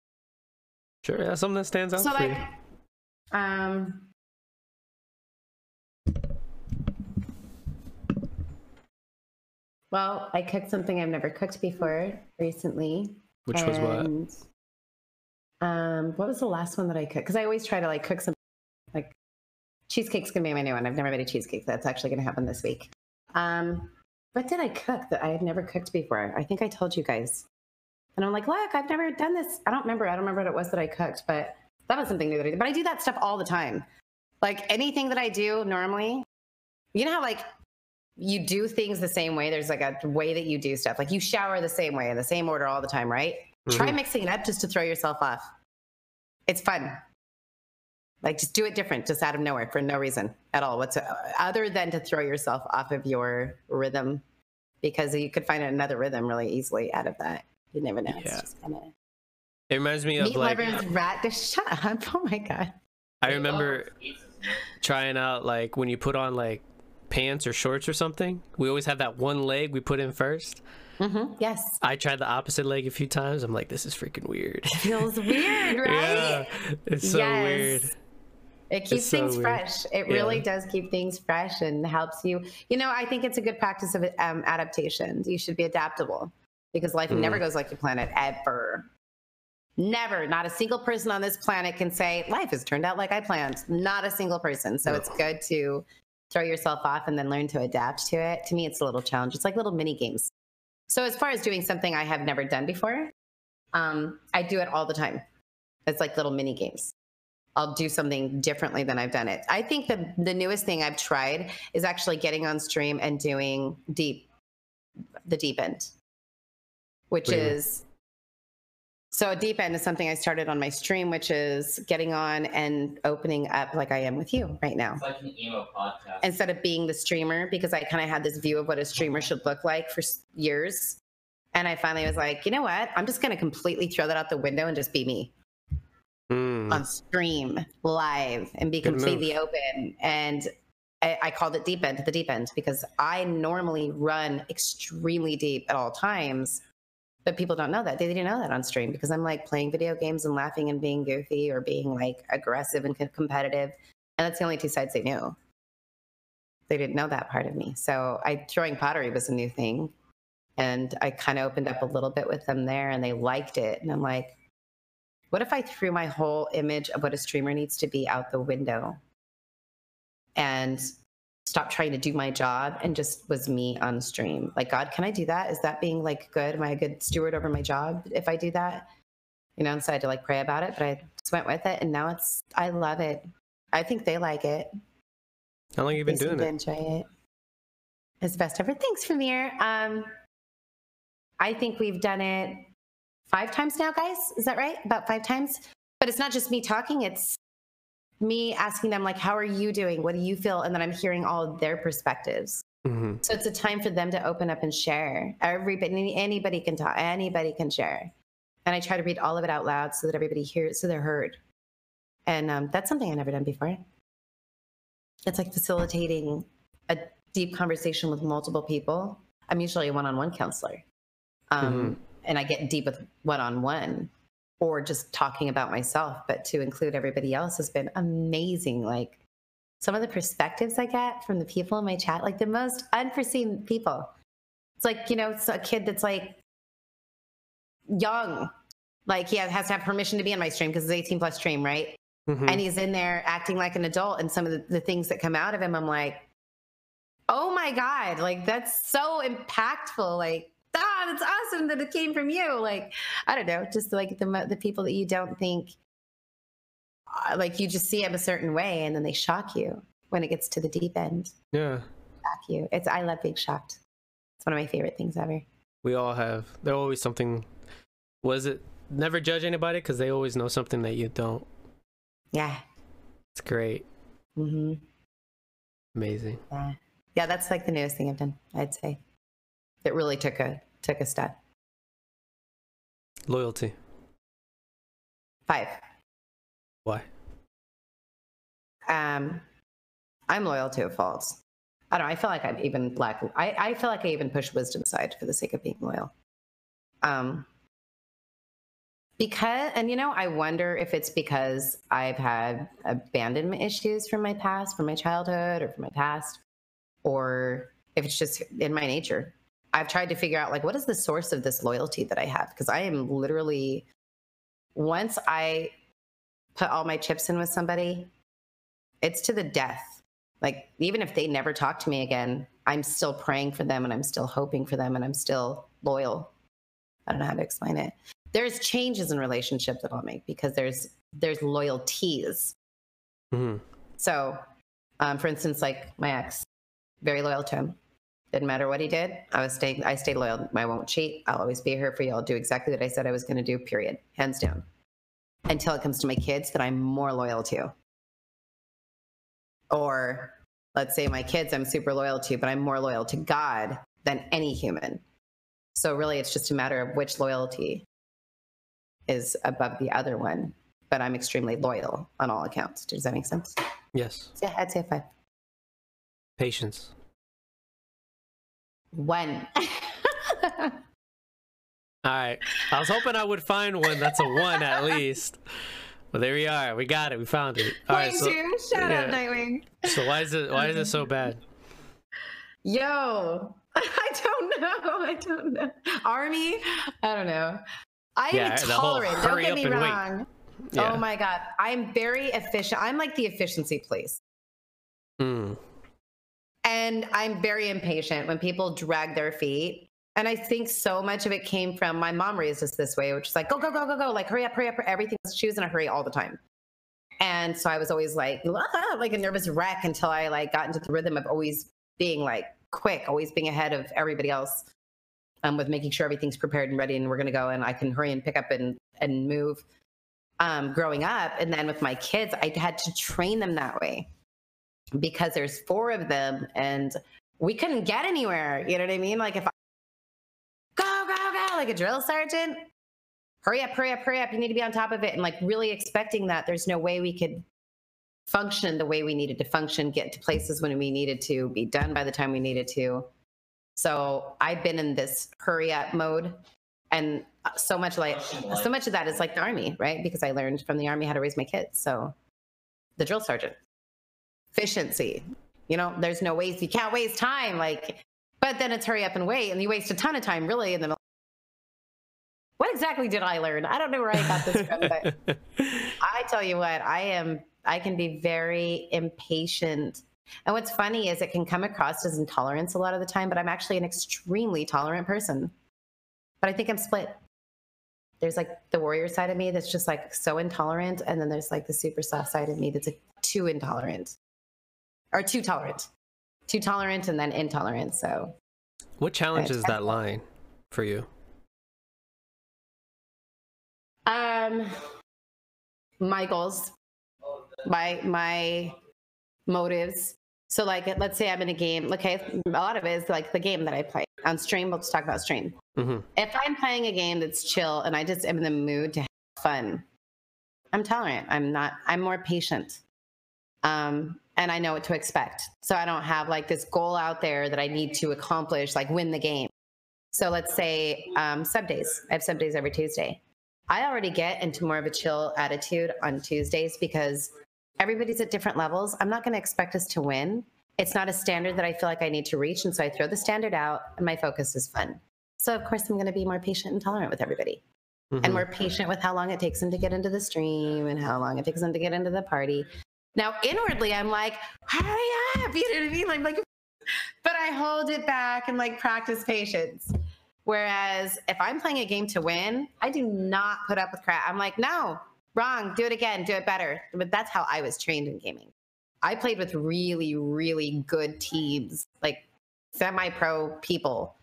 Sure. yeah, something that stands out So for like, you. um, well, I cooked something I've never cooked before recently. Which was what? Um, what was the last one that I cooked? Because I always try to like cook some, like cheesecake's gonna be my new one. I've never made a cheesecake. That's actually gonna happen this week. Um, what did I cook that I had never cooked before? I think I told you guys. And I'm like, look, I've never done this. I don't remember. I don't remember what it was that I cooked, but that was something new that I did. But I do that stuff all the time. Like anything that I do normally, you know how like you do things the same way. There's like a way that you do stuff. Like you shower the same way in the same order all the time, right? Try Mhm. mixing it up just to throw yourself off. It's fun. Like just do it different, just out of nowhere for no reason at all. What's other than to throw yourself off of your rhythm, because you could find another rhythm really easily out of that. You never know. Yeah. It's just kind of It reminds me of meat like lovers rat. Just shut up! Oh my god. I remember trying out like when you put on like pants or shorts or something. We always have that one leg we put in first. hmm Yes, I tried the opposite leg a few times. I'm like, this is freaking weird. It feels weird, right? yeah, it's so Yes. weird. It keeps so things weird. fresh. It Yeah. really does keep things fresh and helps you. You know, I think it's a good practice of um, adaptation. You should be adaptable because life Mm. never goes like you plan it ever. Never. Not a single person on this planet can say life has turned out like I planned. Not a single person. So No. it's good to throw yourself off and then learn to adapt to it. To me, it's a little challenge. It's like little mini games. So as far as doing something I have never done before, um, I do it all the time. It's like little mini games. I'll do something differently than I've done it. I think the the newest thing I've tried is actually getting on stream and doing deep, the deep end, which What do you mean? is so a deep end is something I started on my stream, which is getting on and opening up like I am with you right now It's like an emo podcast. instead of being the streamer because I kind of had this view of what a streamer should look like for years. And I finally was like, you know what? I'm just going to completely throw that out the window and just be me Mm. on stream live and be Good move. completely open. And I, I called it deep end the deep end because I normally run extremely deep at all times. But people don't know that. They didn't know that on stream because I'm like playing video games and laughing and being goofy or being like aggressive and competitive. And that's the only two sides they knew. They didn't know that part of me. So I throwing pottery was a new thing. And I kind of opened up a little bit with them there and they liked it. And I'm like, what if I threw my whole image of what a streamer needs to be out the window and stopped trying to do my job and just was me on stream? Like, God, can I do that? Is that being like good? Am I a good steward over my job if I do that? You know, and so I had to like pray about it, but I just went with it and now it's, I love it. I think they like it. How long have you been doing it? Enjoy it. It's the best ever. Thanks, Premier. Um, I think we've done it five times now, guys. Is that right? About five times. But it's not just me talking. It's me asking them like, "How are you doing? What do you feel?" And then I'm hearing all of their perspectives. hmm So it's a time for them to open up and share. Everybody, anybody can talk. Anybody can share. And I try to read all of it out loud so that everybody hears, so they're heard. And um, that's something I've never done before. It's like facilitating a deep conversation with multiple people. I'm usually a one-on-one counselor, um, and I get deep with one-on-one, or just talking about myself. But to include everybody else has been amazing. Like some of the perspectives I get from the people in my chat, like the most unforeseen people. It's like, you know, it's a kid that's like young, like he has to have permission to be in my stream because it's 18 plus stream, right? hmm And he's in there acting like an adult. And some of the, the things that come out of him, I'm like, oh my God, like that's so impactful. Like, ah, that's awesome that it came from you. Like, I don't know, just like the, the people that you don't think, uh, like you just see them a certain way and then they shock you when it gets to the deep end Yeah. shock you. It's I love being shocked. It's one of my favorite things ever. We all have. There's always something. Was it never judge anybody because they always know something that you don't. Yeah. It's great. Mm-hmm. Amazing. Yeah. Yeah, that's like the newest thing I've done, I'd say. It really took a took a step. Loyalty. Five. Why? Um I'm loyal to a fault. I don't know. I feel like I'm even black. I, I feel like I even push wisdom side for the sake of being loyal. Um because and you know, I wonder if it's because I've had abandonment issues from my past, from my childhood or from my past, or if it's just in my nature. I've tried to figure out like what is the source of this loyalty that I have? Because I am literally once I put all my chips in with somebody, it's to the death. Like even if they never talk to me again, I'm still praying for them and I'm still hoping for them and I'm still loyal. I don't know how to explain it. There's changes in relationships that I'll make because there's there's loyalties. hmm So, um, for instance, like my ex, very loyal to him. Didn't matter what he did. I was staying. I stayed loyal. I won't cheat. I'll always be here for you. I'll do exactly what I said I was going to do. Period. Hands down. Until it comes to my kids, that I'm more loyal to. Or let's say my kids, I'm super loyal to, but I'm more loyal to God than any human. So really, it's just a matter of which loyalty is above the other one. But I'm extremely loyal on all accounts. Does that make sense? Yes. Yeah, I'd say five. Patience. One. All right. I was hoping I would find one that's a one at least. Well, there we are. We got it. We found it. All right. So. Shout out. Nightwing. so why is it why is it so bad? Yo, I don't know. I don't know. Army? I don't know. I Yeah, am tolerant. Don't get me wrong. Yeah. Oh my God. I'm very efficient. I'm like the efficiency police. Mm. And I'm very impatient when people drag their feet. And I think so much of it came from my mom raised us this way, which is like, go, go, go, go, go. Like, hurry up, hurry up. Everything. She was in a hurry all the time. And so I was always like, "Ah," like a nervous wreck until I like got into the rhythm of always being like quick, always being ahead of everybody else um, with making sure everything's prepared and ready and we're going to go and I can hurry and pick up and, and move um, growing up. And then with my kids, I had to train them that way because there's four of them and we couldn't get anywhere. You know what I mean? Like if I go, go, go, like a drill sergeant, hurry up, hurry up, hurry up. You need to be on top of it. And like really expecting that there's no way we could function the way we needed to function, get to places when we needed to, be done by the time we needed to. So I've been in this hurry up mode. And uh, so much like so much of that is like the army, right? Because I learned from the army how to raise my kids. So the drill sergeant. Efficiency. You know, there's no waste. You can't waste time. Like, but then it's hurry up and wait, and you waste a ton of time really in the middle. What exactly did I learn? I don't know where I got this from, but I tell you what, I am I can be very impatient. And what's funny is it can come across as intolerance a lot of the time, but I'm actually an extremely tolerant person. But I think I'm split. There's like the warrior side of me that's just like so intolerant, and then there's like the super soft side of me that's like too intolerant or too tolerant, too tolerant, and then intolerant. So, what challenges that line for you? Um, my goals my my motives. So like let's say I'm in a game, okay, a lot of it is like the game that I play on stream. Let's talk about stream. Mm-hmm. If I'm playing a game that's chill and I just am in the mood to have fun, I'm tolerant. I'm not. I'm more patient, um, and I know what to expect. So I don't have like this goal out there that I need to accomplish, like win the game. So let's say um, sub days. I have sub days every Tuesday. I already get into more of a chill attitude on Tuesdays because everybody's at different levels. I'm not going to expect us to win. It's not a standard that I feel like I need to reach. And so I throw the standard out and my focus is fun. So, of course, I'm going to be more patient and tolerant with everybody mm-hmm. and more patient with how long it takes them to get into the stream and how long it takes them to get into the party. Now, inwardly, I'm like, hurry up. You know what I mean? Like, like, but I hold it back and like practice patience. Whereas if I'm playing a game to win, I do not put up with crap. I'm like, no, wrong, do it again, do it better. But that's how I was trained in gaming. I played with really, really good teams, like semi pro people.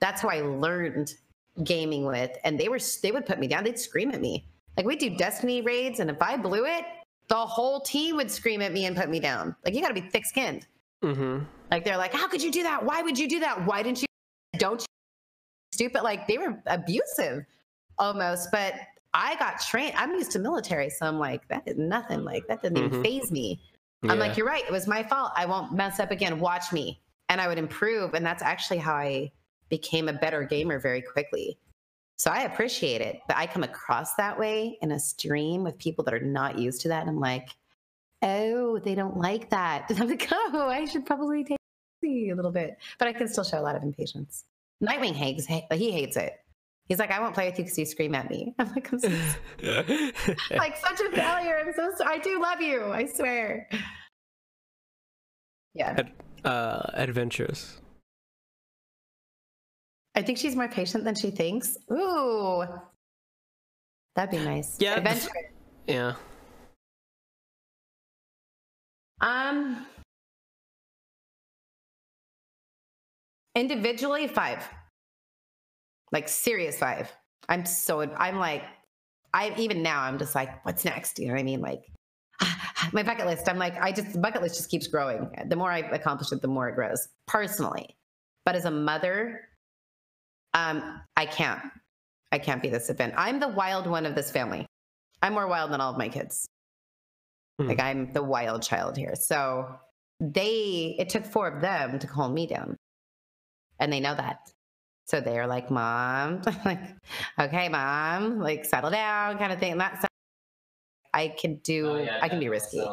That's who I learned gaming with. And they were, they would put me down, they'd scream at me. Like we'd do Destiny raids, and if I blew it, the whole team would scream at me and put me down. Like you got to be thick skinned. Mm-hmm. Like they're like, how could you do that? Why would you do that? Why didn't you? Don't you? Stupid. Like they were abusive almost. But I got trained. I'm used to military, so I'm like, that is nothing. Like that didn't mm-hmm. even phase me. Yeah. I'm like, you're right. It was my fault. I won't mess up again. Watch me, and I would improve. And that's actually how I became a better gamer very quickly. So I appreciate it, but I come across that way in a stream with people that are not used to that, and I'm like, oh, they don't like that. And I'm like, oh, I should probably take a little bit, but I can still show a lot of impatience. Nightwing hates, he hates it. He's like, I won't play with you because you scream at me. I'm like, I'm so like such a failure. I'm so sorry. I do love you. I swear. Yeah. Ad, uh, adventurous. I think she's more patient than she thinks. Ooh, that'd be nice. Yeah. Adventurous. Yeah. Um. Individually, five like serious five. I'm so I'm like I even now I'm just like what's next? You know what I mean? Like my bucket list. I'm like I just the bucket list just keeps growing. The more I accomplish it, the more it grows personally. But as a mother, um, I can't. I can't be this event. I'm the wild one of this family. I'm more wild than all of my kids. Mm. Like I'm the wild child here. So they it took four of them to calm me down. And they know that. So they're like, Mom, like, okay, mom, like settle down kind of thing. And that's I can do, oh, yeah, I can be risky.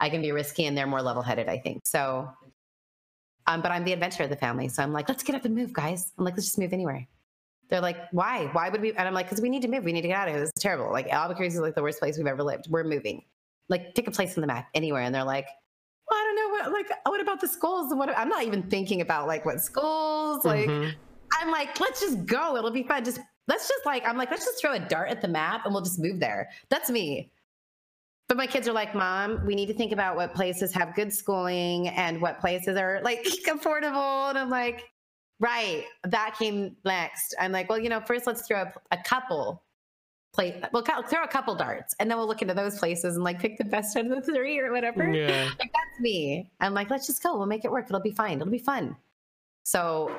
I can be risky and they're more level headed, I think. So, um, but I'm the adventurer of the family. So I'm like, let's get up and move, guys. I'm like, let's just move anywhere. They're like, why? Why would we? And I'm like, because we need to move. We need to get out of here. This is terrible. Like Albuquerque is like the worst place we've ever lived. We're moving. Like, pick a place on the map anywhere. And they're like, well, I don't know what. Like, what about the schools? And what? I'm not even thinking about like what schools. Like, mm-hmm. I'm like, let's just go. It'll be fun. Just let's just like, I'm like, let's just throw a dart at the map and we'll just move there. That's me. But my kids are like, Mom, we need to think about what places have good schooling and what places are like affordable. And I'm like, right. That came next. I'm like, well, you know, first let's throw a, a couple play we'll throw a couple darts and then we'll look into those places and like pick the best out of the three or whatever. Yeah. Like that's me. I'm like, let's just go. We'll make it work. It'll be fine. It'll be fun. So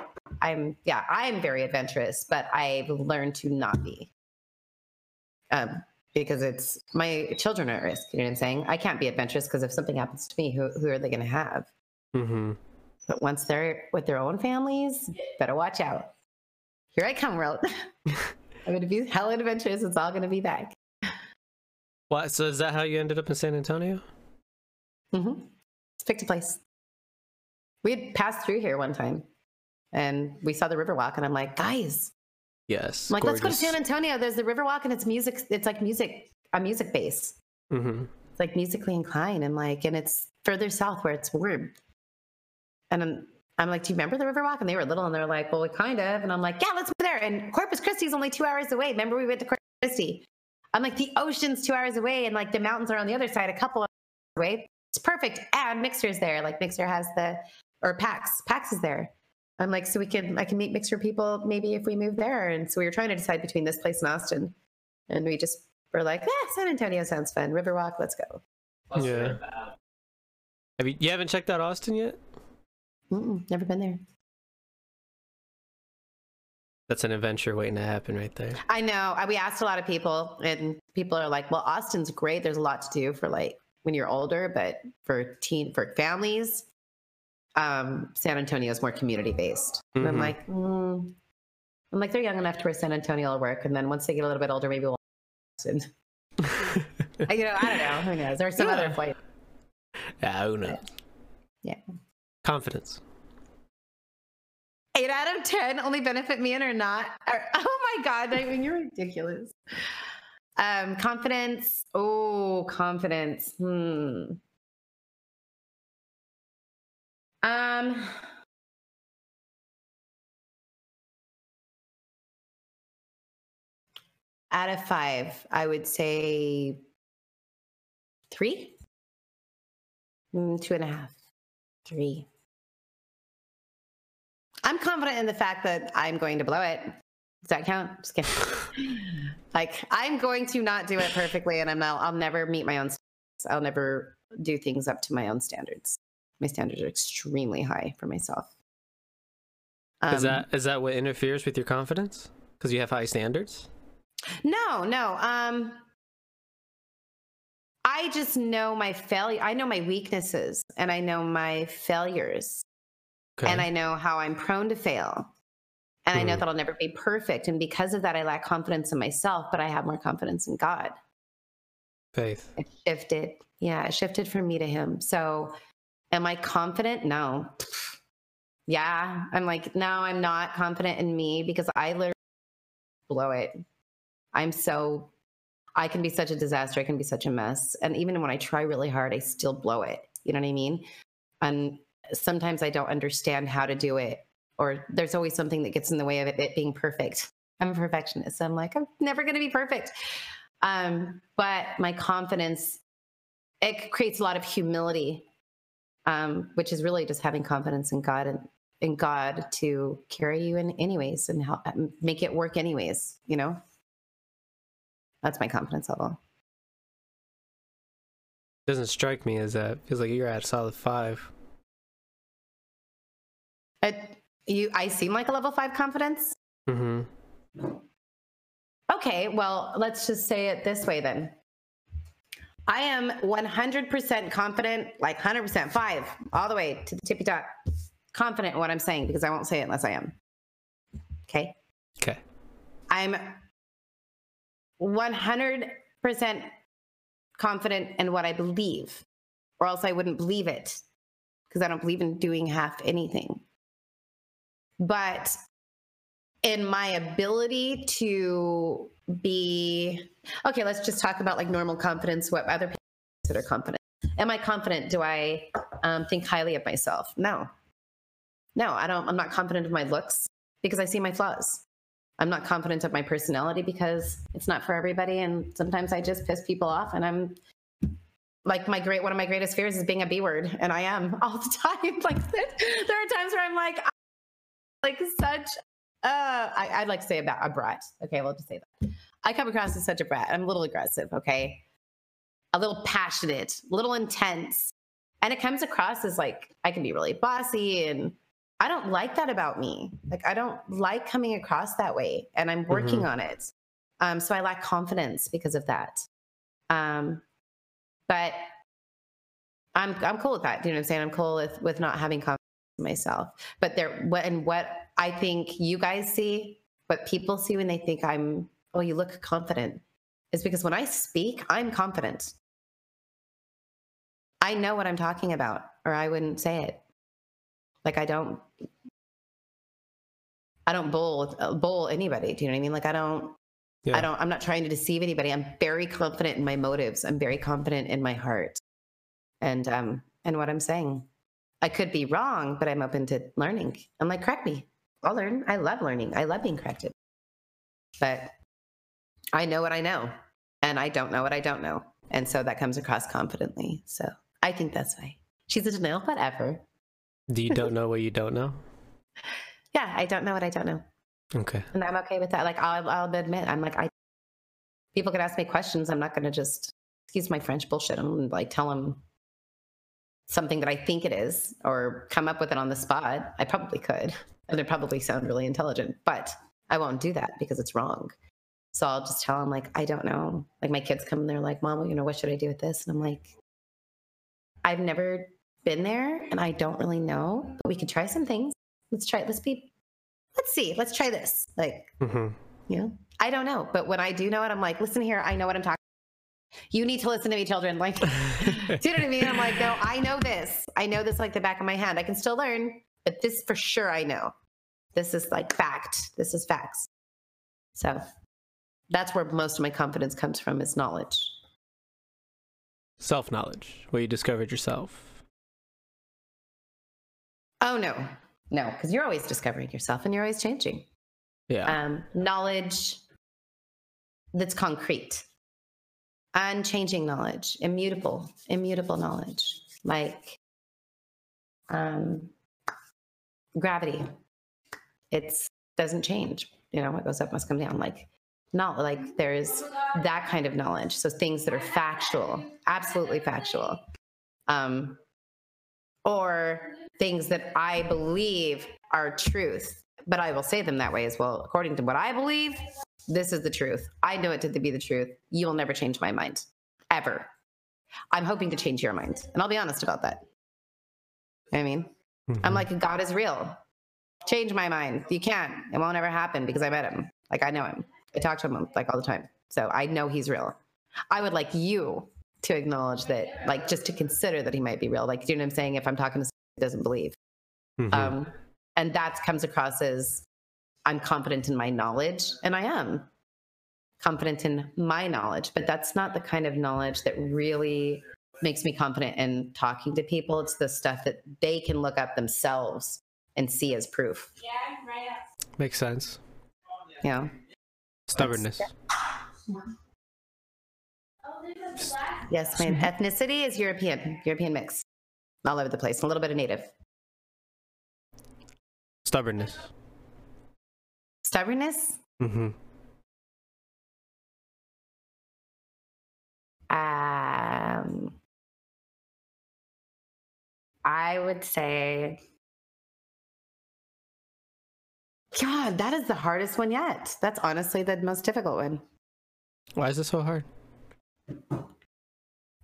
I'm yeah, I'm very adventurous, but I've learned to not be. Um, because it's my children are at risk. You know what I'm saying? I can't be adventurous because if something happens to me, who who are they going to have? Mm-hmm. But once they're with their own families, better watch out. Here I come, world. I'm going to be hell adventurous. It's all going to be back. What? So is that how you ended up in San Antonio? Mm-hmm. Just picked a place. We had passed through here one time, and we saw the Riverwalk, and I'm like, guys, Yes. I'm like, let's go to. San Antonio. There's the Riverwalk, and it's music. It's like music, a music base. Mhm. It's like musically inclined, and like, and it's further south where it's warm. And I'm, I'm like, do you remember the Riverwalk? And they were little, and they're like, well, we kind of. And I'm like, yeah, let's go there. And Corpus Christi is only two hours away. Remember we went to Corpus Christi? I'm like, the ocean's two hours away, and like the mountains are on the other side, a couple hours away. It's perfect. And Mixer's there. Like Mixer has the, or PAX. PAX is there. I'm like, so we can, I can meet Mixer people maybe if we move there. And so we were trying to decide between this place and Austin. And we just were like, yeah, San Antonio sounds fun. Riverwalk, let's go. Yeah. Have you? You haven't checked out Austin yet? Mm-mm, never been there. That's an adventure waiting to happen right there. I know. I- We asked a lot of people, and people are like, "Well, Austin's great. There's a lot to do for like when you're older, but for teen for families, um, San Antonio is more community based." And I'm like, mm. "I'm like, they're young enough to where San Antonio will work, and then once they get a little bit older, maybe we'll." And, you know, I don't know. Who knows? There's some Yeah. other place. yeah, who knows? Yeah. Confidence. Eight out of ten only benefit me and or not. Or, oh my god! I mean, you're ridiculous. Um, confidence. Oh, confidence. Hmm. Um. Out of five, I would say three, Mm, two and a half, three. I'm confident in the fact that I'm going to blow it. Does that count? Just kidding. like I'm going to not do it perfectly, and I'm not. I'll never meet my own. Standards. I'll never do things up to my own standards. My standards are extremely high for myself. is Um, that is that what interferes with your confidence? Because you have high standards. No, no. Um, I just know my failure. I know my weaknesses, and I know my failures. Okay. and I know how I'm prone to fail. And I know Mhm. that I'll never be perfect. And because of that, I lack confidence in myself, but I have more confidence in God. Faith. It shifted. Yeah, it shifted from me to Him. So am I confident? No. Yeah. I'm like, no, I'm not confident in me because I literally blow it. I'm so, I can be such a disaster. I can be such a mess. And even when I try really hard, I still blow it. You know what I mean? And sometimes I don't understand how to do it, or there's always something that gets in the way of it, it being perfect. I'm a perfectionist. I'm like, I'm never going to be perfect. Um, but my confidence, it creates a lot of humility, um, which is really just having confidence in God and in God to carry you in anyways and help make it work anyways. You know, that's my confidence level. Doesn't strike me as that. Feels like you're at a solid five. It, you, I seem like a level five confidence. Mm-hmm. Okay, well, let's just say it this way then. I am 100% confident, like 100% five, all the way to the tippy top, confident in what I'm saying because I won't say it unless I am. Okay. Okay. I'm 100% confident in what I believe, or else I wouldn't believe it because I don't believe in doing half anything. But in my ability to be okay, let's just talk about like normal confidence, what other people consider confident. Am I confident? Do I um, think highly of myself? No. No, I don't. I'm not confident of my looks because I see my flaws. I'm not confident of my personality because it's not for everybody. And sometimes I just piss people off and I'm like my great, one of my greatest fears is being a B word. And I am all the time. Like there are times where I'm like, I'm like such, uh, I, I'd like to say about a brat. Okay. We'll just say that. I come across as such a brat. I'm a little aggressive. Okay. A little passionate, a little intense. And it comes across as like, I can be really bossy and I don't like that about me. Like I don't like coming across that way, and I'm working Mhm. on it. Um, so I lack confidence because of that. Um, but I'm I'm cool with that. Do you know what I'm saying? I'm cool with with not having confidence myself. But there, what and what I think you guys see, what people see when they think I'm, oh, you look confident, is because when I speak, I'm confident. I know what I'm talking about, or I wouldn't say it. Like I don't, I don't bull uh, bull anybody. Do you know what I mean? Like I don't, Yeah. I don't. I'm not trying to deceive anybody. I'm very confident in my motives. I'm very confident in my heart, and um, and what I'm saying. I could be wrong, but I'm open to learning. I'm like, correct me. I'll learn. I love learning. I love being corrected. But I know what I know, and I don't know what I don't know, and so that comes across confidently. So I think that's why she's a denial, whatever. Do you don't know what you don't know? Yeah, I don't know what I don't know. Okay. and I'm okay with that. Like I'll, I'll admit, I'm like I. People could ask me questions. I'm not going to just excuse my French bullshit them and like tell them something that I think it is or come up with it on the spot. I probably could, and it probably sound really intelligent, but I won't do that because it's wrong. So I'll just tell them like I don't know. Like my kids come and they're like, "Mom, you know, what should I do with this?" And I'm like, I've never been there, and I don't really know. But we could try some things. Let's try. Let's be let's see, let's try this. Like, mm-hmm. you know, I don't know. But when I do know it, I'm like, listen here, I know what I'm talking. You need to listen to me, children. Like, do you know what I mean? I'm like, no, I know this. I know this like the back of my hand. I can still learn, but this for sure I know. This is like fact. This is facts. So that's where most of my confidence comes from is knowledge. Self knowledge, where you discovered yourself. Oh no, no, because you're always discovering yourself and you're always changing. Yeah. um, knowledge that's concrete, unchanging knowledge, immutable, immutable knowledge, like um, gravity. It doesn't change. You know, what goes up must come down. Like not like there is that kind of knowledge. So things that are factual, absolutely factual, um, or things that I believe are truth but I will say them that way as well. According to what I believe, this is the truth. I know it to be the truth. You will never change my mind, ever. I'm hoping to change your mind, and I'll be honest about that. I mean, I'm Mhm. like, God is real. Change my mind. You can't. It won't ever happen because I met him. Like I know him. I talk to him like all the time, so I know he's real. I would like you to acknowledge that, like, just to consider that he might be real. Like, do you know what I'm saying? If I'm talking to someone who doesn't believe Mhm. um, and that comes across as i'm confident in my knowledge and i am confident in my knowledge but that's not the kind of knowledge that really makes me confident in talking to people it's the stuff that they can look up themselves and see as proof Yeah, right. Up. Makes sense. Yeah. Stubbornness. yes my ethnicity is european european mix all over the place a little bit of native Stubbornness. Stubbornness hmm Um, I would say, God, that is the hardest one yet. That's honestly the most difficult one Why is it so hard?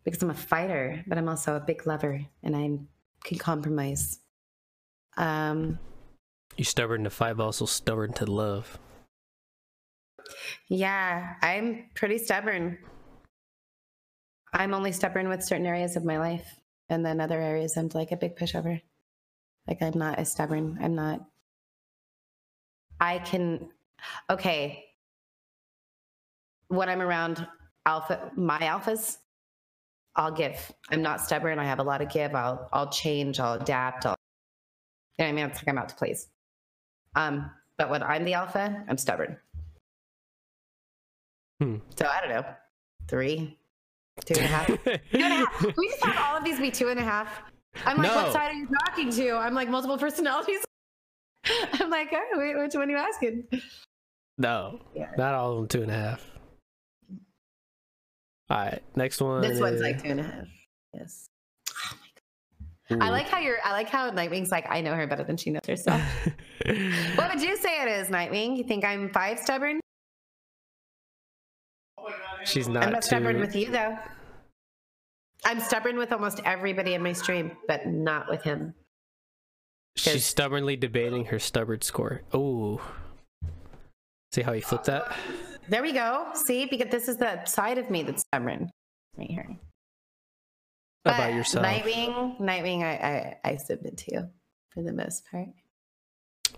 because I'm a fighter, but I'm also a big lover and I can compromise. Um, You stubborn to fight, but also stubborn to love. yeah, I'm pretty stubborn. I'm only stubborn with certain areas of my life, and then other areas I'm like a big pushover. Like I'm not as stubborn. I'm not. I can. Okay. When I'm around alpha, my alphas, I'll give. I'm not stubborn. I have a lot of give. I'll I'll change. I'll adapt. I'll. You know what I mean? It's like I'm out to please. Um, but when I'm the alpha, I'm stubborn. Hmm. So I don't know, three, two and a half. Two and a half. We just have all of these be two and a half. I'm like, No. what side are you talking to? I'm like multiple personalities. I'm like, oh, wait, which one are you asking? no, Yeah. not all of them two and a half. All right, next one. This one's like two and a half. Yes. I mm. like how you're. I like how Nightwing's like. I know her better than she knows herself. what would you say it is, Nightwing? You think I'm five stubborn? She's not. I'm not stubborn with you though. I'm stubborn with almost everybody in my stream, but not with him. She's stubbornly debating her stubborn score. Oh. See how you flip that? There we go. See, because this is the side of me that's stubborn, right here. About yourself. Nightwing, Nightwing, I, I I submit to you for the most part.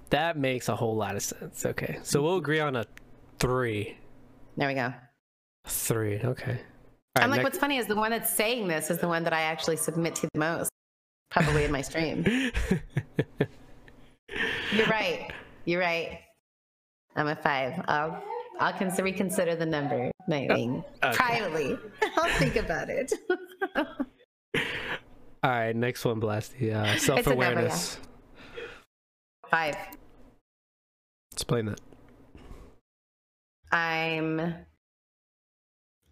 That makes a whole lot of sense. Okay. So we'll agree on a three. There we go. Three. Okay. I'm like, next- what's funny is the one that's saying this is the one that I actually submit to the most, probably in my stream. You're right. You're right. I'm a five. I'll I'll consider reconsider the number, Nightwing. Oh, okay. Privately. I'll think about it. All right. Next one, Blasty. Uh, Self awareness. Five. Explain that. I'm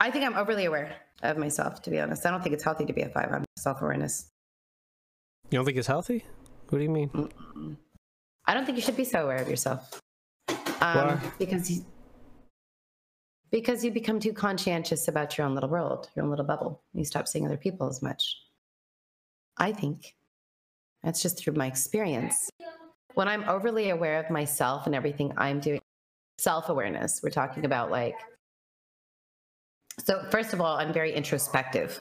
I think I'm overly aware of myself, to be honest. I don't think it's healthy to be a five on self awareness. You don't think it's healthy? What do you mean? I don't think you should be so aware of yourself. Um, Why? Because you, because you become too conscientious about your own little world, your own little bubble. You stop seeing other people as much. I think that's just through my experience. When I'm overly aware of myself and everything I'm doing, self awareness, we're talking about like, so first of all, I'm very introspective.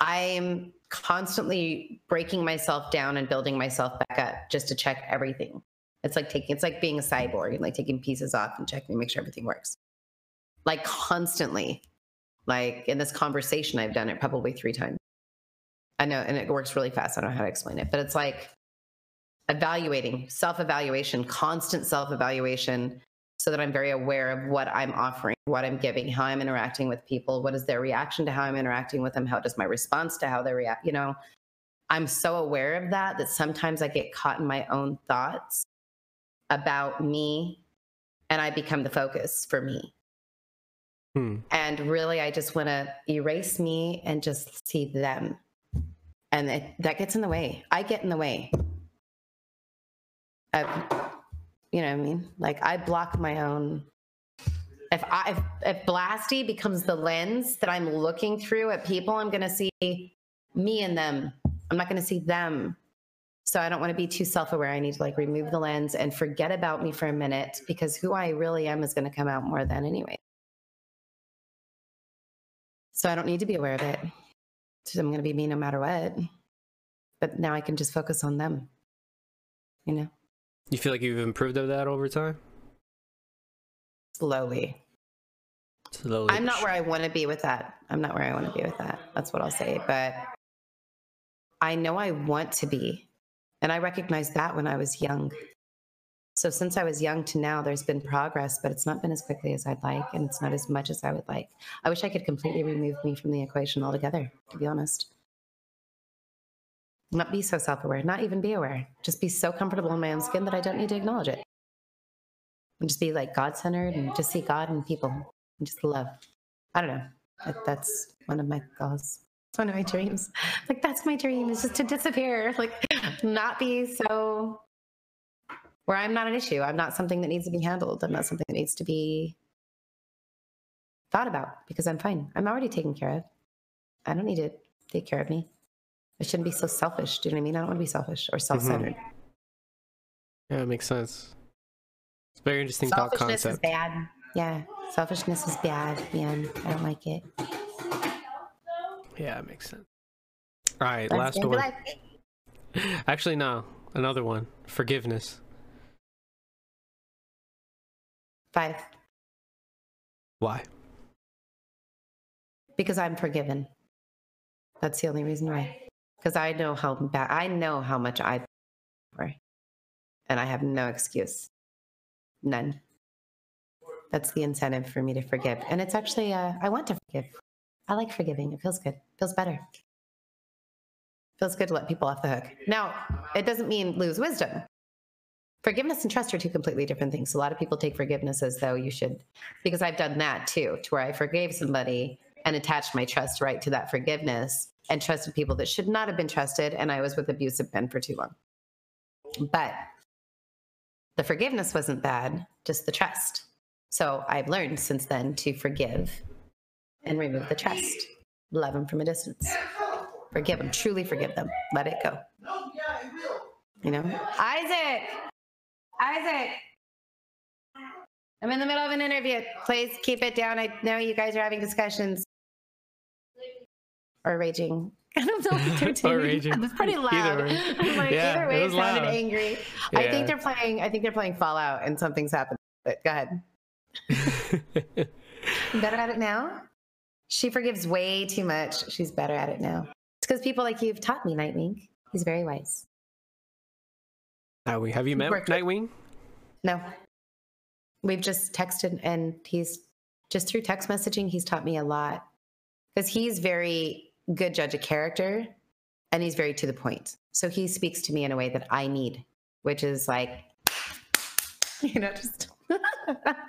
I'm constantly breaking myself down and building myself back up just to check everything. It's like taking, it's like being a cyborg and like taking pieces off and checking to make sure everything works. Like constantly. Like in this conversation, I've done it probably three times. I know, and it works really fast. I don't know how to explain it, but it's like evaluating, self evaluation, constant self evaluation, so that I'm very aware of what I'm offering, what I'm giving, how I'm interacting with people, what is their reaction to how I'm interacting with them, how does my response to how they react, you know. I'm so aware of that that sometimes I get caught in my own thoughts about me and I become the focus for me. Hmm. And really, I just want to erase me and just see them. And it, that gets in the way. I get in the way. Of, you know what I mean? Like I block my own. If I if, if Blasty becomes the lens that I'm looking through at people, I'm going to see me and them. I'm not going to see them. So I don't want to be too self-aware. I need to like remove the lens and forget about me for a minute because who I really am is going to come out more than anyway. So I don't need to be aware of it. So I'm going to be me no matter what. But now I can just focus on them. You know, You feel like you've improved of that over time? slowly. Slowly. I'm not where I want to be with that. I'm not where I want to be with that. That's what I'll say. But I know I want to be. And I recognized that when I was young. So since I was young to now, there's been progress, but it's not been as quickly as I'd like. And it's not as much as I would like. I wish I could completely remove me from the equation altogether, to be honest. Not be so self aware, not even be aware. Just be so comfortable in my own skin that I don't need to acknowledge it. And just be like God centered and just see God in people and just love. I don't know. That- That's one of my goals. It's one of my dreams. Like that's my dream is just to disappear. Like not be so where I'm not an issue. I'm not something that needs to be handled. I'm not something that needs to be thought about because I'm fine. I'm already taken care of. I don't need to take care of me. I shouldn't be so selfish. Do you know what I mean? I don't want to be selfish or mm-hmm. self-centered. Yeah, it makes sense. It's very interesting thought Selfishness is concept. bad. Yeah, selfishness is bad, man. I don't like it. Yeah, it makes sense. All right, That's last the end of one. Actually, no, another one. Forgiveness. Five. Why? Because I'm forgiven. That's the only reason why. Because I know how bad I know how much I for, and I have no excuse. None. That's the incentive for me to forgive. And it's actually uh, I want to forgive. I like forgiving. It feels good. feels better. feels good to let people off the hook. Now, it doesn't mean lose wisdom. Forgiveness and trust are two completely different things. A lot of people take forgiveness as though you should, because I've done that too, to where I forgave somebody and attached my trust right to that forgiveness. and trusted people that should not have been trusted. And I was with abusive men for too long. But the forgiveness wasn't bad, just the trust. So I've learned since then to forgive and remove the trust, love them from a distance, forgive them, truly forgive them, let it go. You know, Isaac, Isaac. I'm in the middle of an interview. Please keep it down. I know you guys are having discussions or raging. I don't know if they're doing. Or raging. It was pretty loud. Either way. I'm like, Yeah, either way, it, was sounded loud. angry. Yeah. I think they're playing. I think they're playing Fallout, and something's happened. But go ahead. Better at it now. She forgives way too much. She's better at it now. It's because people like you have taught me, Nightwing. He's very wise. Uh, Nightwing. Have you met Worked Nightwing? No, we've just texted, and he's just through text messaging. He's taught me a lot because he's very good judge of character, and he's very to the point. So he speaks to me in a way that I need, which is like, you know, just A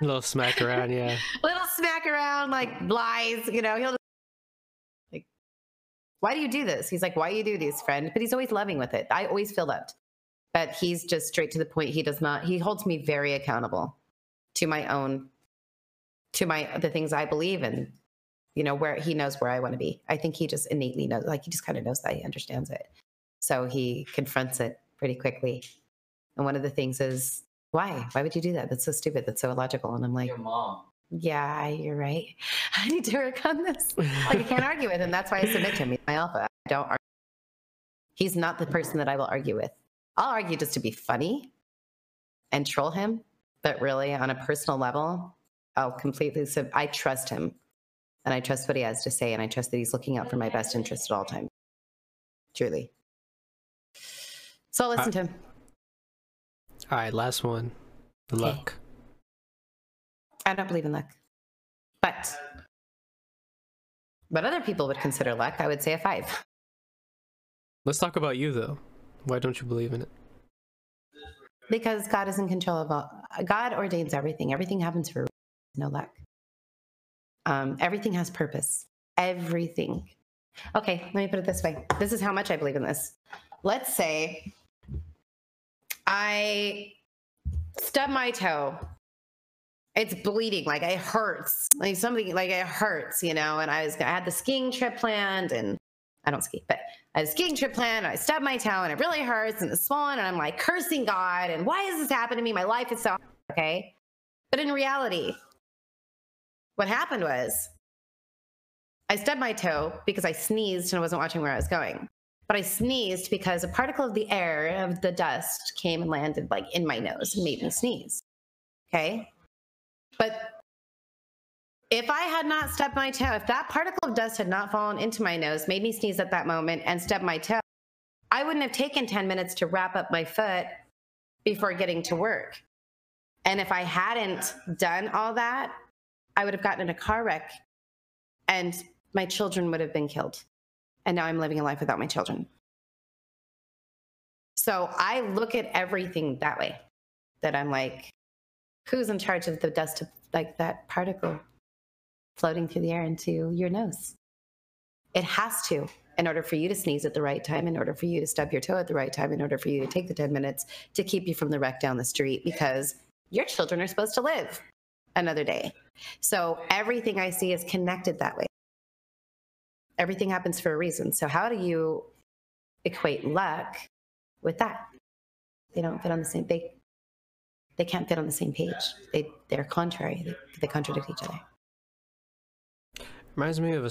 little smack around, yeah. little smack around, like lies. You know, he'll just, like, why do you do this? He's like, why do you do these, friend? But he's always loving with it. I always feel loved. But he's just straight to the point. He does not. He holds me very accountable to my own, to my the things I believe in. You know where he knows where I want to be. I think he just innately knows. Like he just kind of knows that he understands it. So he confronts it pretty quickly. And one of the things is, why? Why would you do that? That's so stupid. That's so illogical. And I'm like, Your mom. yeah, you're right. I need to work on this. Like I can't argue with him. That's why I submit to him. He's my alpha. I don't argue. He's not the person that I will argue with. I'll argue just to be funny and troll him, but really on a personal level, I'll completely sub- I trust him. And I trust what he has to say and I trust that he's looking out for my best interest at all times. Truly. So I'll listen to him. All right, last one. Luck. I don't believe in luck. But what other people would consider luck, I would say a five. Let's talk about you though. Why don't you believe in it? Because God is in control of all. God ordains everything. Everything happens for no luck. Um, everything has purpose. Everything. Okay, let me put it this way. This is how much I believe in this. Let's say I stub my toe. It's bleeding, like it hurts, like something, like it hurts, you know. And I was, I had the skiing trip planned, and I don't ski, but I had a skiing trip planned. I stubbed my toe, and it really hurts, and it's swollen, and I'm like cursing God, and why has this happened to me? My life is so okay. But in reality, what happened was I stubbed my toe because I sneezed and I wasn't watching where I was going. But I sneezed because a particle of the air of the dust came and landed like in my nose and made me sneeze. Okay. But if I had not stubbed my toe, if that particle of dust had not fallen into my nose, made me sneeze at that moment, and stubbed my toe, I wouldn't have taken 10 minutes to wrap up my foot before getting to work. And if I hadn't done all that, I would have gotten in a car wreck and my children would have been killed. And now I'm living a life without my children. So I look at everything that way that I'm like, who's in charge of the dust of like that particle floating through the air into your nose? It has to, in order for you to sneeze at the right time, in order for you to stub your toe at the right time, in order for you to take the 10 minutes to keep you from the wreck down the street, because your children are supposed to live another day. So everything I see is connected that way. Everything happens for a reason. So how do you equate luck with that? They don't fit on the same they they can't fit on the same page. They they're contrary. They, they contradict each other. Reminds me of a.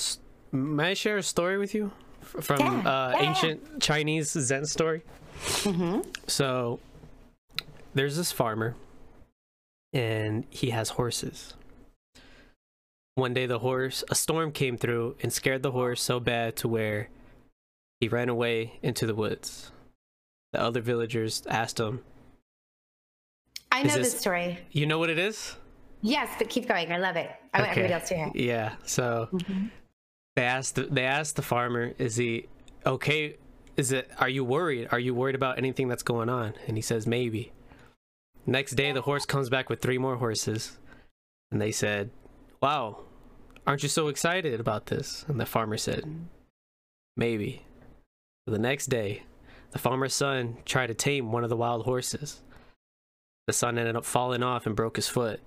May I share a story with you from Yeah, uh, yeah, ancient Chinese Zen story? Mm-hmm. So there's this farmer, and he has horses. One day, the horse, a storm came through and scared the horse so bad to where he ran away into the woods. The other villagers asked him, I know this- this story. You know what it is? Yes, but keep going. I love it. I want Okay. everybody else to hear. Yeah. So Mhm. they asked the, they asked the farmer, "Is he okay? Is it? Are you worried? Are you worried about anything that's going on?" And he says, "Maybe." Next day, the horse comes back with three more horses, and they said, "Wow, aren't you so excited about this?" And the farmer said, maybe. The next day, the farmer's son tried to tame one of the wild horses. The son ended up falling off and broke his foot.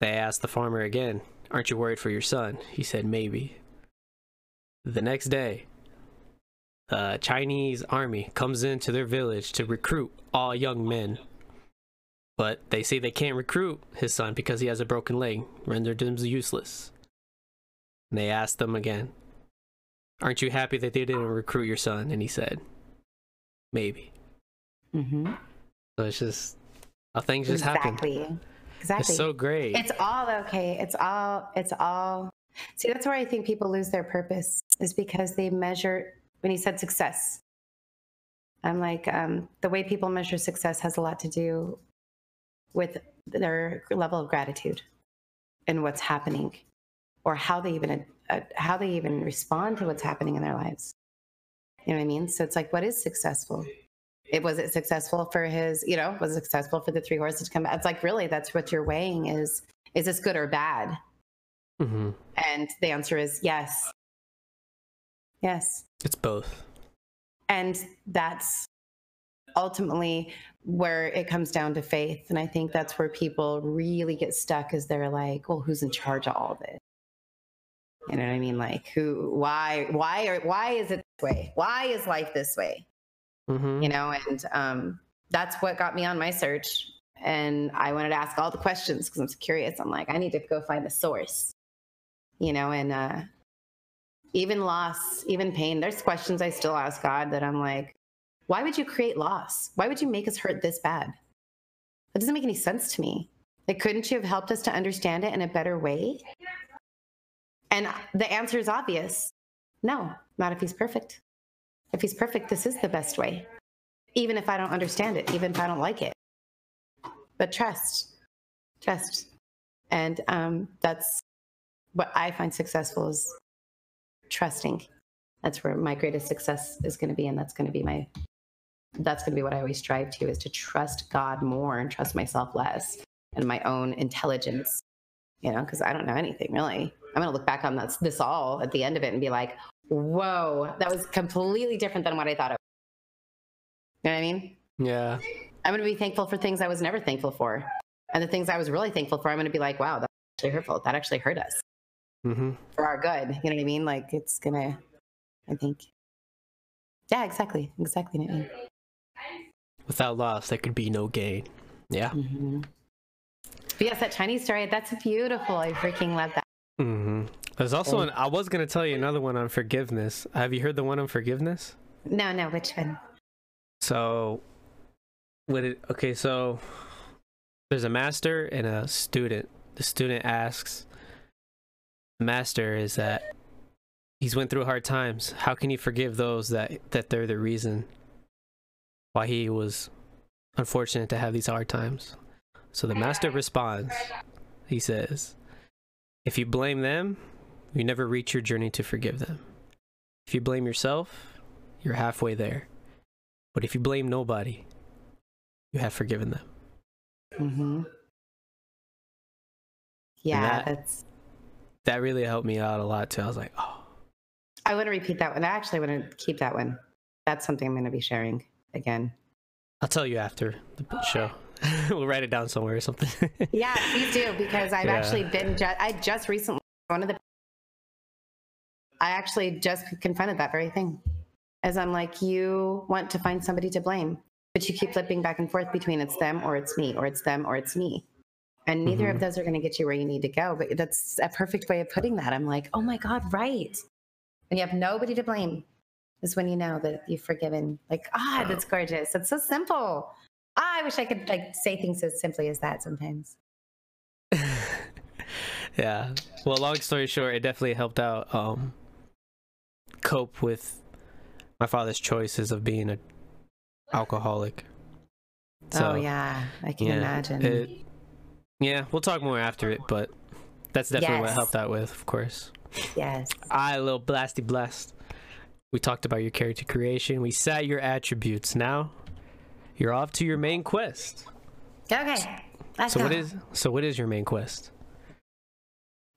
They asked the farmer again, Aren't you worried for your son? He said, Maybe. The next day, the Chinese army comes into their village to recruit all young men. But they say they can't recruit his son because he has a broken leg, rendered him useless. And they asked them again, Aren't you happy that they didn't recruit your son? And he said, Maybe. Mm-hmm. So it's just how things just happen. Exactly. It's so great. It's all okay. It's all, it's all. See, that's where I think people lose their purpose is because they measure, when he said success, I'm like, um, the way people measure success has a lot to do with their level of gratitude and what's happening or how they even, uh, how they even respond to what's happening in their lives. You know what I mean? So it's like, what is successful? It was it successful for his you know was it successful for the three horses to come back? It's like really that's what you're weighing is is this good or bad? Hmm and the answer is yes. Yes. It's both. and that's ultimately where it comes down to faith. And i think that's where people really get stuck is they're like well who's in charge of all this you know what i mean? Like who why why are why is it this way? Why is life this way hmm you know and um, that's what got me on my search. And i wanted to ask all the questions because i'm so curious. I'm like i need to go find the source you know and uh, even loss even pain there's questions i still ask god that i'm like why would you create loss? Why would you make us hurt this bad? That doesn't make any sense to me. Like couldn't you have helped us to understand it in a better way? And the answer is obvious. No not if he's perfect if he's perfect, this is the best way. Even if I don't understand it, even if I don't like it. But trust, trust. And um, that's what I find successful is trusting. That's where my greatest success is going to be. And that's going to be my, that's going to be what I always strive to is to trust God more and trust myself less and my own intelligence, you know, because I don't know anything really. I'm going to look back on this, this all at the end of it and be like, whoa, that was completely different than what I thought it was. You know what I mean? Yeah. I'm going to be thankful for things I was never thankful for. And the things I was really thankful for, I'm going to be like, wow, that's actually hurtful. That actually hurt us hmm for our good. You know what I mean? Like it's going to, I think. Yeah, exactly. Exactly. what I mean. Without loss, there could be no gain. Yeah. Mhm. But yes, that Chinese story, that's beautiful. I freaking love that. Hmm There's also an. I was gonna tell you another one on forgiveness. Have you heard the one on forgiveness? No, no, which one? So, what it? Okay, so there's a master and a student. The student asks, the master is that he's went through hard times. How can he forgive those that that they're the reason why he was unfortunate to have these hard times? So the master responds. He says, "If you blame them, you never reach your journey to forgive them. If you blame yourself, you're halfway there." But if you blame nobody, you have forgiven them. Mm-hmm. Yeah, that- that's. That really helped me out a lot too. I was like, oh, I want to repeat that one. I actually want to keep that one. That's something I'm going to be sharing again. I'll tell you after the show. we'll write it down somewhere or something. Yeah, please do because I've Yeah. actually been. Ju- I just recently one of the. I actually just confronted that very thing, as I'm like, you want to find somebody to blame, but you keep flipping back and forth between it's them or it's me, or it's them or it's me, and neither of Mhm. those are going to get you where you need to go. But that's a perfect way of putting that. I'm like, oh my god, right. When you have nobody to blame, is when you know that you've forgiven. Like, ah, that's gorgeous. It's so simple. I wish I could like say things as simply as that sometimes. yeah. Well, long story short, it definitely helped out um, cope with my father's choices of being a alcoholic. oh yeah, I can imagine. it- yeah, we'll talk more after it, but that's definitely what Yes. helped out with, of course. yes. I, little blasty blessed. We talked about your character creation. We sat your attributes. Now, you're off to your main quest. Okay. Let's So go. what is so what is your main quest?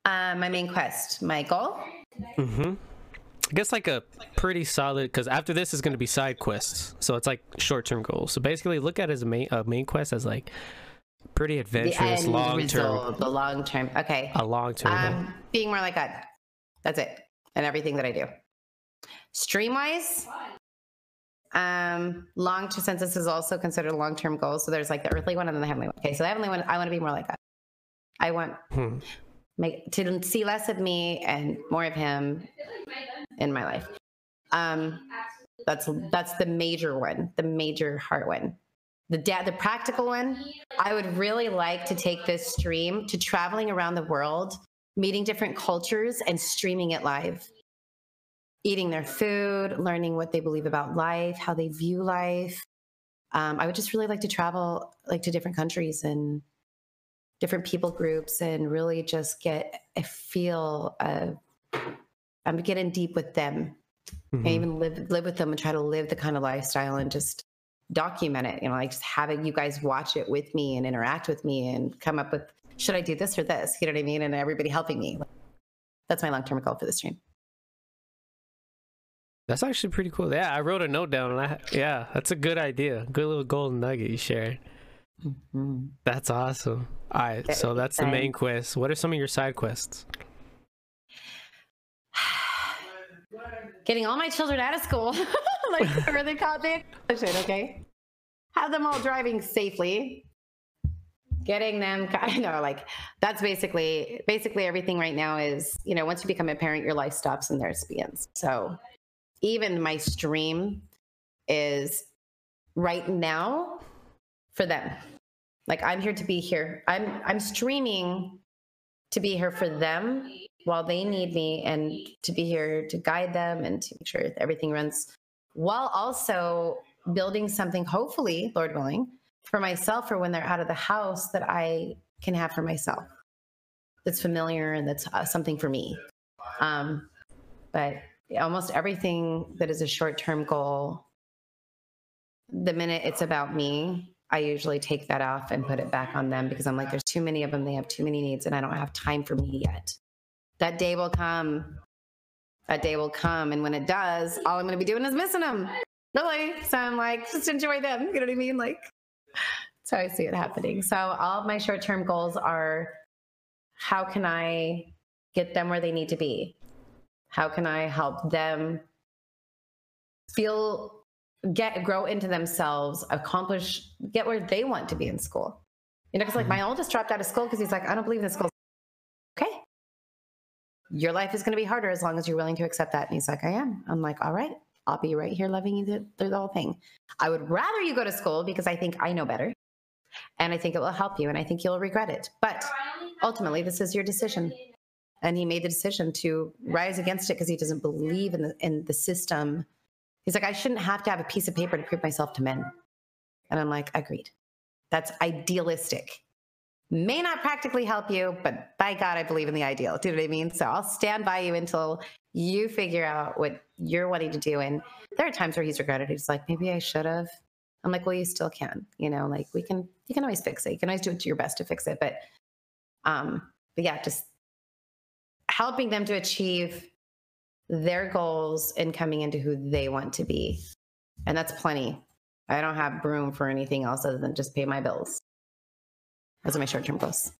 uh, my main quest? My goal? Mm-hmm. I guess like a pretty solid because after this is going to be side quests, so it's like short term goals. So basically, look at it as a main a main quest as like pretty adventurous, end long term, result, the long term. Okay. a long term. Um, being more like God. That's it. And everything that I do. Stream wise, um, long term since this is also considered a long term goal. So there's like the earthly one and then the heavenly one. Okay, so the heavenly one, I want to be more like God. I want Hmm. make to see less of me and more of him in my life. Um, that's that's the major one, the major heart one. The da- the practical one, I would really like to take this stream to traveling around the world, meeting different cultures and streaming it live. Eating their food, learning what they believe about life, how they view life. Um, I would just really like to travel like to different countries and different people groups and really just get a feel of I'm getting deep with them and Mhm. even live live with them and try to live the kind of lifestyle and just document it. You know, like just having you guys watch it with me and interact with me and come up with should I do this or this? You know what I mean? And everybody helping me. That's my long term goal for this stream. That's actually pretty cool. Yeah, I wrote a note down, and I yeah, that's a good idea. Good little golden nugget you shared. Mm-hmm. That's awesome. All right, so that's the main quest. What are some of your side quests? Getting all my children out of school, like where they call it, okay? Have them all driving safely. Getting them, I know, like that's basically basically everything right now is, you know, once you become a parent, your life stops and theirs begins. So even my stream is right now for them. Like I'm here to be here. I'm I'm streaming to be here for them while they need me and to be here to guide them and to make sure everything runs while also building something hopefully lord willing for myself or when they're out of the house that i can have for myself that's familiar and that's uh, something for me um, but almost everything that is a short-term goal the minute it's about me i usually take that off and put it back on them because i'm like there's too many of them they have too many needs and i don't have time for me yet that day will come. That day will come. And when it does, all I'm going to be doing is missing them. Really. So I'm like, just enjoy them. You know what I mean? Like, so I see it happening. So all of my short term goals are how can I get them where they need to be? How can I help them feel, get, grow into themselves, accomplish, get where they want to be in school? You know, because like my mm-hmm. oldest dropped out of school because he's like, I don't believe in school okay, your life is going to be harder as long as you're willing to accept that. And he's like, I am. I'm like, all right, I'll be right here loving you through the whole thing. I would rather you go to school because I think I know better. And I think it will help you and I think you'll regret it. But ultimately, this is your decision. And he made the decision to rise against it because he doesn't believe in the, in the system. He's like, I shouldn't have to have a piece of paper to prove myself to men. And I'm like, agreed. That's idealistic may not practically help you, but by God, I believe in the ideal. Do you know what I mean? So I'll stand by you until you figure out what you're wanting to do. And there are times where he's regretted. He's like, maybe I should have. I'm like, well, you still can. You know, like we can. You can always fix it. You can always do it to your best to fix it. But, um, but yeah, just helping them to achieve their goals and coming into who they want to be, and that's plenty. I don't have room for anything else other than just pay my bills. Those are my short term goals.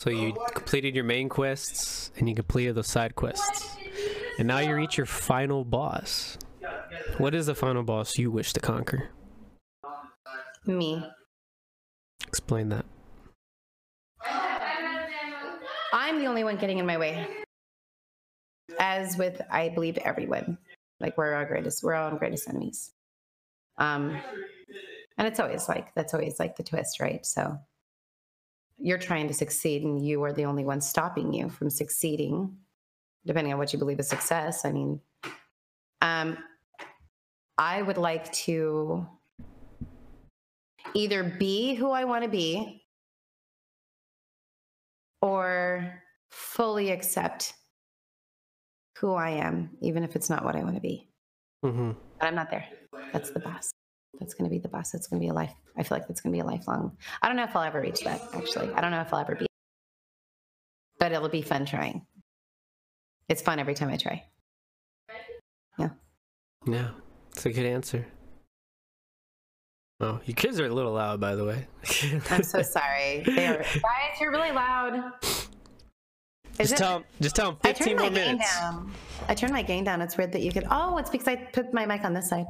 So you completed your main quests and you completed the side quests. And now you reach your final boss. What is the final boss you wish to conquer? Me. Explain that. I'm the only one getting in my way. As with, I believe, everyone. Like we're our greatest, we're all our greatest enemies. Um, and it's always like that's always like the twist, right? So you're trying to succeed, and you are the only one stopping you from succeeding, depending on what you believe is success. I mean, um, I would like to either be who I want to be or fully accept who I am, even if it's not what I want to be. hmm But I'm not there. That's the boss. That's going to be the boss. That's going to be a life. I feel like that's going to be a lifelong. I don't know if I'll ever reach that, actually. I don't know if I'll ever be, but it'll be fun trying. It's fun every time I try. Yeah. Yeah, it's a good answer. Oh, your kids are a little loud, by the way. I'm so sorry. They are, guys, you're really loud. Is just it- tell 'em- just tell them I 15 turned my more gain minutes. down. I turned my gain down. It's weird that you could. Oh, it's because I put my mic on this side.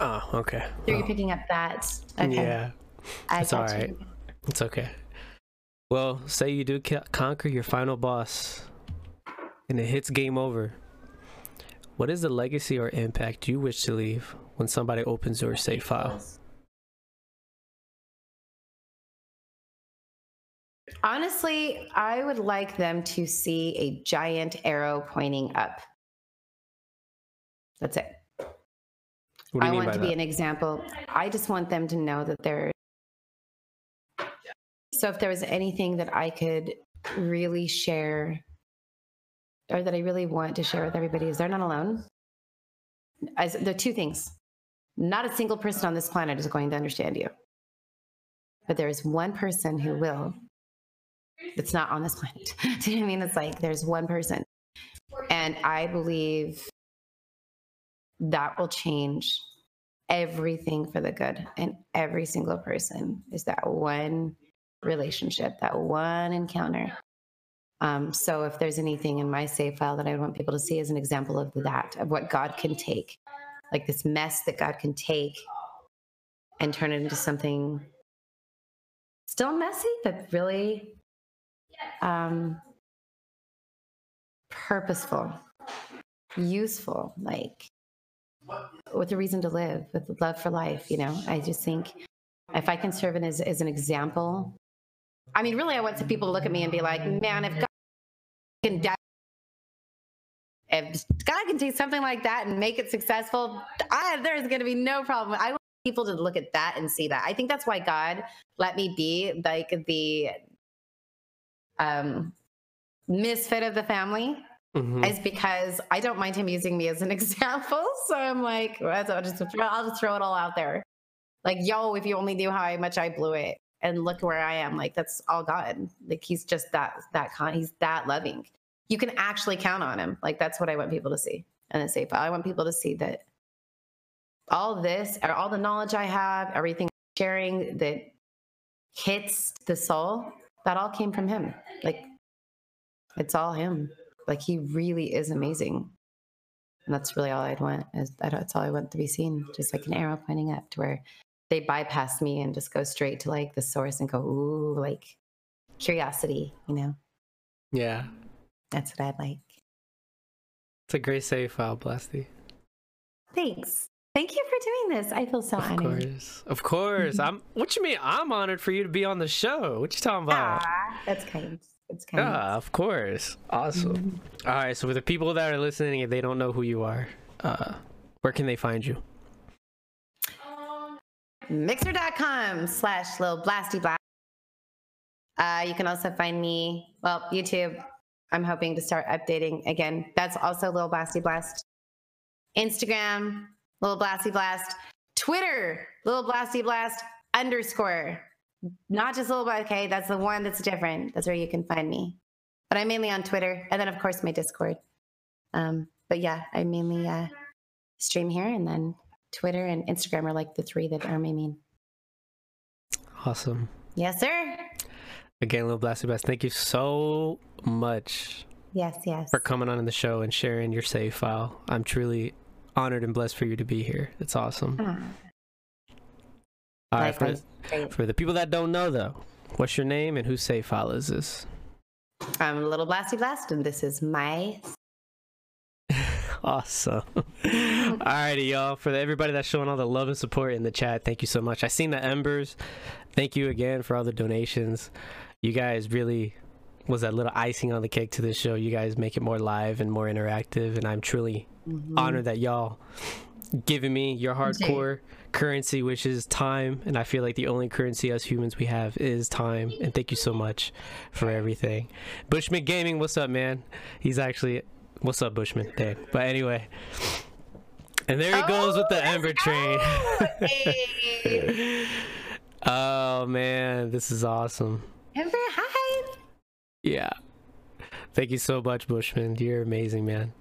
Oh, okay. So you're Oh, picking up that. Okay. Yeah, I it's you. it's okay. Well, say you do conquer your final boss, and it hits game over. What is the legacy or impact you wish to leave when somebody opens your save file? Honestly, I would like them to see a giant arrow pointing up. That's it. What do you I want to that? be an example. I just want them to know that they're. So if there was anything that I could really share, or that I really want to share with everybody, is they're not alone. As there are two things. Not a single person on this planet is going to understand you. But there is one person who will. It's not on this planet. Do you know what I mean? It's like there's one person. And I believe that will change everything for the good. And every single person is that one relationship, that one encounter. Um, so if there's anything in my save file that I want people to see as an example of that, of what God can take, like this mess that God can take and turn it into something still messy, but really um, purposeful, useful, like with a reason to live, with love for life. You know, I just think if I can serve as, as an example, I mean, really, I want some people to look at me and be like, man, if God can, if God can take something like that and make it successful, I, there's going to be no problem. I want people to look at that and see that. I think that's why God let me be like the um, misfit of the family Mhm. is because I don't mind him using me as an example. So I'm like, well, I'll just throw, I'll just throw it all out there. Like, yo, if you only knew how much I blew it, and look where I am. Like that's all God. Like he's just that that con. He's that loving. You can actually count on him. Like that's what I want people to see. And the safe. I want people to see that all this, or all the knowledge I have, everything I'm sharing that hits the soul, that all came from him. Like it's all him. Like he really is amazing. And that's really all I'd want. Is that- that's all I want to be seen. Just like an arrow pointing up to where they bypass me and just go straight to like the source and go, ooh, like curiosity, you know? Yeah, That's what I'd like. it's a great save file, Blasty. Thanks. Thank you for doing this. I feel so honored. Of honored. course, of course. I'm. What you mean? I'm honored for you to be on the show. What you talking about? Ah, that's kind. It's kind. Yeah, of course. Awesome. All right. So for the people that are listening, if they don't know who you are, uh, where can they find you? Mixer.com slash Lil Blasty Blast. Uh, you can also find me, well, YouTube. I'm hoping to start updating again. That's also Lil Blasty Blast. Instagram, Lil Blasty Blast. Twitter, Little Blasty Blast underscore. Not just Little Blast, okay? That's the one that's different. That's where you can find me. But I'm mainly on Twitter and then, of course, my Discord. Um, but yeah, I mainly uh, stream here and then Twitter and Instagram are like the three that are my main. Awesome. Yes, sir. Again, Little Blasty Blast, thank you so much Yes, yes. for coming on in the show and sharing your save file. I'm truly honored and blessed for you to be here. It's awesome. Ah, All right. For, for the people that don't know, though, what's your name and who save file is this? I'm a little blasty blast, and this is my. Awesome. Alrighty, y'all. For the, everybody that's showing all the love and support in the chat, thank you so much. I seen the embers. Thank you again for all the donations. You guys really was that little icing on the cake to this show. You guys make it more live and more interactive, and I'm truly Mm-hmm. honored that y'all giving me your hardcore currency, which is time. And I feel like the only currency as humans we have is time. And thank you so much for everything. Bushman Gaming, what's up, man? He's actually what's up, Bushman? Dang. But anyway. And there he goes with the Oh, Ember Train. Hey. oh man, this is awesome. Ember, hi. Yeah. Thank you so much, Bushman. You're amazing, man.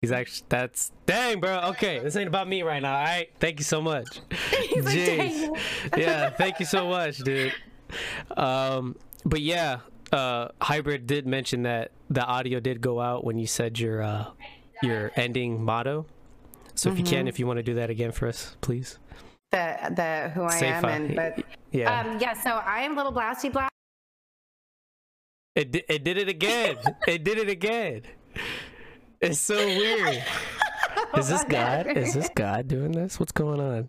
He's actually that's dang, bro. Okay, this ain't about me right now. All right, thank you so much. He's like, Jeez. "Dang." yeah, thank you so much, dude. Um, but yeah, uh, hybrid did mention that the audio did go out when you said your uh, your ending motto. So if you can, if you want to do that again for us, please. the the who I Safe am and but Yeah, um yeah. So I am little blasty blast. It di- it did it again. it did it again. It's so weird. Is this God? Is this God doing this? What's going on?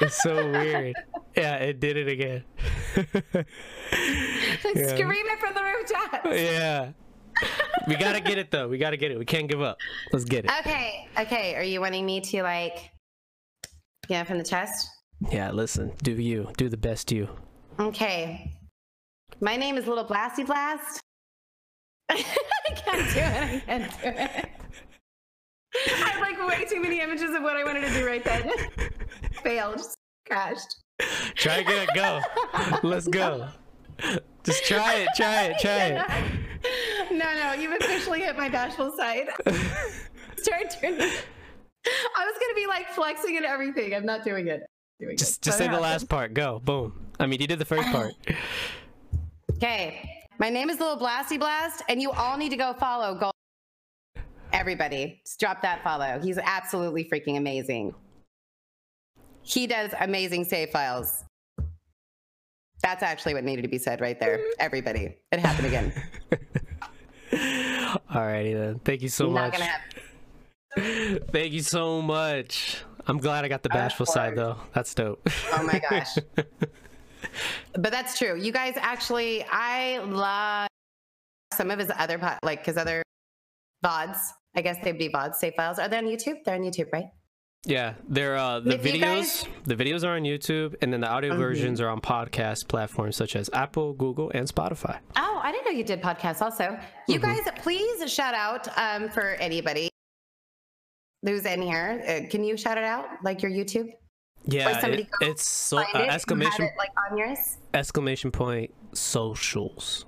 It's so weird. Yeah, it did it again. Yeah. Scream it from the rooftop. yeah. We gotta get it though. We gotta get it. We can't give up. Let's get it. Okay, okay. Are you wanting me to like get it from the chest? Yeah, listen. Do you. Do the best you. Okay. My name is Little Blasty Blast. I can't do it. I can't do it. I have like way too many images of what I wanted to do right then. Failed. Just crashed. Try again. Go. Let's go. Just try it. Try it. Try it. No, no, you've officially hit my bashful side. Start turning. I was gonna be like flexing and everything. I'm not doing it. Doing it. Just just say the last part. Go. Boom. I mean, you did the first part. Okay. My name is Little Blasty Blast, and you all need to go follow Gold. Everybody, just drop that follow. He's absolutely freaking amazing. He does amazing save files. That's actually what needed to be said right there. Everybody. It happened again. Alrighty then. Thank you so Not much. gonna happen. Thank you so much. I'm glad I got the bashful side though. That's dope. Oh my gosh. But that's true. You guys actually, I love some of his other, po- like his other VODs. I guess they'd be VODs, save files. Are they on YouTube? They're on YouTube, right? Yeah, they're uh the If videos guys- the videos are on YouTube and then the audio Mhm. versions are on podcast platforms such as Apple, Google, and Spotify. Oh, I didn't know you did podcasts also. You Mhm. guys, please shout out um, for anybody who's in here. Uh, can you shout it out, like your YouTube? Yeah, somebody it- it's so uh, exclamation it, like on yours. exclamation point socials.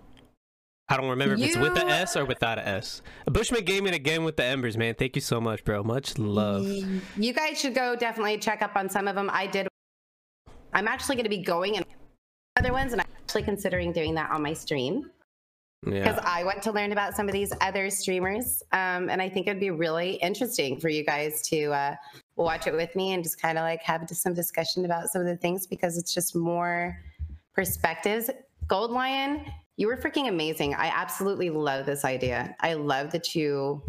I don't remember if it's with the S or without a S. Bushman Gaming again with the embers, man. Thank you so much, bro. Much love. You guys should go definitely check up on some of them. I did. I'm actually going to be going in other ones, and I'm actually considering doing that on my stream because Yeah. I want to learn about some of these other streamers, um, and I think it'd be really interesting for you guys to uh, watch it with me and just kind of like have some discussion about some of the things because it's just more perspectives. Gold Lion, you were freaking amazing. I absolutely love this idea. I love that you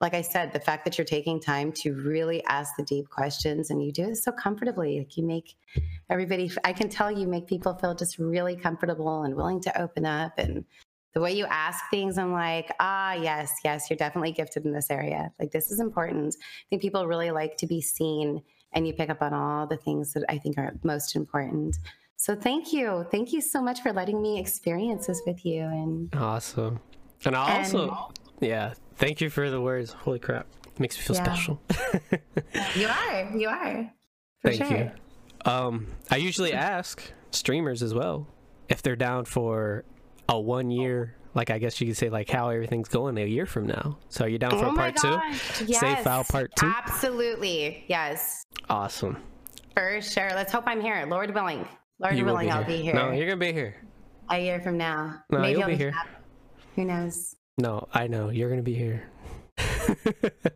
like I said, the fact that you're taking time to really ask the deep questions and you do it so comfortably. Like you make everybody, I can tell you make people feel just really comfortable and willing to open up. And the way you ask things, I'm like, ah, yes, yes, you're definitely gifted in this area. Like this is important. I think people really like to be seen and you pick up on all the things that I think are most important. So thank you. Thank you so much for letting me experience this with you. And Awesome. And I also yeah, thank you for the words. Holy crap. Makes me feel Yeah. special. you are, you are. For Thank sure. you. Um, I usually ask streamers as well if they're down for a one year, like I guess you could say, like how everything's going a year from now. So are you down oh for Oh a my part two? gosh, Save file part two? Absolutely. Yes. Awesome. For sure. Let's hope I'm here. Lord willing. Lord You will willing, I'll be here. No, you're gonna be here. a year from now. No, Maybe you'll I'll be here. happy. Who knows? No, I know you're gonna be here.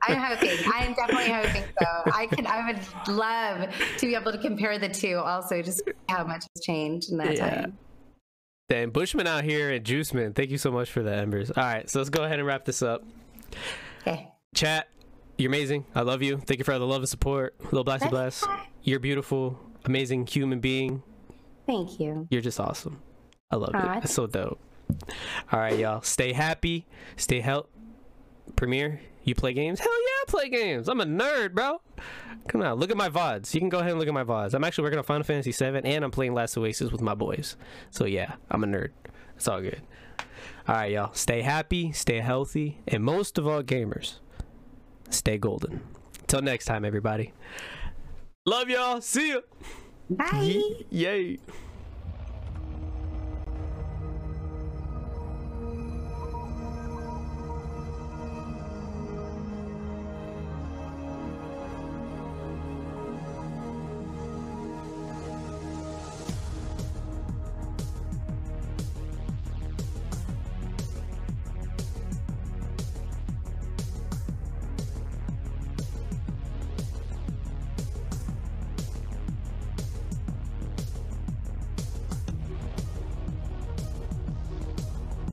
I'm hoping. I am definitely hoping so. I can. I would love to be able to compare the two. Also, just how much has changed in that Yeah. time. Then Bushman out here and Juiceman, thank you so much for the embers. All right, so let's go ahead and wrap this up. Okay. Chat, you're amazing. I love you. Thank you for all the love and support. Little Blasty Blast. You're beautiful, amazing human being. Thank you. You're just awesome. I love Aw, it. It's so dope. All right, y'all. Stay happy. Stay healthy. Premiere, you play games? Hell yeah, I play games. I'm a nerd, bro. Come on, look at my VODs. You can go ahead and look at my VODs. I'm actually working on Final Fantasy VII and I'm playing Last Oasis with my boys. So yeah, I'm a nerd. It's all good. All right, y'all. Stay happy, stay healthy, and most of all, gamers, stay golden. Until next time, everybody. Love y'all. See ya. Bye. Yay.